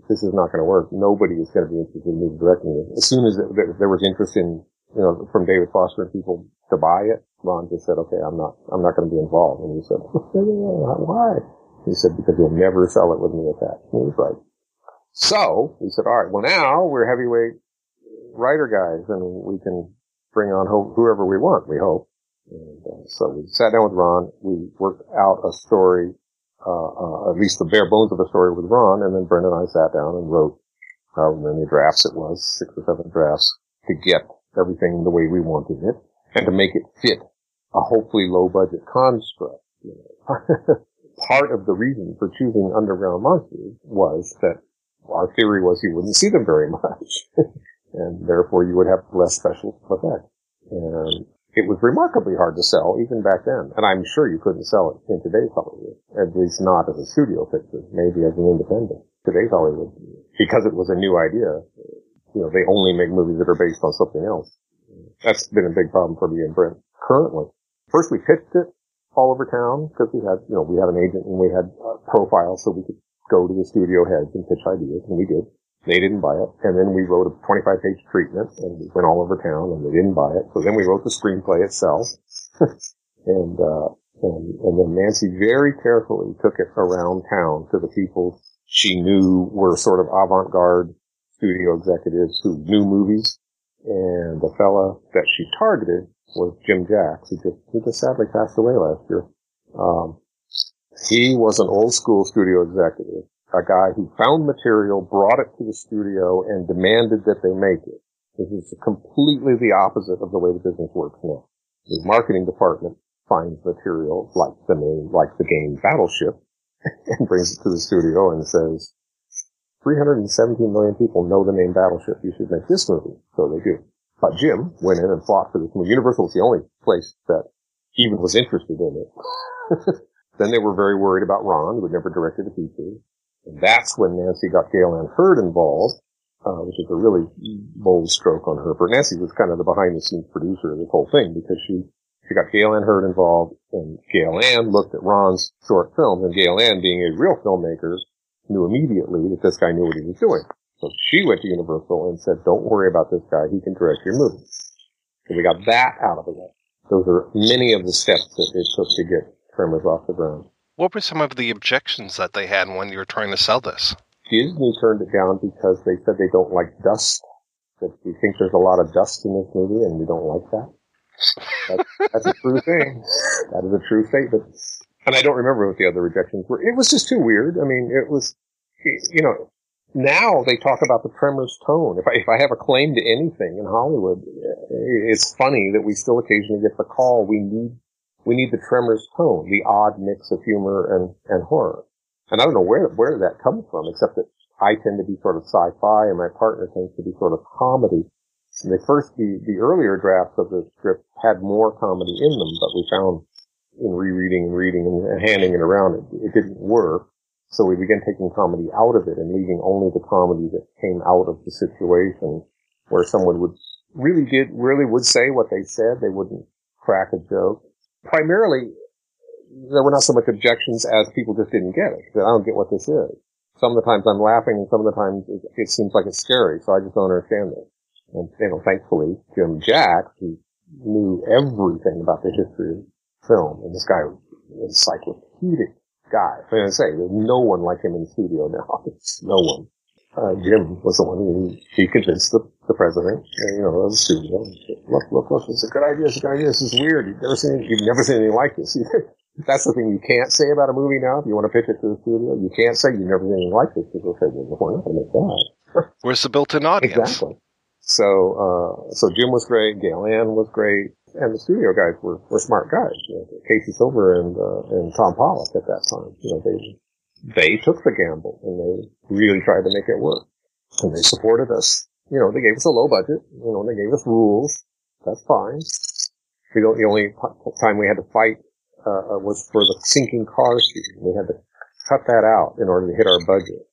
Speaker 37: this is not going to work. Nobody is going to be interested in me directing it. As soon as there, there was interest in, you know, from David Foster and people to buy it, Ron just said, okay, I'm not, I'm not going to be involved. And he said, why? He said, because you'll never sell it with me attached. And he was right. So he said, all right, well now we're heavyweight writer guys and we can bring on ho- whoever we want, we hope. And uh, so we sat down with Ron. We worked out a story, uh, uh, at least the bare bones of the story with Ron, and then Brent and I sat down and wrote however many drafts it was, six or seven drafts, to get everything the way we wanted it, and to make it fit a hopefully low budget construct. You know. Part of the reason for choosing Underground Monsters was that our theory was you wouldn't see them very much, and therefore you would have less special effects. And it was remarkably hard to sell even back then. And I'm sure you couldn't sell it in today's Hollywood, at least not as a studio picture, maybe as an independent. Today's Hollywood, because it was a new idea, you know, they only make movies that are based on something else. That's been a big problem for me and Brent currently. First we pitched it all over town because we had, you know, we had an agent and we had a profile so we could go to the studio heads and pitch ideas and we did. They didn't buy it. And then we wrote a 25 page treatment and we went all over town and they didn't buy it. So then we wrote the screenplay itself. and, uh, and, and then Nancy very carefully took it around town to the people she knew were sort of avant-garde studio executives who knew movies. And the fella that she targeted was Jim Jacks, who just, who just sadly passed away last year. Um, he was an old school studio executive a guy who found material, brought it to the studio, and demanded that they make it. This is completely the opposite of the way the business works now. The marketing department finds material like the name, like the game Battleship, and brings it to the studio and says, 317 million people know the name Battleship. You should make this movie. So they do. But Jim went in and fought for this. Universal was the only place that even was interested in it. then they were very worried about Ron, who had never directed a feature. And that's when Nancy got Gale Anne Hurd involved, uh, which is a really bold stroke on her. part. Nancy was kind of the behind the scenes producer of this whole thing because she, she got Gale Anne Hurd involved and Gale Anne looked at Ron's short films and Gale Anne being a real filmmaker knew immediately that this guy knew what he was doing. So she went to Universal and said, don't worry about this guy. He can direct your movie. So we got that out of the way. Those are many of the steps that it took to get Tremors off the ground.
Speaker 23: What were some of the objections that they had when you were trying to sell this?
Speaker 37: Disney turned it down because they said they don't like dust. That we think there's a lot of dust in this movie and we don't like that. That's, that's a true thing. That is a true statement. And I don't remember what the other rejections were. It was just too weird. I mean, it was, you know, now they talk about the Tremors tone. If I, if I have a claim to anything in Hollywood, eh, it's funny that we still occasionally get the call, we need we need the Tremors tone, the odd mix of humor and, and horror. And I don't know where, where that comes from, except that I tend to be sort of sci-fi and my partner tends to be sort of comedy. And the first, the, the earlier drafts of the script had more comedy in them, but we found in rereading and reading and handing it around, it, it didn't work. So we began taking comedy out of it and leaving only the comedy that came out of the situation where someone would really did, really would say what they said. They wouldn't crack a joke primarily, there were not so much objections as people just didn't get it. I don't get what this is. Some of the times I'm laughing and some of the times it, it seems like it's scary, so I just don't understand this. And, you know, thankfully, Jim Jack, who knew everything about the history of film, and this guy was encyclopedic guy. Going to say, there's no one like him in the studio now. no one uh, Jim was the one who he convinced the, the president, uh, you know, of the studio. Look, look, look! It's a good idea. It's a good idea. This is weird. You've never seen you've never seen anything like this. That's the thing you can't say about a movie now. If you want to pitch it to the studio, you can't say you've never seen anything like this because they'll say, "Well, we're not going to make that."
Speaker 23: Where's the built-in audience?
Speaker 37: Exactly. So, uh, so Jim was great. Gale Anne was great, and the studio guys were, were smart guys. You know, Casey Silver and uh, and Tom Pollock at that time. You know, they they took the gamble and they really tried to make it work. And they supported us. You know, they gave us a low budget. You know, they gave us rules. That's fine. We don't, the only time we had to fight uh, uh, was for the sinking car scene. We had to cut that out in order to hit our budget.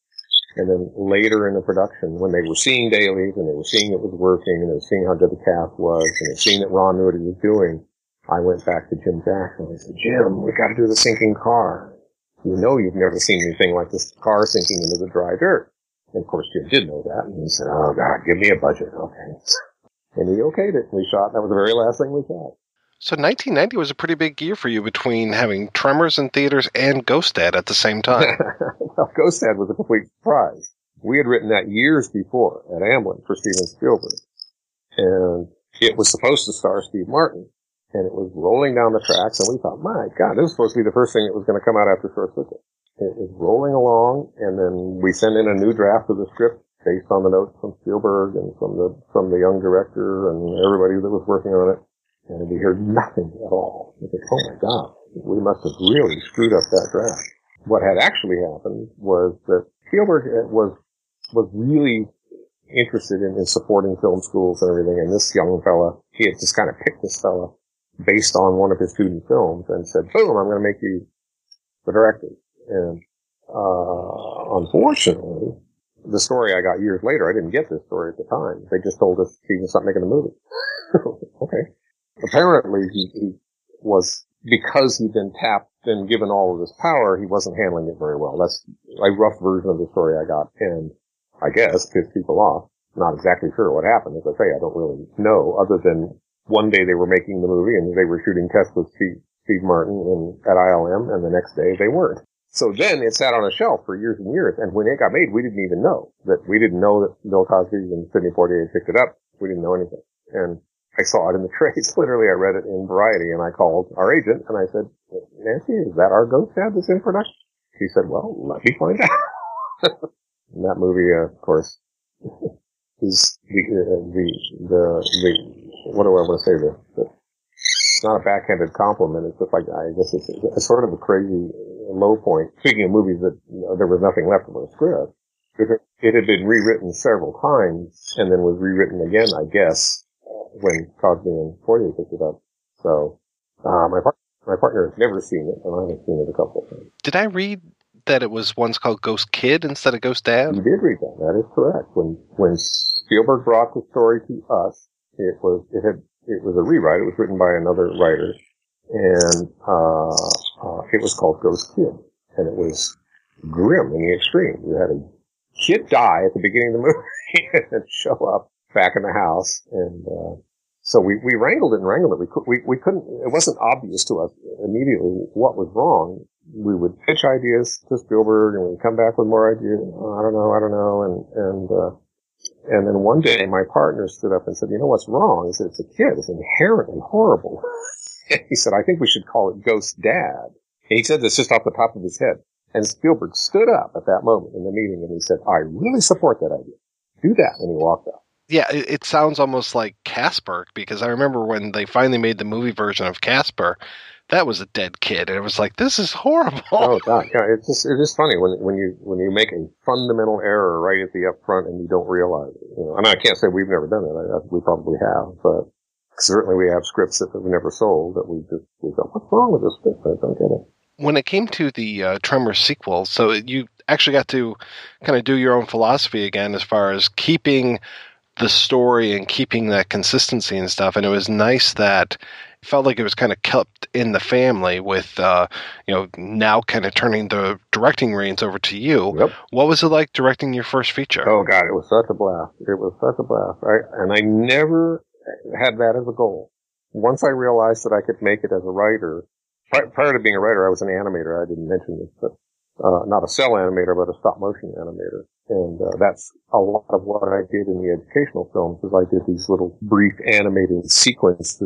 Speaker 37: And then later in the production, when they were seeing dailies and they were seeing it was working and they were seeing how good the cast was and they were seeing that Ron knew what he was doing, I went back to Jim Jackson and I said, Jim, we got to do the sinking car. You know you've never seen anything like this car sinking into the dry dirt. And of course, Jim did know that, and he said, "Oh God, give me a budget, okay." And he okayed it. We shot. That was the very last thing we shot.
Speaker 14: So 1990 was a pretty big year for you between having Tremors in theaters and Ghost Dad at the same time.
Speaker 37: well, Ghost Dad was a complete surprise. We had written that years before at Amblin for Steven Spielberg, and it was supposed to star Steve Martin, and it was rolling down the tracks, and we thought, my God, this was supposed to be the first thing that was going to come out after Short Circuit. It was rolling along, and then we sent in a new draft of the script based on the notes from Spielberg and from the from the young director and everybody that was working on it, and we heard nothing at all. We said, oh my God, we must have really screwed up that draft. What had actually happened was that Spielberg was was really interested in, in supporting film schools and everything, and this young fella, he had just kind of picked this fella based on one of his student films and said, boom, I'm going to make you the director. And, uh, unfortunately, the story I got years later, I didn't get this story at the time. They just told us Steven not making the movie. okay. Apparently he, he was, because he'd been tapped and given all of this power, he wasn't handling it very well. That's a rough version of the story I got. And I guess pissed people off. Not exactly sure what happened. As I say, I don't really know other than one day they were making the movie and they were shooting tests with Steve, Steve Martin in, at ILM and the next day they weren't. So then it sat on a shelf for years and years. And when it got made, we didn't even know that we didn't know that Bill Cosby and Sidney Poitier picked it up. We didn't know anything. And I saw it in the trades. Literally, I read it in Variety and I called our agent and I said, Nancy, is that our ghost dad that's in production? She said, well, let me find out. that movie, uh, of course, is the, uh, the, the, the, what do I want to say? The, the, it's not a backhanded compliment. It's just like, I guess it's, it's sort of a crazy low point. Speaking of movies that you know, there was nothing left of the script, it had been rewritten several times and then was rewritten again, I guess, when Cosby and Poitier picked it up. So, uh, my, par- my partner has never seen it, and I have seen it a couple of times.
Speaker 14: Did I read that it was once called Ghost Kid instead of Ghost Dad?
Speaker 37: You did read that. That is correct. When when Spielberg brought the story to us, it was it had it was a rewrite. It was written by another writer, and uh, uh, it was called Ghost Kid, and it was grim in the extreme. You had a kid die at the beginning of the movie and show up back in the house, and uh, so we, we wrangled and wrangled it. We, could, we we couldn't. It wasn't obvious to us immediately what was wrong. We would pitch ideas to Spielberg, and we'd come back with more ideas. Oh, I don't know, I don't know, and and uh, and then one day my partner stood up and said, "You know what's wrong? Is it's a kid. It's inherently horrible." he said, "I think we should call it Ghost Dad." And he said this just off the top of his head. And Spielberg stood up at that moment in the meeting and he said, "I really support that idea. Do that." And he walked out
Speaker 14: yeah, it, it, sounds almost like Casper because I remember when they finally made the movie version of Casper, that was a dead kid, and it was like this is horrible.
Speaker 37: Oh God, yeah, it's just it is funny when when you when you make a fundamental error right at the up front and you don't realize it. You know, I mean, I can't say we've never done it. I, we probably have, but certainly we have scripts that we've never sold that we just we go, what's wrong with this script? I don't get it
Speaker 14: when it came to the uh, Tremors sequel, so you actually got to kind of do your own philosophy again as far as keeping the story and keeping that consistency and stuff. And it was nice that it felt like it was kind of kept in the family with, uh, you know, now kind of turning the directing reins over to you.
Speaker 37: Yep.
Speaker 14: What was it like directing your first feature?
Speaker 37: Oh God, it was such a blast. It was such a blast. I, and I never had that as a goal. Once I realized that I could make it as a writer, prior to being a writer, I was an animator. I didn't mention this, but uh, not a cell animator, but a stop motion animator. And uh, that's a lot of what I did in the educational films is I did these little brief animated sequences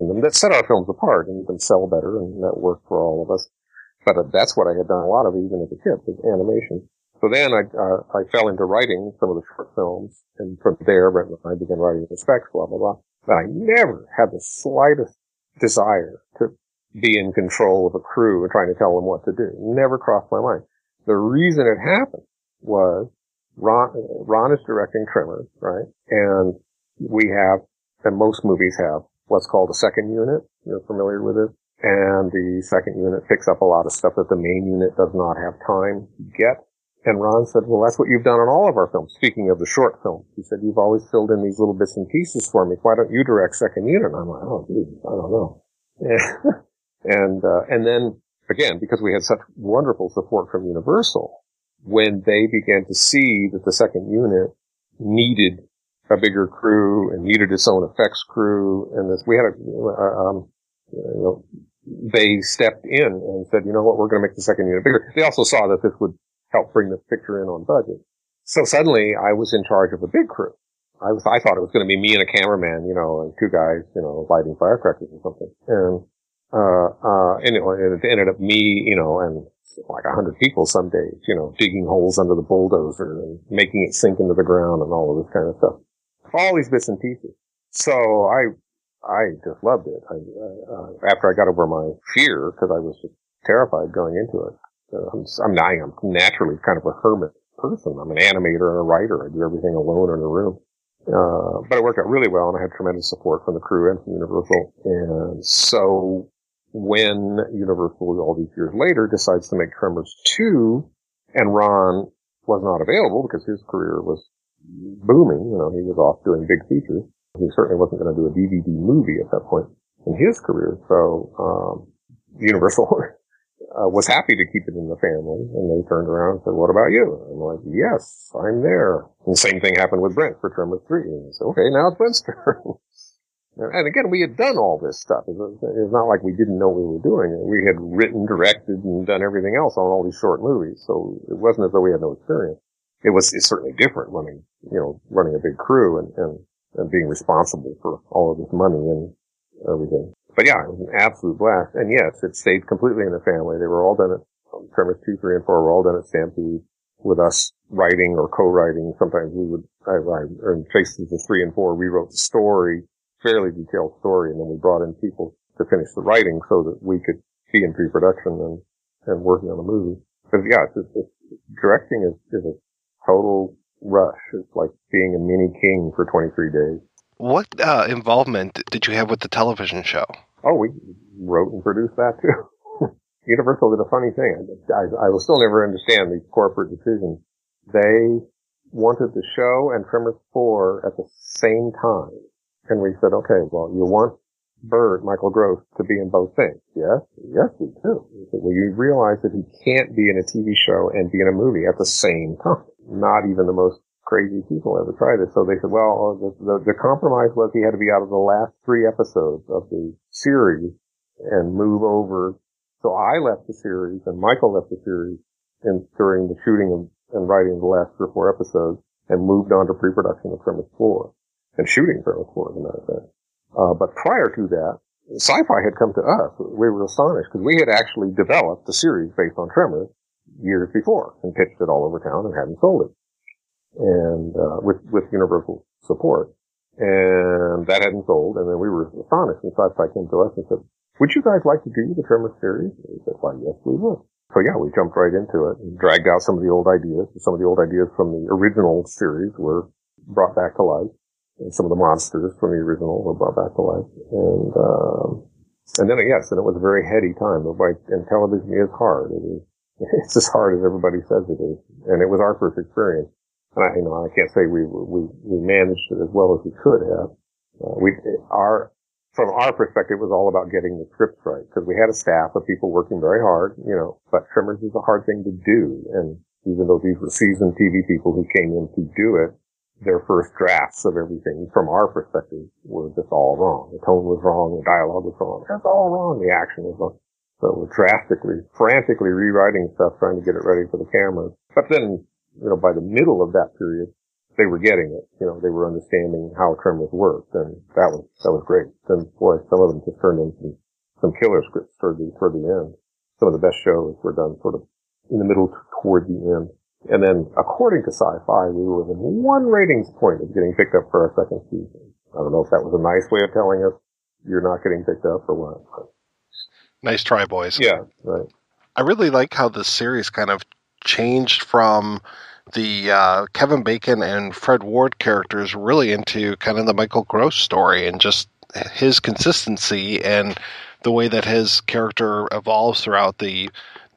Speaker 37: that set our films apart and even sell better and that worked for all of us. But uh, that's what I had done a lot of even as a kid was animation. So then I, uh, I fell into writing some of the short films and from there I began writing the specs, blah, blah, blah. But I never had the slightest desire to be in control of a crew and trying to tell them what to do. Never crossed my mind. The reason it happened was Ron, Ron is directing Tremors, right? And we have, and most movies have, what's called a second unit. You're familiar with it? And the second unit picks up a lot of stuff that the main unit does not have time to get. And Ron said, well, that's what you've done on all of our films. Speaking of the short films, he said, you've always filled in these little bits and pieces for me. Why don't you direct second unit? And I'm like, oh, geez, I don't know. And, uh, and then again, because we had such wonderful support from Universal, when they began to see that the second unit needed a bigger crew and needed its own effects crew, and this we had a um, you know they stepped in and said, you know what, we're going to make the second unit bigger. They also saw that this would help bring the picture in on budget. So suddenly I was in charge of a big crew. I was, I thought it was going to be me and a cameraman, you know, and two guys, you know, lighting firecrackers or something. And, uh, uh, anyway, it ended up me, you know, and like a hundred people some days, you know, digging holes under the bulldozer and making it sink into the ground and all of this kind of stuff. All these bits and pieces. So I, I just loved it. I, uh, after I got over my fear, because I was just terrified going into it. Uh, I'm, I'm, I'm naturally kind of a hermit person. I'm an animator and a writer. I do everything alone in a room. Uh, but it worked out really well and I had tremendous support from the crew and from Universal. And so when Universal all these years later decides to make Tremors 2 and Ron was not available because his career was booming, you know, he was off doing big features. He certainly wasn't going to do a DVD movie at that point in his career. So, um, Universal uh, was happy to keep it in the family, and they turned around and said, "What about you?" And I'm like, "Yes, I'm there." And the same thing happened with Brent for Tremors Three. And said, "Okay, now it's Brent's turn." And again, we had done all this stuff. It's not like we didn't know what we were doing. We had written, directed, and done everything else on all these short movies, so it wasn't as though we had no experience. It was it's certainly different running, you know, running a big crew and, and, and being responsible for all of this money and everything but yeah, it was an absolute blast. And yes, it stayed completely in the family. They were all done at Tremors 2, 3, and 4 were all done at Stampede with us writing or co-writing. Sometimes we would, I, I, in cases of 3 and 4, we wrote the story, fairly detailed story, and then we brought in people to finish the writing so that we could be in pre-production and, and working on the movie. Because yeah, it's, it's, directing is, is a total rush. It's like being a mini king for 23 days.
Speaker 14: What uh, involvement did you have with the television show?
Speaker 37: Oh, we wrote and produced that too. Universal did a funny thing. I, I will still never understand these corporate decisions. They wanted the show and Tremors 4 at the same time. And we said, okay, well, you want Burt, Michael Gross, to be in both things. Yes, yes, we do. Said, well, you realize that he can't be in a TV show and be in a movie at the same time. Not even the most crazy people ever tried it. So they said, well, uh, the, the, the compromise was he had to be out of the last three episodes of the series and move over. So I left the series and Michael left the series in, during the shooting of, and writing the last three or four episodes and moved on to pre-production of Tremors 4 and shooting Tremors 4 as a matter of fact. Uh, but prior to that, sci-fi had come to us. We were astonished because we had actually developed the series based on Tremors years before and pitched it all over town and hadn't sold it and uh, with with universal support. And that hadn't sold, and then we were astonished. And Sci-Fi came to us and said, "Would you guys like to do the Tremors series?" And we said, "Why, yes, we would." So yeah, we jumped right into it and dragged out some of the old ideas. Some of the old ideas from the original series were brought back to life. Some of the monsters from the original were brought back to life. And um, and then yes, and it was a very heady time. Like, and television is hard. It is it's as hard as everybody says it is. And it was our first experience. And I, you know, I can't say we, we, we managed it as well as we could have. Uh, we, our, from our perspective, it was all about getting the scripts right because we had a staff of people working very hard, you know, but Tremors is a hard thing to do. And even though these were seasoned TV people who came in to do it, their first drafts of everything from our perspective were just all wrong. The tone was wrong, the dialogue was wrong. That's all wrong. The action was wrong. So we're drastically, frantically rewriting stuff, trying to get it ready for the cameras. But then you know, by the middle of that period, they were getting it. You know, they were understanding how Tremors worked, and that was that was great. Then, boy, some of them just turned into some killer scripts toward the toward the end. Some of the best shows were done sort of in the middle toward the end. And then, according to Sci-Fi, we were within one ratings point of getting picked up for our second season. I don't know if that was a nice way of telling us you're not getting picked up or what.
Speaker 14: Nice try, boys.
Speaker 37: Yeah, right.
Speaker 14: I really like how the series kind of changed from the uh, Kevin Bacon and Fred Ward characters really into kind of the Michael Gross story and just his consistency and the way that his character evolves throughout the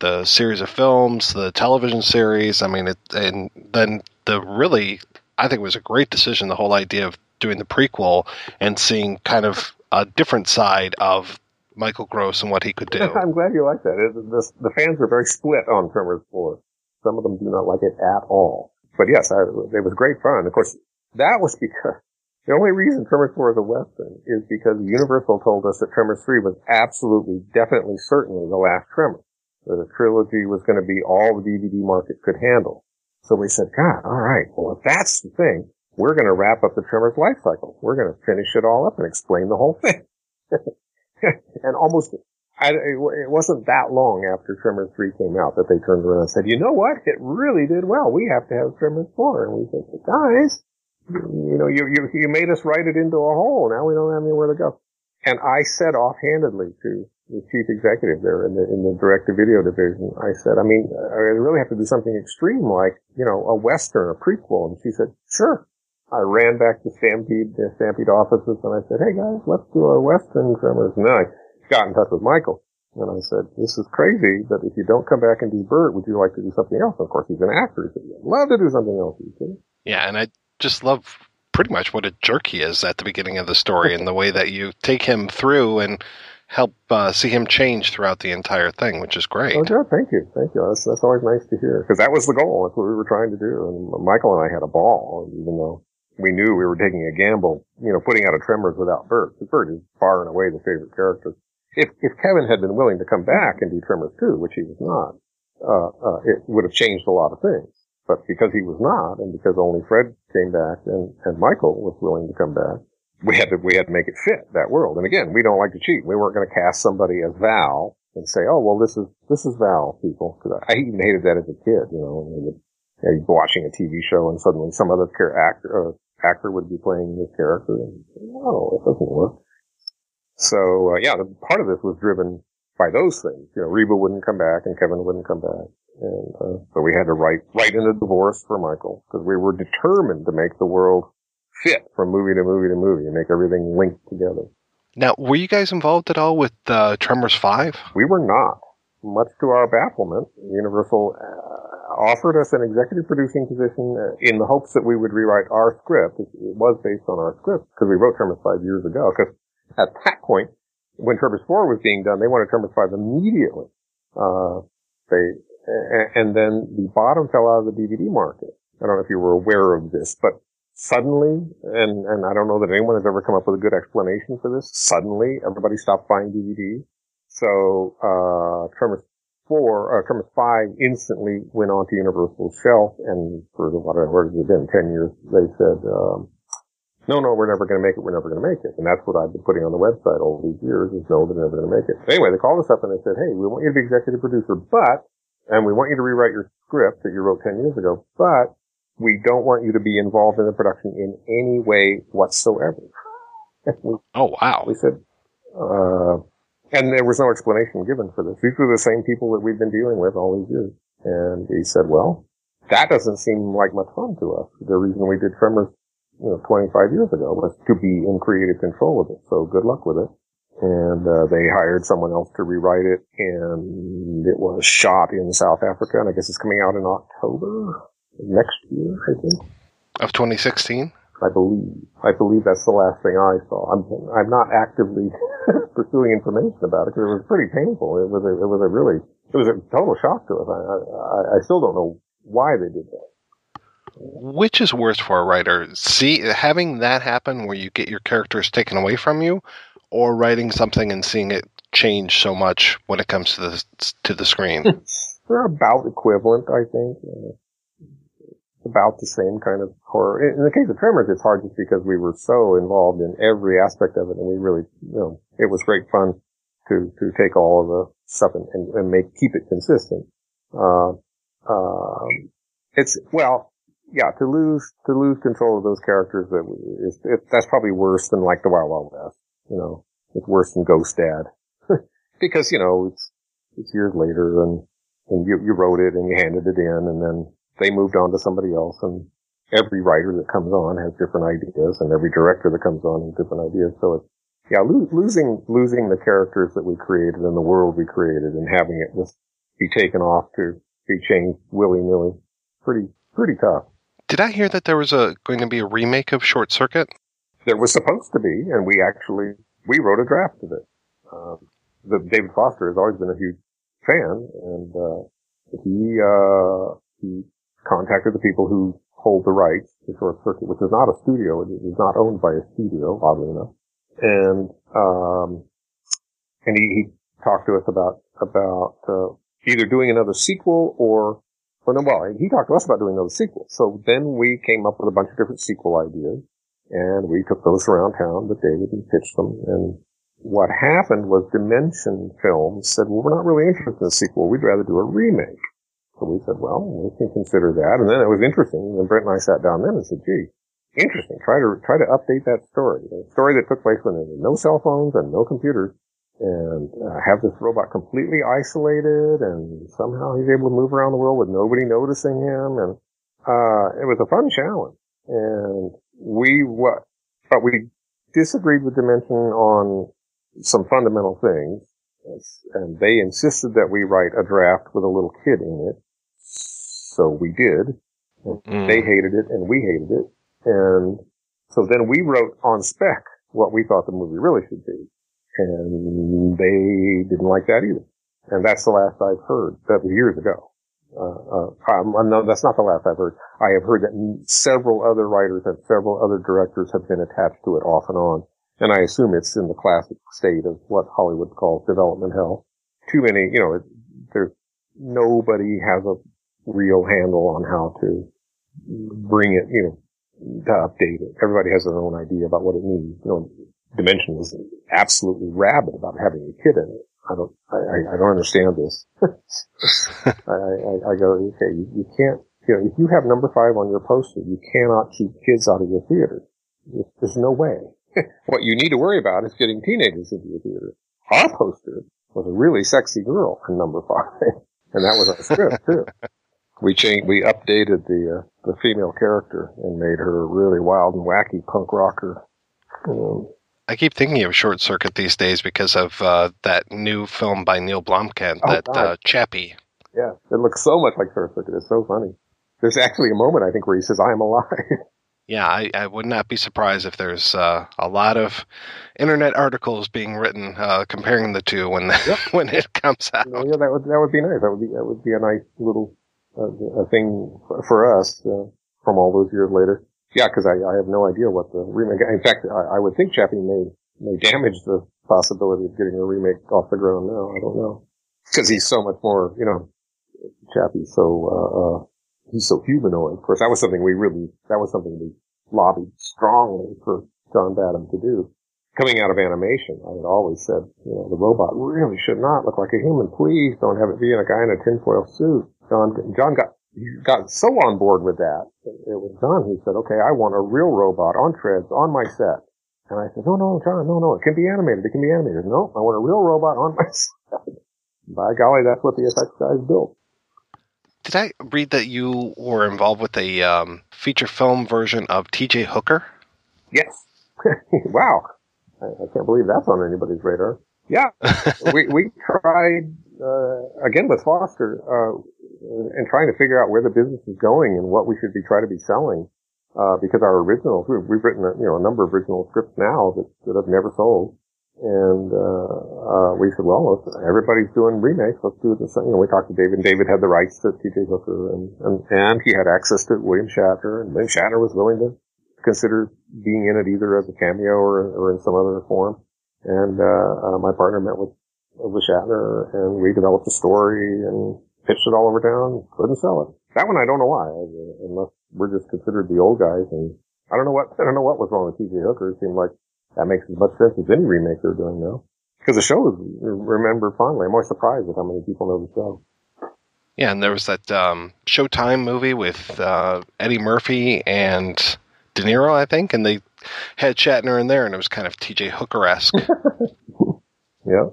Speaker 14: the series of films, the television series. I mean, it, and then the really, I think it was a great decision. The whole idea of doing the prequel and seeing kind of a different side of Michael Gross and what he could do.
Speaker 37: I'm glad you like that. It, the, fans are very split on Tremors 4. Some of them do not like it at all. But yes, I, it was great fun. Of course, that was because the only reason Tremors 4 is a Western is because Universal told us that Tremors 3 was absolutely, definitely, certainly the last Tremor. A trilogy was going to be all the DVD market could handle. So we said, God, alright, well if that's the thing, we're going to wrap up the Tremors life cycle. We're going to finish it all up and explain the whole thing. and almost, I, it wasn't that long after Tremors 3 came out that they turned around and said, you know what? It really did well. We have to have Tremors 4. And we said, guys, you know, you, you, you made us write it into a hole. Now we don't have anywhere to go. And I said offhandedly to the chief executive there in the, in the direct to video division, I said, I mean, I really have to do something extreme like, you know, a Western, a prequel. And she said, sure. I ran back to Stampede, the Stampede offices and I said, hey guys, let's do a Western Tremors. And then I got in touch with Michael. And I said, this is crazy, but if you don't come back and do Burt, would you like to do something else? And of course, he's an actor. He said, I'd love to do something else.
Speaker 23: Yeah, and I just love pretty much what a jerk he is at the beginning of the story and the way that you take him through and help uh, see him change throughout the entire thing, which is great.
Speaker 37: Oh, good. Thank you. Thank you. That's, that's always nice to hear because that was the goal. That's what we were trying to do. And Michael and I had a ball, even though we knew we were taking a gamble, you know, putting out a Tremors without Burt. Burt is far and away the favorite character. If, if Kevin had been willing to come back and do Tremors 2, which he was not, uh, uh, it would have changed a lot of things. But because he was not, and because only Fred came back and, and Michael was willing to come back, we had to we had to make it fit that world. And again, we don't like to cheat. We weren't going to cast somebody as Val and say, "Oh, well, this is this is Val." People, because I even hated that as a kid. You know, when would, you know, watching a TV show and suddenly some other actor uh, actor would be playing this character, and no, it doesn't work. So uh, yeah, the, part of this was driven by those things. You know, Reba wouldn't come back and Kevin wouldn't come back. And uh, so we had to write write in a divorce for Michael because we were determined to make the world fit from movie to movie to movie and make everything linked together.
Speaker 23: Now, were you guys involved at all with uh, Tremors Five?
Speaker 37: We were not. Much to our bafflement, Universal uh, offered us an executive producing position uh, in the hopes that we would rewrite our script. It was based on our script because we wrote Tremors 5 years ago. Because at that point, when Tremors 4 was being done, they wanted Tremors 5 immediately. Uh, they and then the bottom fell out of the DVD market. I don't know if you were aware of this, but suddenly, and, and I don't know that anyone has ever come up with a good explanation for this, suddenly everybody stopped buying DVDs. So, uh, Tremors 4, uh, Tremors 5 instantly went onto Universal's shelf and for whatever it has been, 10 years, they said, um, no, no, we're never going to make it. We're never going to make it. And that's what I've been putting on the website all these years is no, they're never going to make it. Anyway, they called us up and they said, hey, we want you to be executive producer, but and we want you to rewrite your script that you wrote 10 years ago, but we don't want you to be involved in the production in any way whatsoever.
Speaker 23: we, oh, wow.
Speaker 37: We said, uh, and there was no explanation given for this. These were the same people that we've been dealing with all these years. And he said, well, that doesn't seem like much fun to us. The reason we did Tremors, you know, 25 years ago was to be in creative control of it. So good luck with it and uh, they hired someone else to rewrite it, and it was shot in South Africa, and I guess it's coming out in October next year, I think.
Speaker 23: Of 2016?
Speaker 37: I believe. I believe that's the last thing I saw. I'm I'm not actively pursuing information about it because it was pretty painful. It was a it was a really it was a total shock to us. I I, I still don't know why they did that.
Speaker 23: Which is worse for a writer? See, having that happen where you get your characters taken away from you, or writing something and seeing it change so much when it comes to the to the screen?
Speaker 37: They're about equivalent, I think. About the same kind of horror. In the case of Tremors, it's hard just because we were so involved in every aspect of it, and we really, you know, it was great fun to to take all of the stuff and, and, and make keep it consistent. Uh, um, it's well, yeah, to lose to lose control of those characters that is it, that's probably worse than like the Wild Wild West. You know, it's worse than Ghost Dad. because, you know, it's, it's years later and, and you, you wrote it and you handed it in and then they moved on to somebody else and every writer that comes on has different ideas and every director that comes on has different ideas. So it's, yeah, lo- losing, losing the characters that we created and the world we created and having it just be taken off to be changed willy nilly. Pretty, pretty tough.
Speaker 23: Did I hear that there was a going to be a remake of Short Circuit?
Speaker 37: There was supposed to be, and we actually we wrote a draft of it. Um, the, David Foster has always been a huge fan, and uh, he uh, he contacted the people who hold the rights to Short Circuit, which is not a studio. It is not owned by a studio, oddly enough. And, um, and he, he talked to us about, about, uh, either doing another sequel or, well, no, well, he talked to us about doing another sequel. So then we came up with a bunch of different sequel ideas and we took those around town with David and pitched them. And what happened was Dimension Films said, well, we're not really interested in a sequel. We'd rather do a remake. So we said, well, we can consider that. And then it was interesting. And Brent and I sat down then and said, gee, interesting. Try to, try to update that story. A story that took place when there were no cell phones and no computers and uh, have this robot completely isolated and somehow he's able to move around the world with nobody noticing him. And, uh, it was a fun challenge. And we, what, but we disagreed with Dimension on some fundamental things. And they insisted that we write a draft with a little kid in it. So we did.
Speaker 23: Mm.
Speaker 37: They hated it and we hated it. And so then we wrote on spec what we thought the movie really should be. And they didn't like that either. And that's the last I've heard. That was years ago. Uh, uh, um, no, that's not the last I've heard. I have heard that several other writers and several other directors have been attached to it off and on. And I assume it's in the classic state of what Hollywood calls development hell. Too many, you know, there's nobody has a real handle on how to bring it, you know, to update it. Everybody has their own idea about what it means. You know, Dimension is absolutely rabid about having a kid in it. I don't, I, I don't understand this. I, I, I go, okay, you, you can't, you know, if you have number five on your poster, you cannot keep kids out of your theater. There's no way. what you need to worry about is getting teenagers into your theater. Our poster was a really sexy girl in number five, and that was our script too. We changed, we updated the uh, the female character and made her a really wild and wacky punk rocker. Um,
Speaker 14: I keep thinking of Short Circuit these days because of uh, that new film by Neil Blomkamp,
Speaker 37: Oh,
Speaker 14: that uh, Chappie.
Speaker 37: yeah, it looks so much like Short Circuit. It's so funny. There's actually a moment I think where he says, "I am alive."
Speaker 14: Yeah, I, I would not be surprised if there's uh, a lot of internet articles being written uh, comparing the two when when it comes out.
Speaker 37: yeah, that would that would be nice. That would be that would be a nice little a thing for, us uh, from all those years later. Yeah, because I, I have no idea what the remake. In fact, I, I would think Chappie may may damage the possibility of getting a remake off the ground now. I don't know because he's so much more, you know, Chappie's so uh, uh, he's so humanoid. Of course, that was something we really that was something we lobbied strongly for John Badham to do. Coming out of animation, I had always said, you know, the robot really should not look like a human. Please don't have it be a guy in a tinfoil suit. John, John got, got so on board with that. It was John He said, okay, I want a real robot on treads on my set. And I said, no, no, John, no, no, it can be animated. It can be animated. No, I want a real robot on my set. By golly, that's what the effects guys built.
Speaker 14: Did I read that you were involved with a um, feature film version of T.J. Hooker?
Speaker 37: Yes. wow. I, I can't believe that's on anybody's radar. Yeah. we, we tried, uh, again with Foster, uh, and trying to figure out where the business is going and what we should be trying to be selling. Uh, because our originals, we've, we've written, a, you know, a number of original scripts now that, that have never sold. And, uh, uh, we said, well, everybody's doing remakes, let's do same. You know, we talked to David and David had the rights to T.J. Hooker and, and, and he had access to William Shatner and William Shatner was willing to consider being in it either as a cameo or, or in some other form. And, uh, uh, my partner met with, with Shatner and we developed a story and pitched it all over town, couldn't sell it. That one I don't know why, unless we're just considered the old guys and I don't know what, I don't know what was wrong with T.J. Hooker. It seemed like that makes as much sense as any remake they're doing now. Because the show is remembered fondly. I'm always surprised at how many people know the show.
Speaker 14: Yeah, and there was that um, Showtime movie with uh, Eddie Murphy and De Niro, I think, and they had Shatner in there, and it was kind of T.J. Hooker esque.
Speaker 37: yeah.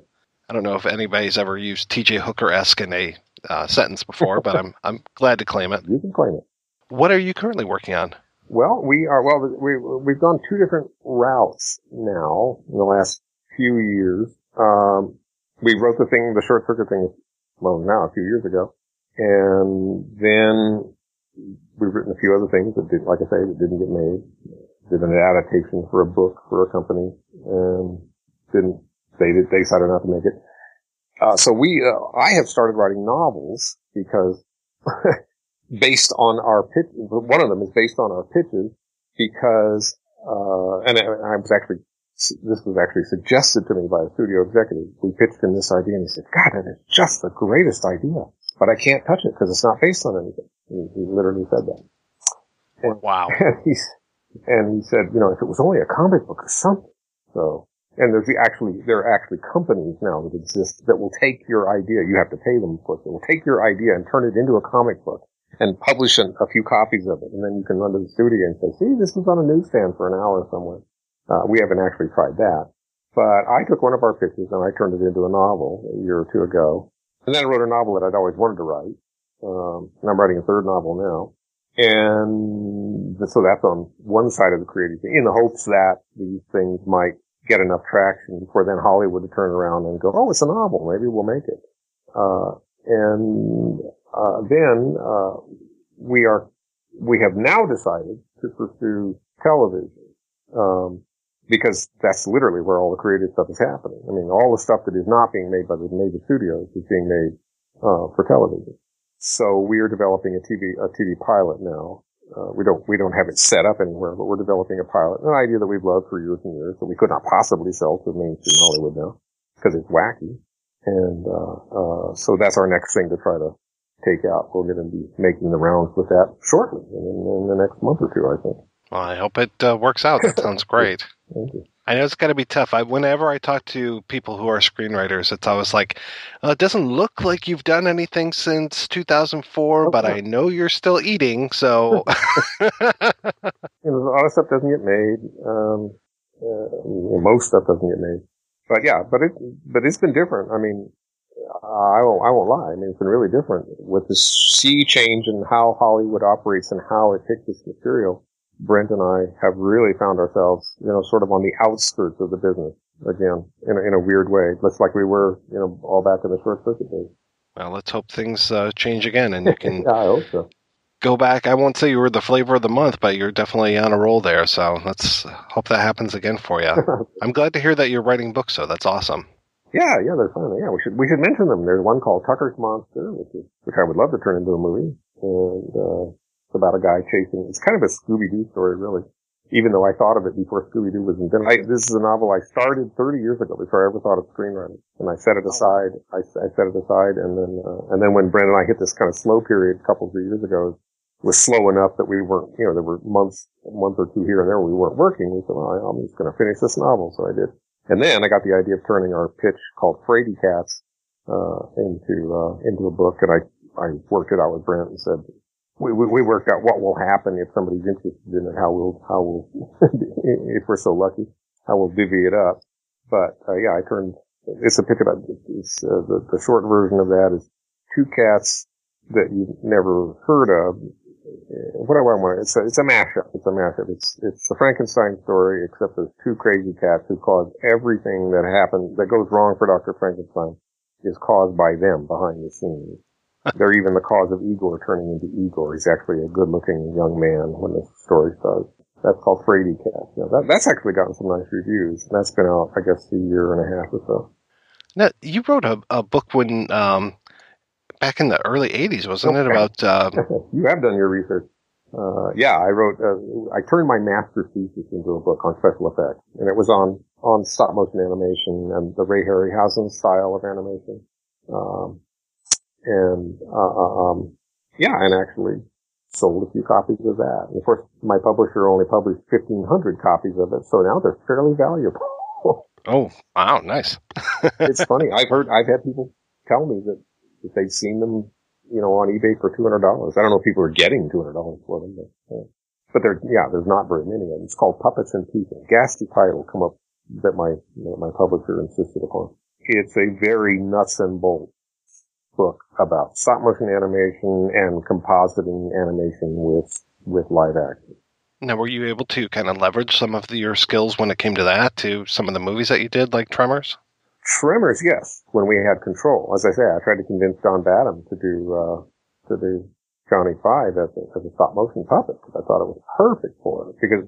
Speaker 14: I don't know if anybody's ever used T.J. Hooker esque in a uh, sentence before, but I'm I'm glad to claim it.
Speaker 37: You can claim it.
Speaker 14: What are you currently working on?
Speaker 37: Well, we are, well, we, we've gone two different routes now in the last few years. Um, we wrote the thing, the short circuit thing, well, now a few years ago. And then we've written a few other things that did, like I say, that didn't get made. Did an adaptation for a book for a company and didn't, they they decided not to make it. Uh, so we, uh, I have started writing novels because based on our pitch. One of them is based on our pitches because, uh, and I, I was actually, this was actually suggested to me by a studio executive. We pitched him this idea and he said, God, that is just the greatest idea, but I can't touch it because it's not based on anything. He, he literally said that. And,
Speaker 14: wow.
Speaker 37: And he, and he said, you know, if it was only a comic book or something. So, and there's the actually, there are actually companies now that exist that will take your idea. You have to pay them, of course. They will take your idea and turn it into a comic book and publish an, a few copies of it. And then you can run to the studio and say, see, this was on a newsstand for an hour somewhere. Uh, we haven't actually tried that. But I took one of our pictures and I turned it into a novel a year or two ago. And then I wrote a novel that I'd always wanted to write. Um, and I'm writing a third novel now. And so that's on one side of the creative thing in the hopes that these things might get enough traction for then Hollywood to turn around and go, oh, it's a novel. Maybe we'll make it. Uh, and, uh, then, uh, we are, we have now decided to pursue television. Um, because that's literally where all the creative stuff is happening. I mean, all the stuff that is not being made by the major studios is being made, uh, for television. So we are developing a TV, a TV pilot now uh, we don't we don't have it set up anywhere, but we're developing a pilot, an idea that we've loved for years and years that we could not possibly sell to mainstream Hollywood now because it's wacky. And uh, uh, so that's our next thing to try to take out. We're going to be making the rounds with that shortly, in, in the next month or two, I think.
Speaker 14: Well, I hope it uh, works out. That sounds great.
Speaker 37: Thank you.
Speaker 14: I know it's got to be tough. I, whenever I talk to people who are screenwriters, it's always like, uh, it doesn't look like you've done anything since 2004, but I know you're still eating, so.
Speaker 37: you know, a lot of stuff doesn't get made. Um, uh, most stuff doesn't get made. But yeah, but it, but it's been different. I mean, I won't, I won't lie. I mean, it's been really different with the sea change and how Hollywood operates and how it picks this material. Brent and I have really found ourselves, you know, sort of on the outskirts of the business again, in a, in a weird way, just like we were, you know, all back in the short circuit days.
Speaker 14: Well, let's hope things uh, change again and you can
Speaker 37: yeah, I hope so.
Speaker 14: go back. I won't say you were the flavor of the month, but you're definitely on a roll there. So let's hope that happens again for you. I'm glad to hear that you're writing books, though. That's awesome.
Speaker 37: Yeah, yeah, they're fun. Yeah, we should we should mention them. There's one called Tucker's Monster, which is which I would love to turn into a movie, and uh, about a guy chasing. It's kind of a Scooby Doo story, really. Even though I thought of it before Scooby Doo was invented. I, this is a novel I started 30 years ago before I ever thought of screenwriting, and I set it aside. I, I set it aside, and then uh, and then when Brent and I hit this kind of slow period a couple of years ago, it was slow enough that we weren't, you know, there were months, a month or two here and there we weren't working. We said, well, I'm just going to finish this novel, so I did. And then I got the idea of turning our pitch called Fraidy Cats uh, into uh, into a book, and I I worked it out with Brent and said, we, we, we worked out what will happen if somebody's interested in it, how we'll, how we'll, if we're so lucky, how we'll divvy it up. But, uh, yeah, I turned, it's a pick about, it's, uh, the, the short version of that is two cats that you've never heard of. What do I want? It's a, it's a mashup. It's a mashup. It's, it's the Frankenstein story, except there's two crazy cats who cause everything that happens, that goes wrong for Dr. Frankenstein is caused by them behind the scenes. They're even the cause of Igor turning into Igor. He's actually a good-looking young man when the story starts. That's called Fraidy Cat. Yeah, that, that's actually gotten some nice reviews. That's been out, I guess, a year and a half or so.
Speaker 14: Now, you wrote a, a book when um, back in the early '80s, wasn't it? About uh,
Speaker 37: you have done your research. Uh, yeah, I wrote. Uh, I turned my master thesis into a book on special effects, and it was on on stop motion animation and the Ray Harryhausen style of animation. Um, and uh, uh, um, yeah, and actually sold a few copies of that. And of course, my publisher only published 1,500 copies of it, so now they're fairly valuable.
Speaker 14: oh, wow, nice.
Speaker 37: it's funny. I've heard, I've had people tell me that, that they've seen them, you know, on eBay for $200. I don't know if people are getting $200 for them, but, uh, but there, yeah, there's not very many of them. It's called Puppets and People. Ghastly title come up that my, you know, my publisher insisted upon. It's a very nuts and bolts book about stop motion animation and compositing animation with with live action.
Speaker 14: Now, were you able to kind of leverage some of the, your skills when it came to that to some of the movies that you did, like Tremors?
Speaker 37: Tremors, yes. When we had control, as I say, I tried to convince John Badham to do uh, to do Johnny Five as a, as a stop motion puppet because I thought it was perfect for it. Because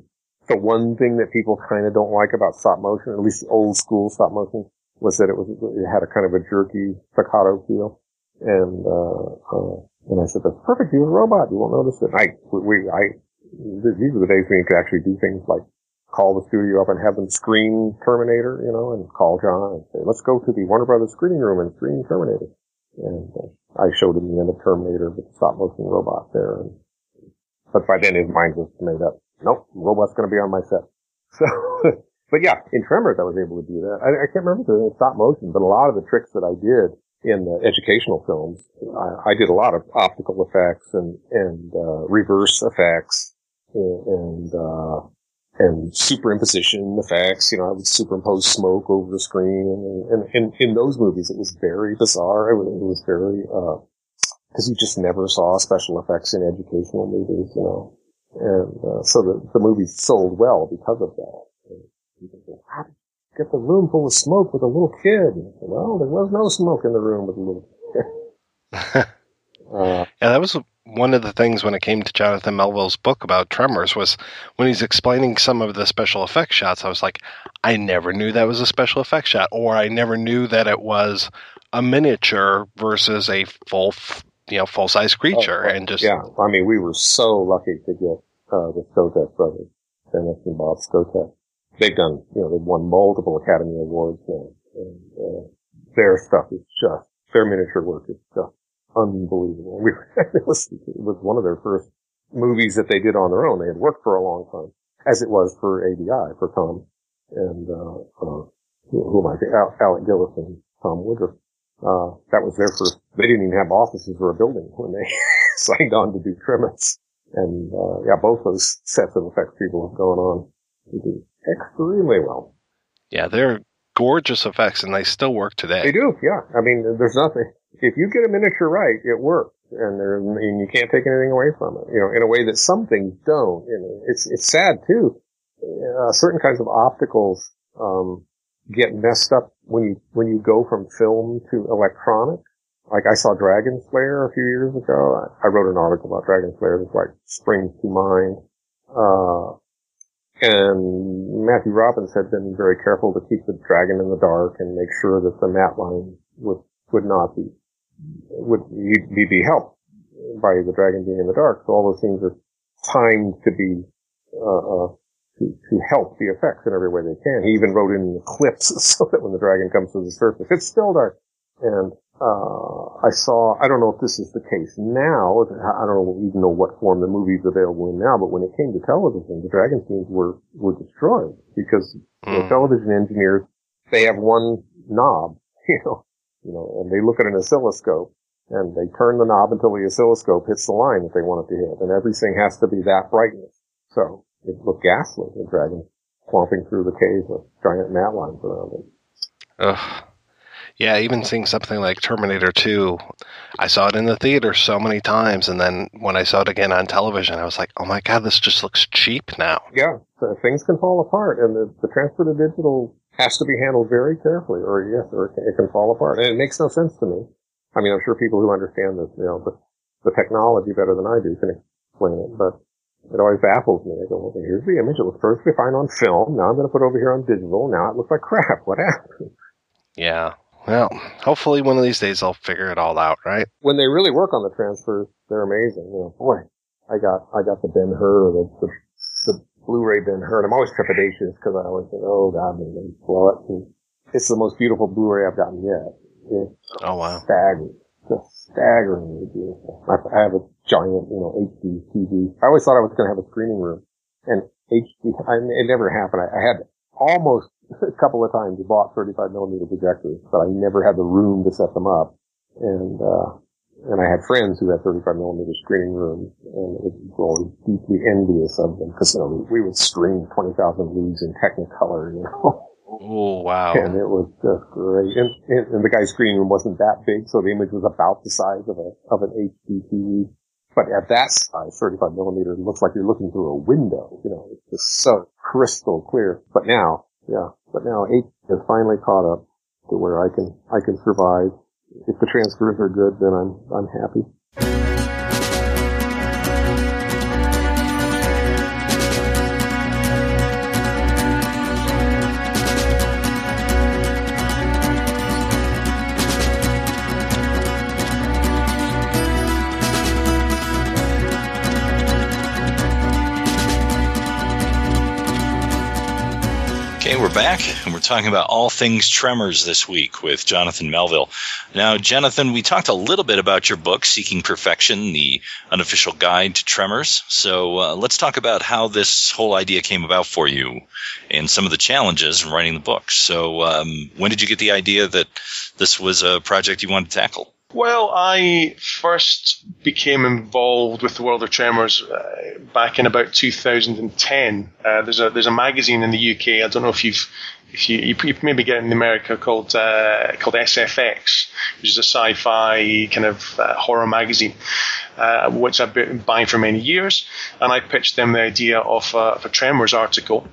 Speaker 37: the one thing that people kind of don't like about stop motion, at least old school stop motion, was that it was it had a kind of a jerky staccato feel And, uh, uh, and I said, that's perfect. You're a robot. You won't notice it. And I, we, I, these are the days when you could actually do things like call the studio up and have them screen Terminator, you know, and call John and say, let's go to the Warner Brothers screening room and screen Terminator. And uh, I showed him the end of Terminator with the stop motion robot there. And, but by then his mind was made up. Nope, robot's going to be on my set. So, but yeah, in Tremors I was able to do that. I, I can't remember if was stop motion, but a lot of the tricks that I did in the educational films, I, I did a lot of optical effects and and uh, reverse effects and, and uh, and superimposition effects. You know, I would superimpose smoke over the screen, and, and, and in those movies, it was very bizarre. It was, it was very because uh, you just never saw special effects in educational movies. You know, and uh, so the, the movie sold well because of that. How did you get the room full of smoke with a little kid? well, there was no smoke in the room with a little kid.
Speaker 14: uh, yeah, that was one of the things when it came to Jonathan Melville's book about Tremors was when he's explaining some of the special effects shots. I was like, I never knew that was a special effects shot, or I never knew that it was a miniature versus a full you know, full size creature,
Speaker 37: oh,
Speaker 14: and just
Speaker 37: yeah. I mean, we were so lucky to get uh, the Skotak brothers, Dennis and Bob Skotak. They've done, you know, they've won multiple Academy Awards now, and uh, their stuff is just their miniature work is just unbelievable. We, it was it was one of their first movies that they did on their own. They had worked for a long time, as it was for ADI for Tom and uh, uh, who, am I? Al- Alec Gillis and Tom Woodruff. Uh, that was their first, they didn't even have offices or a building when they signed on to do Tremors. And, uh, yeah, both those sets of effects people have gone on extremely well.
Speaker 14: Yeah, they're gorgeous effects and they still work today.
Speaker 37: They do, yeah. I mean, there's nothing, if you get a miniature right, it works. And there, and you can't take anything away from it, you know, in a way that some things don't. And it's, it's sad too. Uh, certain kinds of opticals, um, get messed up when you when you go from film to electronic. Like I saw Dragon Slayer a few years ago. I, I wrote an article about Dragon Slayer. It's like springs to mind. Uh, and Matthew Robbins had been very careful to keep the dragon in the dark and make sure that the matte line would would not be would be, be helped by the dragon being in the dark. So all those things are timed to be uh, uh, to, to help the effects in every way they can. He even wrote in the clips so that when the dragon comes to the surface, it's still dark. And uh, I saw, I don't know if this is the case now, I don't even know what form the movie's available in now, but when it came to television, the dragon scenes were, were destroyed because mm. you know, television engineers, they have one knob, you know, you know, and they look at an oscilloscope and they turn the knob until the oscilloscope hits the line that they want it to hit, and everything has to be that brightness. So it looked ghastly, the dragon clomping through the cave with giant matte lines around it.
Speaker 14: Ugh. Yeah, even seeing something like Terminator 2, I saw it in the theater so many times, and then when I saw it again on television, I was like, oh my god, this just looks cheap now.
Speaker 37: Yeah, so things can fall apart, and the, the transfer to digital has to be handled very carefully, or yes, or it can, it can fall apart. And it makes no sense to me. I mean, I'm sure people who understand this, you know, the, the technology better than I do can explain it, but it always baffles me. I go, okay, here's the image. It looks perfectly fine on film. Now I'm going to put it over here on digital. Now it looks like crap. What happened?
Speaker 14: Yeah. Well, hopefully one of these days I'll figure it all out, right?
Speaker 37: When they really work on the transfers, they're amazing. You know, boy, I got, I got the Ben Hur, the, the, the Blu-ray Ben Hur, and I'm always trepidatious because I always think, oh god, they may blow it. And it's the most beautiful Blu-ray I've gotten yet. It's
Speaker 14: oh wow.
Speaker 37: Staggering. Just staggeringly beautiful. I, I have a giant, you know, HD TV. I always thought I was going to have a screening room. And HD, I, it never happened. I, I had almost a couple of times bought 35 millimeter projectors, but I never had the room to set them up. And, uh, and I had friends who had 35 millimeter screening rooms, and it was always deeply envious of them because you know we would screen 20,000 leagues in Technicolor, you know.
Speaker 14: Oh wow!
Speaker 37: And it was just great. And, and, and the guy's screening room wasn't that big, so the image was about the size of a of an HD TV. But at that size, 35 millimeter, it looks like you're looking through a window. You know, it's just so crystal clear. But now, yeah, but now 8 has finally caught up to where I can, I can survive. If the transfers are good, then I'm, I'm happy.
Speaker 15: Back, and we're talking about all things Tremors this week with Jonathan Melville. Now, Jonathan, we talked a little bit about your book, Seeking Perfection, the unofficial guide to Tremors. So uh, let's talk about how this whole idea came about for you and some of the challenges in writing the book. So, um, when did you get the idea that this was a project you wanted to tackle?
Speaker 16: Well, I first became involved with the world of tremors uh, back in about 2010. Uh, there's a there's a magazine in the UK. I don't know if you've if you, you, maybe get in America called uh, called SFX, which is a sci-fi kind of uh, horror magazine, uh, which I've been buying for many years. And I pitched them the idea of, of a Tremors article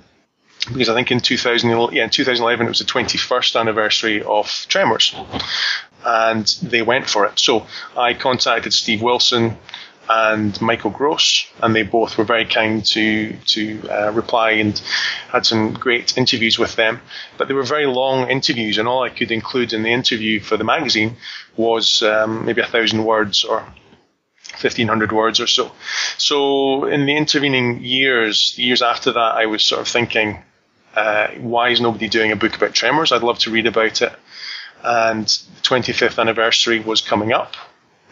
Speaker 16: because I think in 2000, yeah, in 2011 it was the 21st anniversary of Tremors, and they went for it. So I contacted Steve Wilson and Michael Gross, and they both were very kind to to uh, reply and had some great interviews with them. But they were very long interviews, and all I could include in the interview for the magazine was um, maybe a thousand words or 1500 words or so. So in the intervening years, years after that, I was sort of thinking, uh, why is nobody doing a book about tremors? I'd love to read about it. And the 25th anniversary was coming up.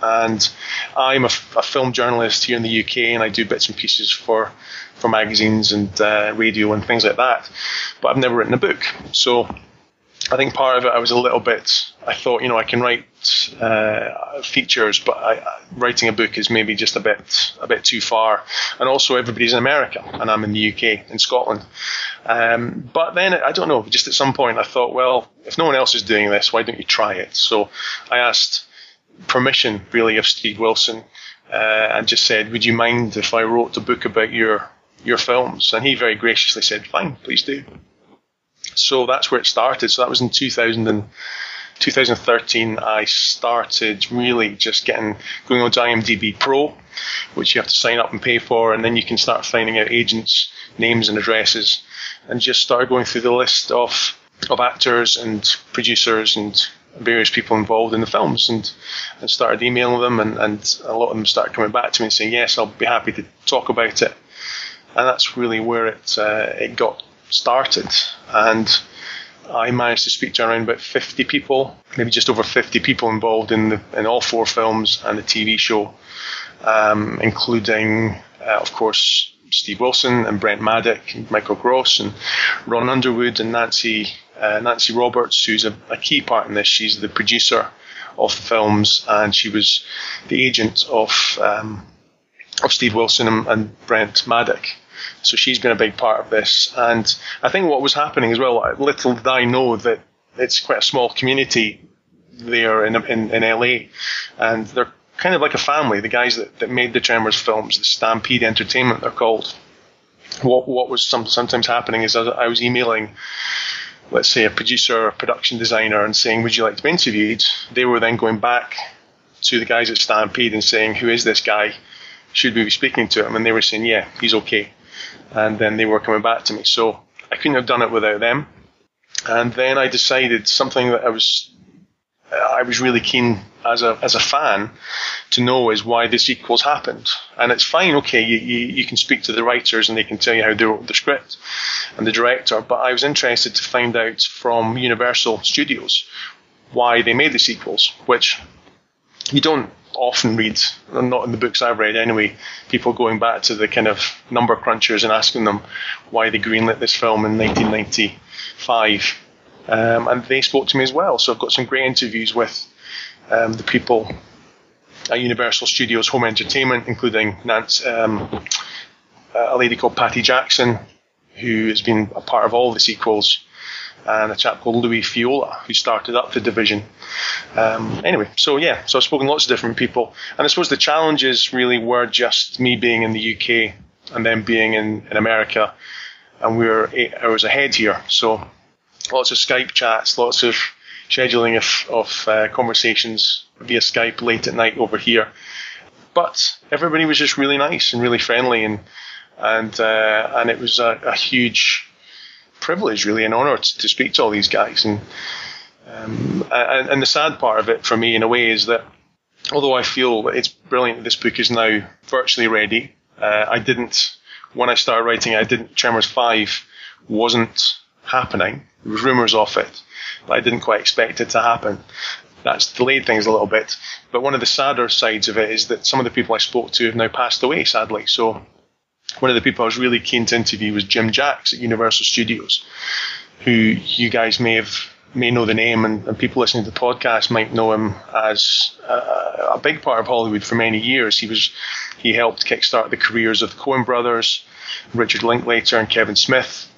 Speaker 16: And I'm a, a film journalist here in the UK, and I do bits and pieces for for magazines and uh, radio and things like that. But I've never written a book, so I think part of it I was a little bit. I thought, you know, I can write uh, features, but I, writing a book is maybe just a bit a bit too far. And also, everybody's in America, and I'm in the UK, in Scotland. Um, but then I don't know. Just at some point, I thought, well, if no one else is doing this, why don't you try it? So I asked permission, really, of Steve Wilson, uh, and just said, would you mind if I wrote a book about your your films? And he very graciously said, fine, please do. So that's where it started. So that was in 2000 and 2013. I started really just getting going on to IMDb Pro, which you have to sign up and pay for, and then you can start finding out agents' names and addresses, and just start going through the list of of actors and producers and various people involved in the films and, and started emailing them and, and a lot of them started coming back to me and saying yes I'll be happy to talk about it and that's really where it uh, it got started. And I managed to speak to around about 50 people, maybe just over 50 people involved in the in all four films and the TV show, um, including, uh, of course, Steve Wilson and Brent Maddock and Michael Gross and Ron Underwood and Nancy uh, Nancy Roberts, who's a, a, key part in this. She's the producer of the films and she was the agent of um, of Steve Wilson and, and Brent Maddock. So she's been a big part of this. And I think what was happening as well, little did I know that it's quite a small community there in, in, in LA. And they're kind of like a family, the guys that, that made the Tremors films, the Stampede Entertainment, they're called. What, what was some, sometimes happening is I was emailing, let's say, a producer or a production designer and saying, Would you like to be interviewed? They were then going back to the guys at Stampede and saying, Who is this guy? Should we be speaking to him? And they were saying, Yeah, he's okay and then they were coming back to me. So I couldn't have done it without them. And then I decided something that I was uh, I was really keen as a as a fan to know is why the sequels happened. And it's fine, okay, you, you, you can speak to the writers and they can tell you how they wrote the script and the director, but I was interested to find out from Universal Studios why they made the sequels, which you don't often read, not in the books I've read anyway, people going back to the kind of number crunchers and asking them why they greenlit this film in 1995. Um, and they spoke to me as well. So I've got some great interviews with um, the people at Universal Studios Home Entertainment, including Nance, um, a lady called Patty Jackson, who has been a part of all the sequels and a chap called Louis Feola, who started up the division. Um, anyway, so yeah, so I've spoken to lots of different people, and I suppose the challenges really were just me being in the UK and then being in, in America, and we were eight hours ahead here, so lots of Skype chats, lots of scheduling of, of uh, conversations via Skype late at night over here. But everybody was just really nice and really friendly, and and uh, and it was a, a huge privilege, really, an honour to, to, speak to all these guys. And, um, and, and the sad part of it for me, in a way, is that although I feel it's brilliant that this book is now virtually ready, uh, I didn't when I started writing. I didn't. Tremors Five wasn't happening. There was rumours of it, but I didn't quite expect it to happen. That's delayed things a little bit. But one of the sadder sides of it is that some of the people I spoke to have now passed away, sadly. So one of the people I was really keen to interview was Jim Jacks at Universal Studios, who you guys may have may know the name, and, and people listening to the podcast might know him as uh, a big part of Hollywood for many years. He was he helped kickstart the careers of the Coen brothers, Richard Linklater, and Kevin Smith,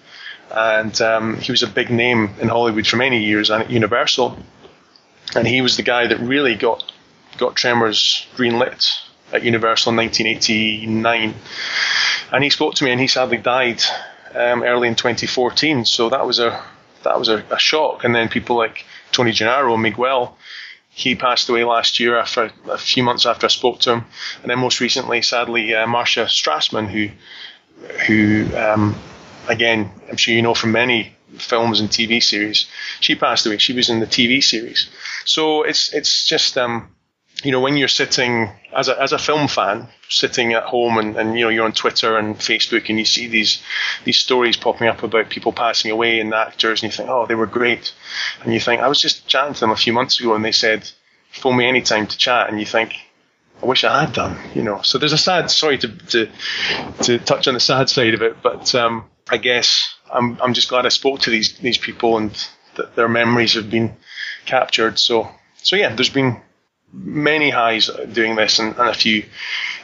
Speaker 16: and um, he was a big name in Hollywood for many years and at Universal. And he was the guy that really got got Tremors greenlit at Universal in 1989. And he spoke to me, and he sadly died um, early in 2014. So that was a that was a, a, shock. And then people like Tony Genaro, and Miguel, he passed away last year after a few months after I spoke to him. And then most recently, sadly, uh, Marcia Strassman, who who um, again I'm sure you know from many films and TV series, she passed away. She was in the TV series. So it's it's just um, you know, when you're sitting as a, as a film fan, sitting at home and, and, you know, you're on Twitter and Facebook and you see these, these stories popping up about people passing away and actors and you think, oh, they were great. And you think, I was just chatting to them a few months ago and they said, phone me anytime to chat. And you think, I wish I had done, you know. So there's a sad, sorry to, to, to touch on the sad side of it, but, um, I guess I'm, I'm just glad I spoke to these, these people and that their memories have been captured. So, so yeah, there's been, many highs doing this and, and a few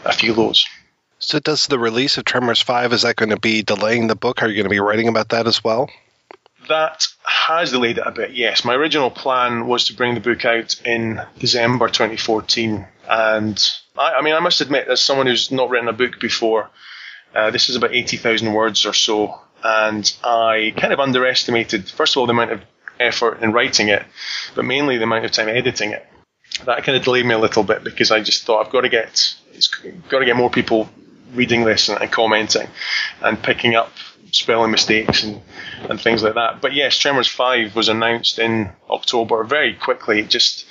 Speaker 16: a few lows.
Speaker 14: So does the release of Tremors 5 is that going to be delaying the book? Are you going to be writing about that as well?
Speaker 16: That has delayed it a bit. Yes, my original plan was to bring the book out in December 2014 and I, I mean I must admit as someone who's not written a book before uh, this is about 80,000 words or so and I kind of underestimated first of all the amount of effort in writing it but mainly the amount of time editing it that kind of delayed me a little bit because I just thought I've got to get it's got to get more people reading this and, and commenting and picking up spelling mistakes and, and things like that. But yes, Tremors 5 was announced in October very quickly. Just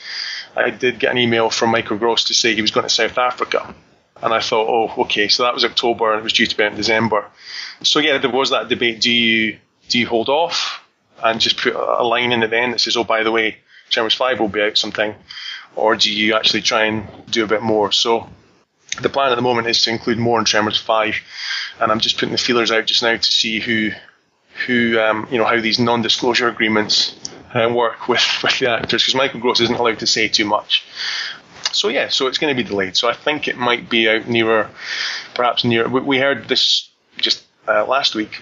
Speaker 16: I did get an email from Michael Gross to say he was going to South Africa. And I thought, oh, okay, so that was October and it was due to be in December. So yeah, there was that debate. Do you do you hold off and just put a line in at the end that says, oh, by the way, Tremors 5 will be out sometime? Or do you actually try and do a bit more? So the plan at the moment is to include more in Tremors 5, and I'm just putting the feelers out just now to see who, who um, you know, how these non-disclosure agreements uh, work with, with the actors, because Michael Gross isn't allowed to say too much. So yeah, so it's going to be delayed. So I think it might be out nearer, perhaps near. We heard this just uh, last week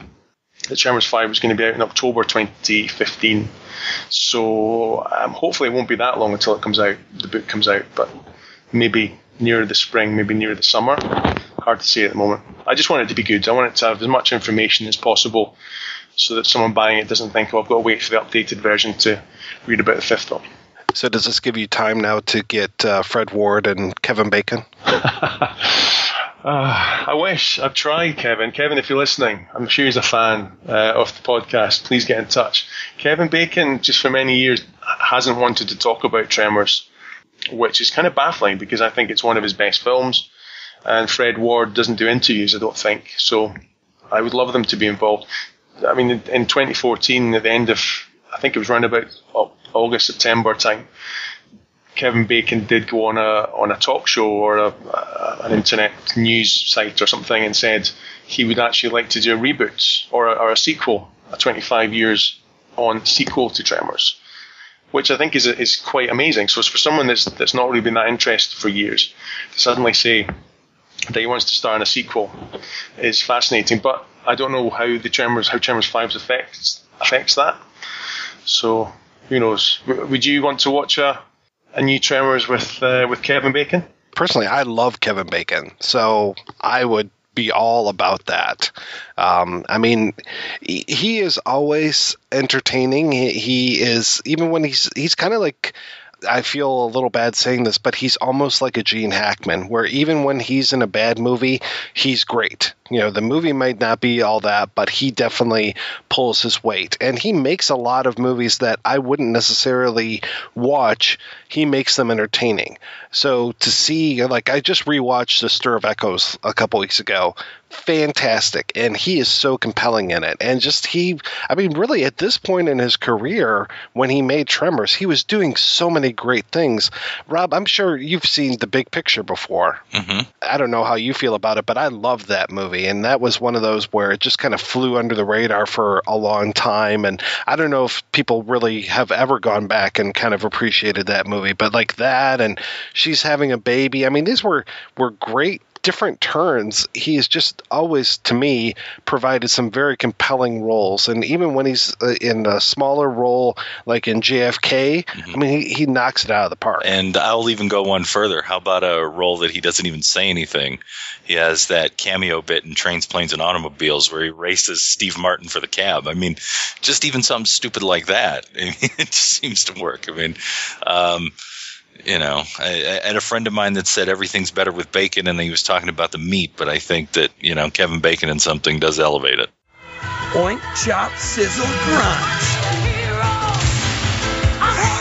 Speaker 16: that Tremors 5 was going to be out in October 2015. So um, hopefully it won't be that long until it comes out, the book comes out, but maybe near the spring, maybe near the summer. Hard to say at the moment. I just want it to be good. I want it to have as much information as possible so that someone buying it doesn't think, oh, I've got to wait for the updated version to read about the fifth one.
Speaker 14: So does this give you time now to get uh, Fred Ward and Kevin Bacon?
Speaker 16: Uh, I wish. I've tried, Kevin. Kevin, if you're listening, I'm sure he's a fan uh, of the podcast. Please get in touch. Kevin Bacon, just for many years, hasn't wanted to talk about Tremors, which is kind of baffling because I think it's one of his best films. And Fred Ward doesn't do interviews, I don't think. So I would love them to be involved. I mean, in 2014, at the end of, I think it was around about August, September time, Kevin Bacon did go on a on a talk show or a, a, an internet news site or something and said he would actually like to do a reboot or a, or a sequel, a 25 years on sequel to Tremors, which I think is is quite amazing. So for someone that's that's not really been that interested for years to suddenly say that he wants to star in a sequel is fascinating. But I don't know how the Tremors how Tremors 5 affects affects that. So who knows? Would you want to watch a a new Tremors with uh, with Kevin Bacon?
Speaker 14: Personally, I love Kevin Bacon, so I would be all about that. Um, I mean, he is always entertaining. He, he is even when he's he's kind of like I feel a little bad saying this, but he's almost like a Gene Hackman, where even when he's in a bad movie, he's great. You know, the movie might not be all that, but he definitely pulls his weight. And he makes a lot of movies that I wouldn't necessarily watch. He makes them entertaining. So to see, like, I just rewatched The Stir of Echoes a couple weeks ago. fantastic. And he is so compelling in it. And just he i mean really at this point in his career when he made tremors he was doing so many great things. Rob i'm sure you've seen the big picture before.
Speaker 15: Hmm
Speaker 14: i don't know how you feel about it but i love that movie. And that was one of those where it just kind of flew under the radar for a long time. And i don't know if people really have ever gone back and kind of appreciated that movie but like that and she's having a baby. I mean these were were great different turns, he has just always, to me, provided some very compelling roles. And even when he's uh, in a smaller role, like in JFK, I mean, he, he knocks it out of the park.
Speaker 15: And I'll even go one further. How about a role that he doesn't even say anything? He has that cameo bit in Trains, Planes, and Automobiles where he races Steve Martin for the cab. I mean, just even something stupid like that. I mean, it just seems to work. I mean, um, you know, I, I had a friend of mine that said everything's better with bacon, and he was talking about the meat, but I think that, you know, Kevin Bacon in something does elevate it.
Speaker 38: Oink, chop, sizzle, crunch.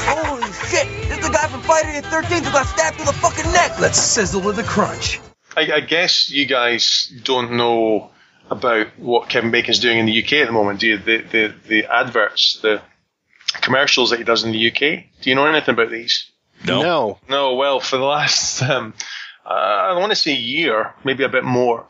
Speaker 39: Holy shit! This is the guy from Friday the 13th who got stabbed through the fucking neck!
Speaker 38: Let's sizzle with the crunch.
Speaker 16: I, I guess you guys don't know about what Kevin Bacon's doing in the UK at the moment, do you? The, the, the adverts, the commercials that he does in the UK. Do you know anything about these?
Speaker 15: No.
Speaker 14: No.
Speaker 16: No, well, for the last, um, uh, I want to say year, maybe a bit more,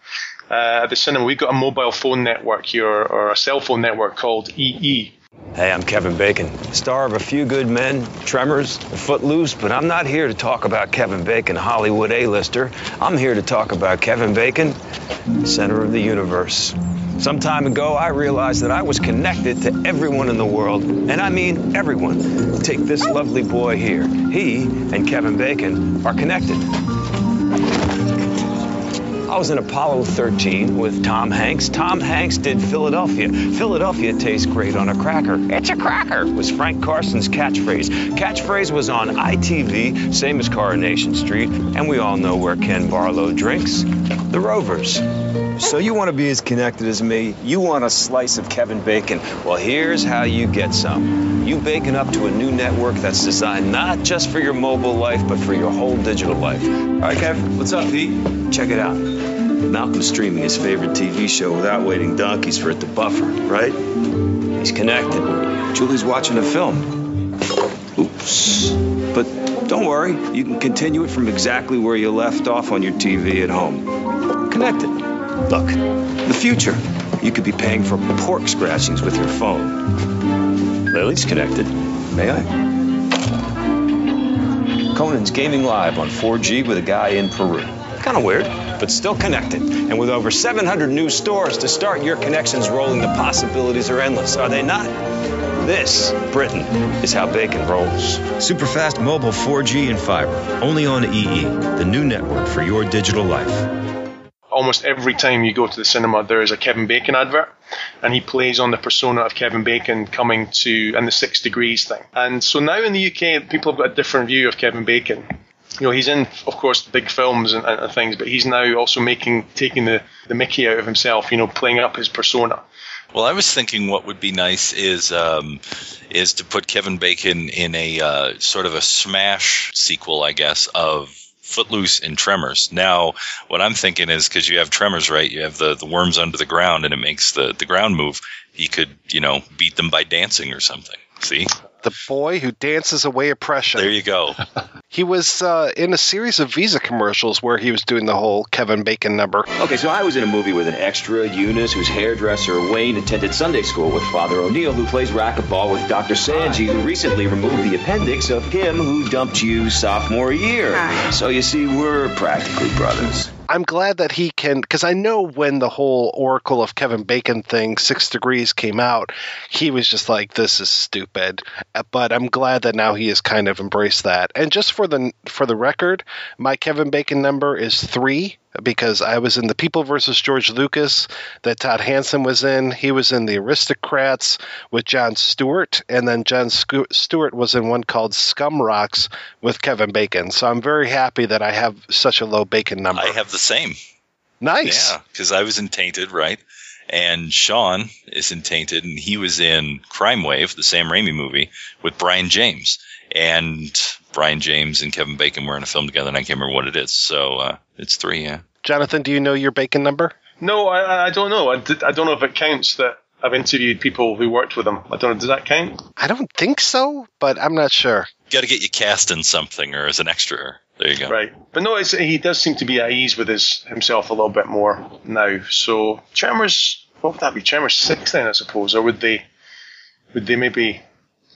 Speaker 16: uh, at the cinema, we've got a mobile phone network here, or a cell phone network called EE.
Speaker 40: Hey, I'm Kevin Bacon, star of A Few Good Men, Tremors, Footloose, but I'm not here to talk about Kevin Bacon, Hollywood A-lister. I'm here to talk about Kevin Bacon, center of the universe. Some time ago, I realized that I was connected to everyone in the world, and I mean everyone. Take this lovely boy here. He and Kevin Bacon are connected. I was in Apollo 13 with Tom Hanks. Tom Hanks did Philadelphia. Philadelphia tastes great on a cracker. It's a cracker was Frank Carson's catchphrase. Catchphrase was on ITV, same as Coronation Street, and we all know where Ken Barlow drinks. The Rovers. So you want to be as connected as me? You want a slice of Kevin Bacon? Well, here's how you get some. You bacon up to a new network that's designed not just for your mobile life, but for your whole digital life. All right, Kev, what's up, Pete? Check it out. Malcolm's streaming his favorite TV show without waiting donkeys for it to buffer, right? He's connected. Julie's watching a film. Oops. But don't worry, you can continue it from exactly where you left off on your TV at home. Connected. Look, the future. You could be paying for pork scratchings with your phone. Lily's connected. May I? Conan's gaming live on 4G with a guy in Peru. Kind of weird, but still connected. And with over 700 new stores to start your connections rolling, the possibilities are endless, are they not? This, Britain, is how bacon rolls.
Speaker 41: Super fast mobile 4G and fiber. Only on EE, the new network for your digital life.
Speaker 16: Almost every time you go to the cinema, there is a Kevin Bacon advert, and he plays on the persona of Kevin Bacon coming to and the Six Degrees thing. And so now in the UK, people have got a different view of Kevin Bacon. You know, he's in, of course, big films and, and things, but he's now also making taking the, the Mickey out of himself. You know, playing up his persona.
Speaker 15: Well, I was thinking what would be nice is um, is to put Kevin Bacon in a uh, sort of a smash sequel, I guess, of Footloose and Tremors. Now, what I'm thinking is because you have Tremors, right? You have the, the worms under the ground, and it makes the, the ground move. He could, you know, beat them by dancing or something. See?
Speaker 14: The boy who dances away oppression.
Speaker 15: There you go.
Speaker 14: He was uh, in a series of Visa commercials where he was doing the whole Kevin Bacon number.
Speaker 42: Okay, so I was in a movie with an extra, Eunice, whose hairdresser Wayne attended Sunday school with Father O'Neill, who plays racquetball with Dr. Sanji, who recently removed the appendix of him who dumped you sophomore year. So you see, we're practically brothers.
Speaker 14: I'm glad that he can, because I know when the whole Oracle of Kevin Bacon thing, Six Degrees, came out, he was just like, "This is stupid." Uh, But I'm glad that now he has kind of embraced that. And just for the for the record, my Kevin Bacon number is three because I was in the People versus George Lucas that Todd Hanson was in. He was in the Aristocrats with Jon Stewart, and then Jon Stewart was in one called Scum Rocks with Kevin Bacon. So I'm very happy that I have such a low Bacon number.
Speaker 15: I have the same.
Speaker 14: Nice.
Speaker 15: Yeah, because I was in Tainted, right? And Sean is in Tainted, and he was in Crime Wave, the Sam Raimi movie, with Brian James. And Brian James and Kevin Bacon were in a film together, and I can't remember what it is. So uh, it's three, yeah.
Speaker 14: Jonathan, do you know your Bacon number?
Speaker 16: No, I, I don't know. I, d- I don't know if it counts that I've interviewed people who worked with him. I don't know. Does that count?
Speaker 14: I don't think so, but I'm not sure.
Speaker 15: Got to get you cast in something or as an extra. There you go.
Speaker 16: Right. But no, it's, he does seem to be at ease with his himself a little bit more now. So Tremors, what would that be? Tremors six then, I suppose, or would they would they maybe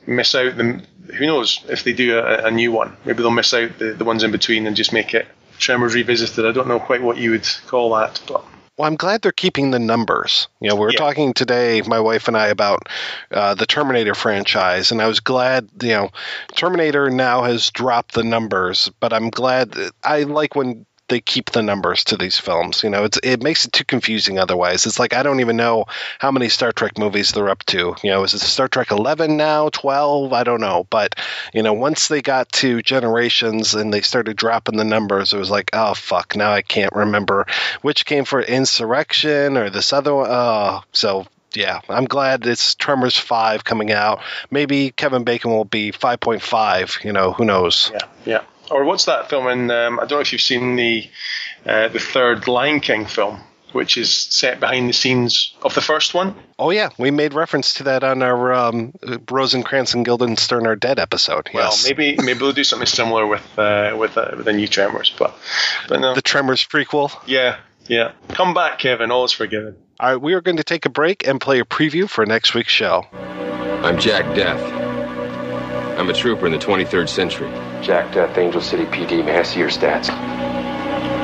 Speaker 16: miss out the? Who knows if they do a, a new one? Maybe they'll miss out the, the ones in between and just make it Tremors revisited. I don't know quite what you would call that, but
Speaker 14: Well, I'm glad they're keeping the numbers. You know, we were talking today, my wife and I, about uh, the Terminator franchise, and I was glad, you know, Terminator now has dropped the numbers, but I'm glad. I like when they keep the numbers to these films. You know, it's it makes it too confusing otherwise. It's like I don't even know how many Star Trek movies they're up to. You know, is it Star Trek 11 now, 12? I don't know, but you know, once they got to Generations and they started dropping the numbers, it was like, oh fuck, now I can't remember which came for Insurrection or this other one. Oh, so yeah, I'm glad it's Tremors 5 coming out. Maybe Kevin Bacon will be 5.5. You know, who knows?
Speaker 16: Yeah, yeah. Or what's that film in? Um, I don't know if you've seen the uh, the third Lion King film, which is set behind the scenes of the first one.
Speaker 14: Oh yeah, we made reference to that on our um, Rosencrantz and Guildenstern are dead episode.
Speaker 16: Well,
Speaker 14: Yes,
Speaker 16: maybe maybe we'll do something similar with uh, with uh, with the new Tremors, but but no.
Speaker 14: the Tremors prequel.
Speaker 16: Yeah, yeah. Come back, Kevin. All is forgiven.
Speaker 14: All right, we are going to take a break and play a preview for next week's show.
Speaker 43: I'm Jack Death. I'm a trooper in the 23rd century. Jack Death, Angel City PD. May I see your stats?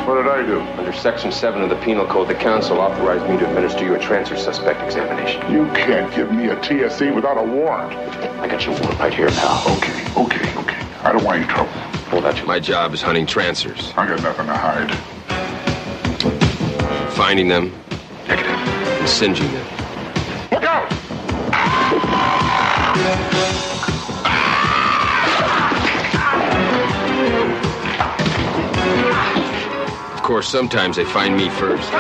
Speaker 43: What did I do? Under Section 7 of the Penal Code, the Council authorized me to administer you a transfer suspect examination.
Speaker 44: You can't give me a TSE without a warrant.
Speaker 43: I got your warrant right here, pal.
Speaker 44: Okay, okay, okay. I don't want any trouble.
Speaker 43: Hold out. My job is hunting transfers.
Speaker 44: I got nothing to hide.
Speaker 43: Finding them, and singeing them.
Speaker 44: Look out!
Speaker 43: Of course, sometimes they find me first.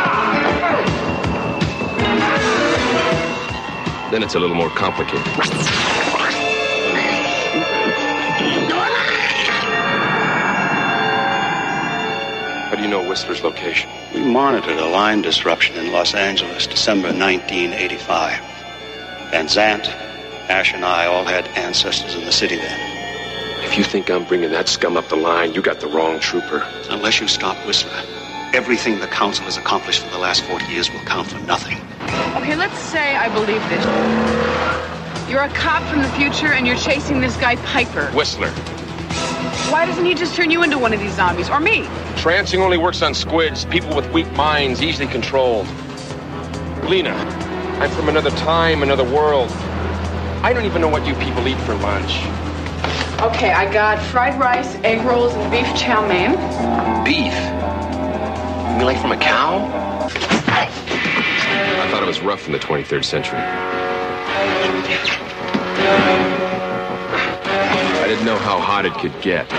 Speaker 43: Then it's a little more complicated. How do you know Whistler's location?
Speaker 45: We monitored a line disruption in Los Angeles, December 1985. Van Zant, Ash, and I all had ancestors in the city then.
Speaker 43: If you think I'm bringing that scum up the line, you got the wrong trooper.
Speaker 45: Unless you stop Whistler, everything the Council has accomplished for the last 40 years will count for nothing.
Speaker 46: Okay, let's say I believe this. You're a cop from the future and you're chasing this guy Piper.
Speaker 43: Whistler.
Speaker 46: Why doesn't he just turn you into one of these zombies? Or me?
Speaker 43: Trancing only works on squids, people with weak minds, easily controlled. Leena, I'm from another time, another world. I don't even know what you people eat for lunch.
Speaker 46: Okay, I got fried rice, egg rolls, and beef chow mein.
Speaker 43: Beef? You mean like from a cow? I thought it was rough in the 23rd century. I didn't know how hot it could get.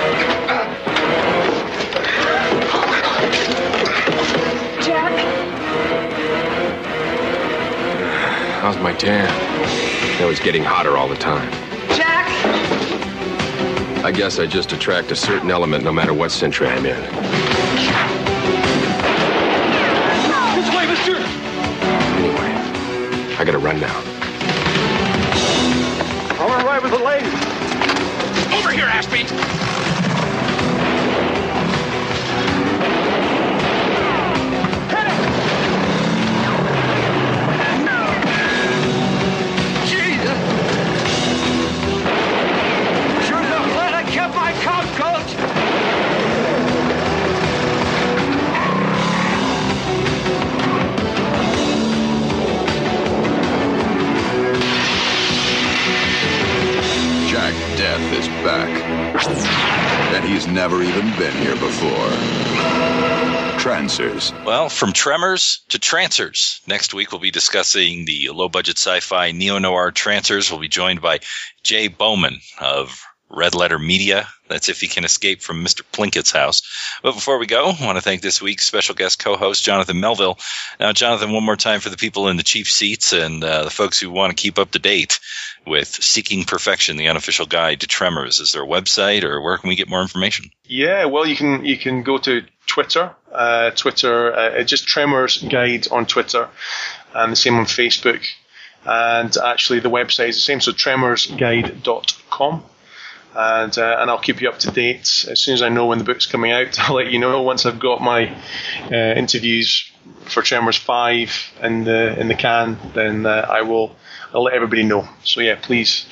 Speaker 46: Jack?
Speaker 43: How's my tan? It was getting hotter all the time.
Speaker 46: Jack?
Speaker 43: I guess I just attract a certain element no matter what century I'm in.
Speaker 46: This way, mister!
Speaker 43: Anyway, I gotta run now.
Speaker 44: I want to ride with the lady.
Speaker 43: Over here, Ashby!
Speaker 47: Never even been here before. Trancers.
Speaker 15: Well, from Tremors to Trancers. Next week, we'll be discussing the low budget sci fi neo noir Trancers. We'll be joined by Jay Bauman of Red Letter Media. That's if he can escape from Mr. Plinkett's house. But before we go, I want to thank this week's special guest co host, Jonathan Melville. Now, Jonathan, one more time for the people in the cheap seats and uh, the folks who want to keep up to date. With Seeking Perfection, the unofficial guide to Tremors. Is there a website, or where can we get more information?
Speaker 16: Yeah, well, you can you can go to Twitter, uh, Twitter, uh, just Tremors Guide on Twitter, and the same on Facebook. And actually, the website is the same, so tremorsguide.com. And, uh, and I'll keep you up to date as soon as I know when the book's coming out. I'll let you know once I've got my uh, interviews for Tremors Five in the in the can. Then uh, I will I'll let everybody know. So yeah, please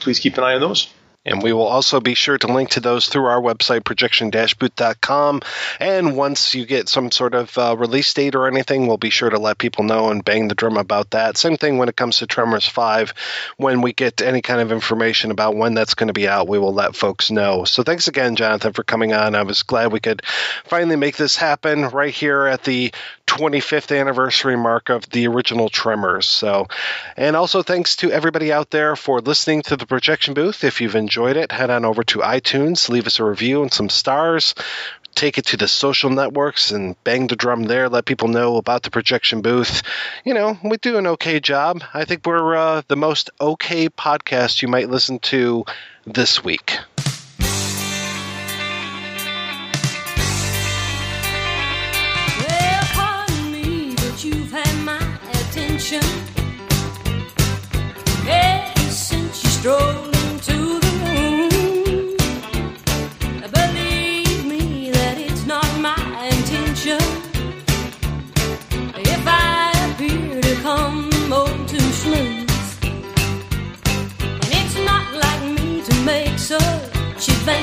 Speaker 16: please keep an eye on those.
Speaker 14: And we will also be sure to link to those through our website, projection-booth.com. And once you get some sort of uh, release date or anything, we'll be sure to let people know and bang the drum about that. Same thing when it comes to Tremors 5. When we get any kind of information about when that's going to be out, we will let folks know. So thanks again, Jonathan, for coming on. I was glad we could finally make this happen right here at the 25th anniversary mark of the original Tremors. So, and also thanks to everybody out there for listening to the projection booth. If you've enjoyed it, head on over to iTunes, leave us a review and some stars. Take it to the social networks and bang the drum there. Let people know about the projection booth. You know, we do an okay job. I think we're uh, the most okay podcast you might listen to this week.
Speaker 48: Attention ever since you But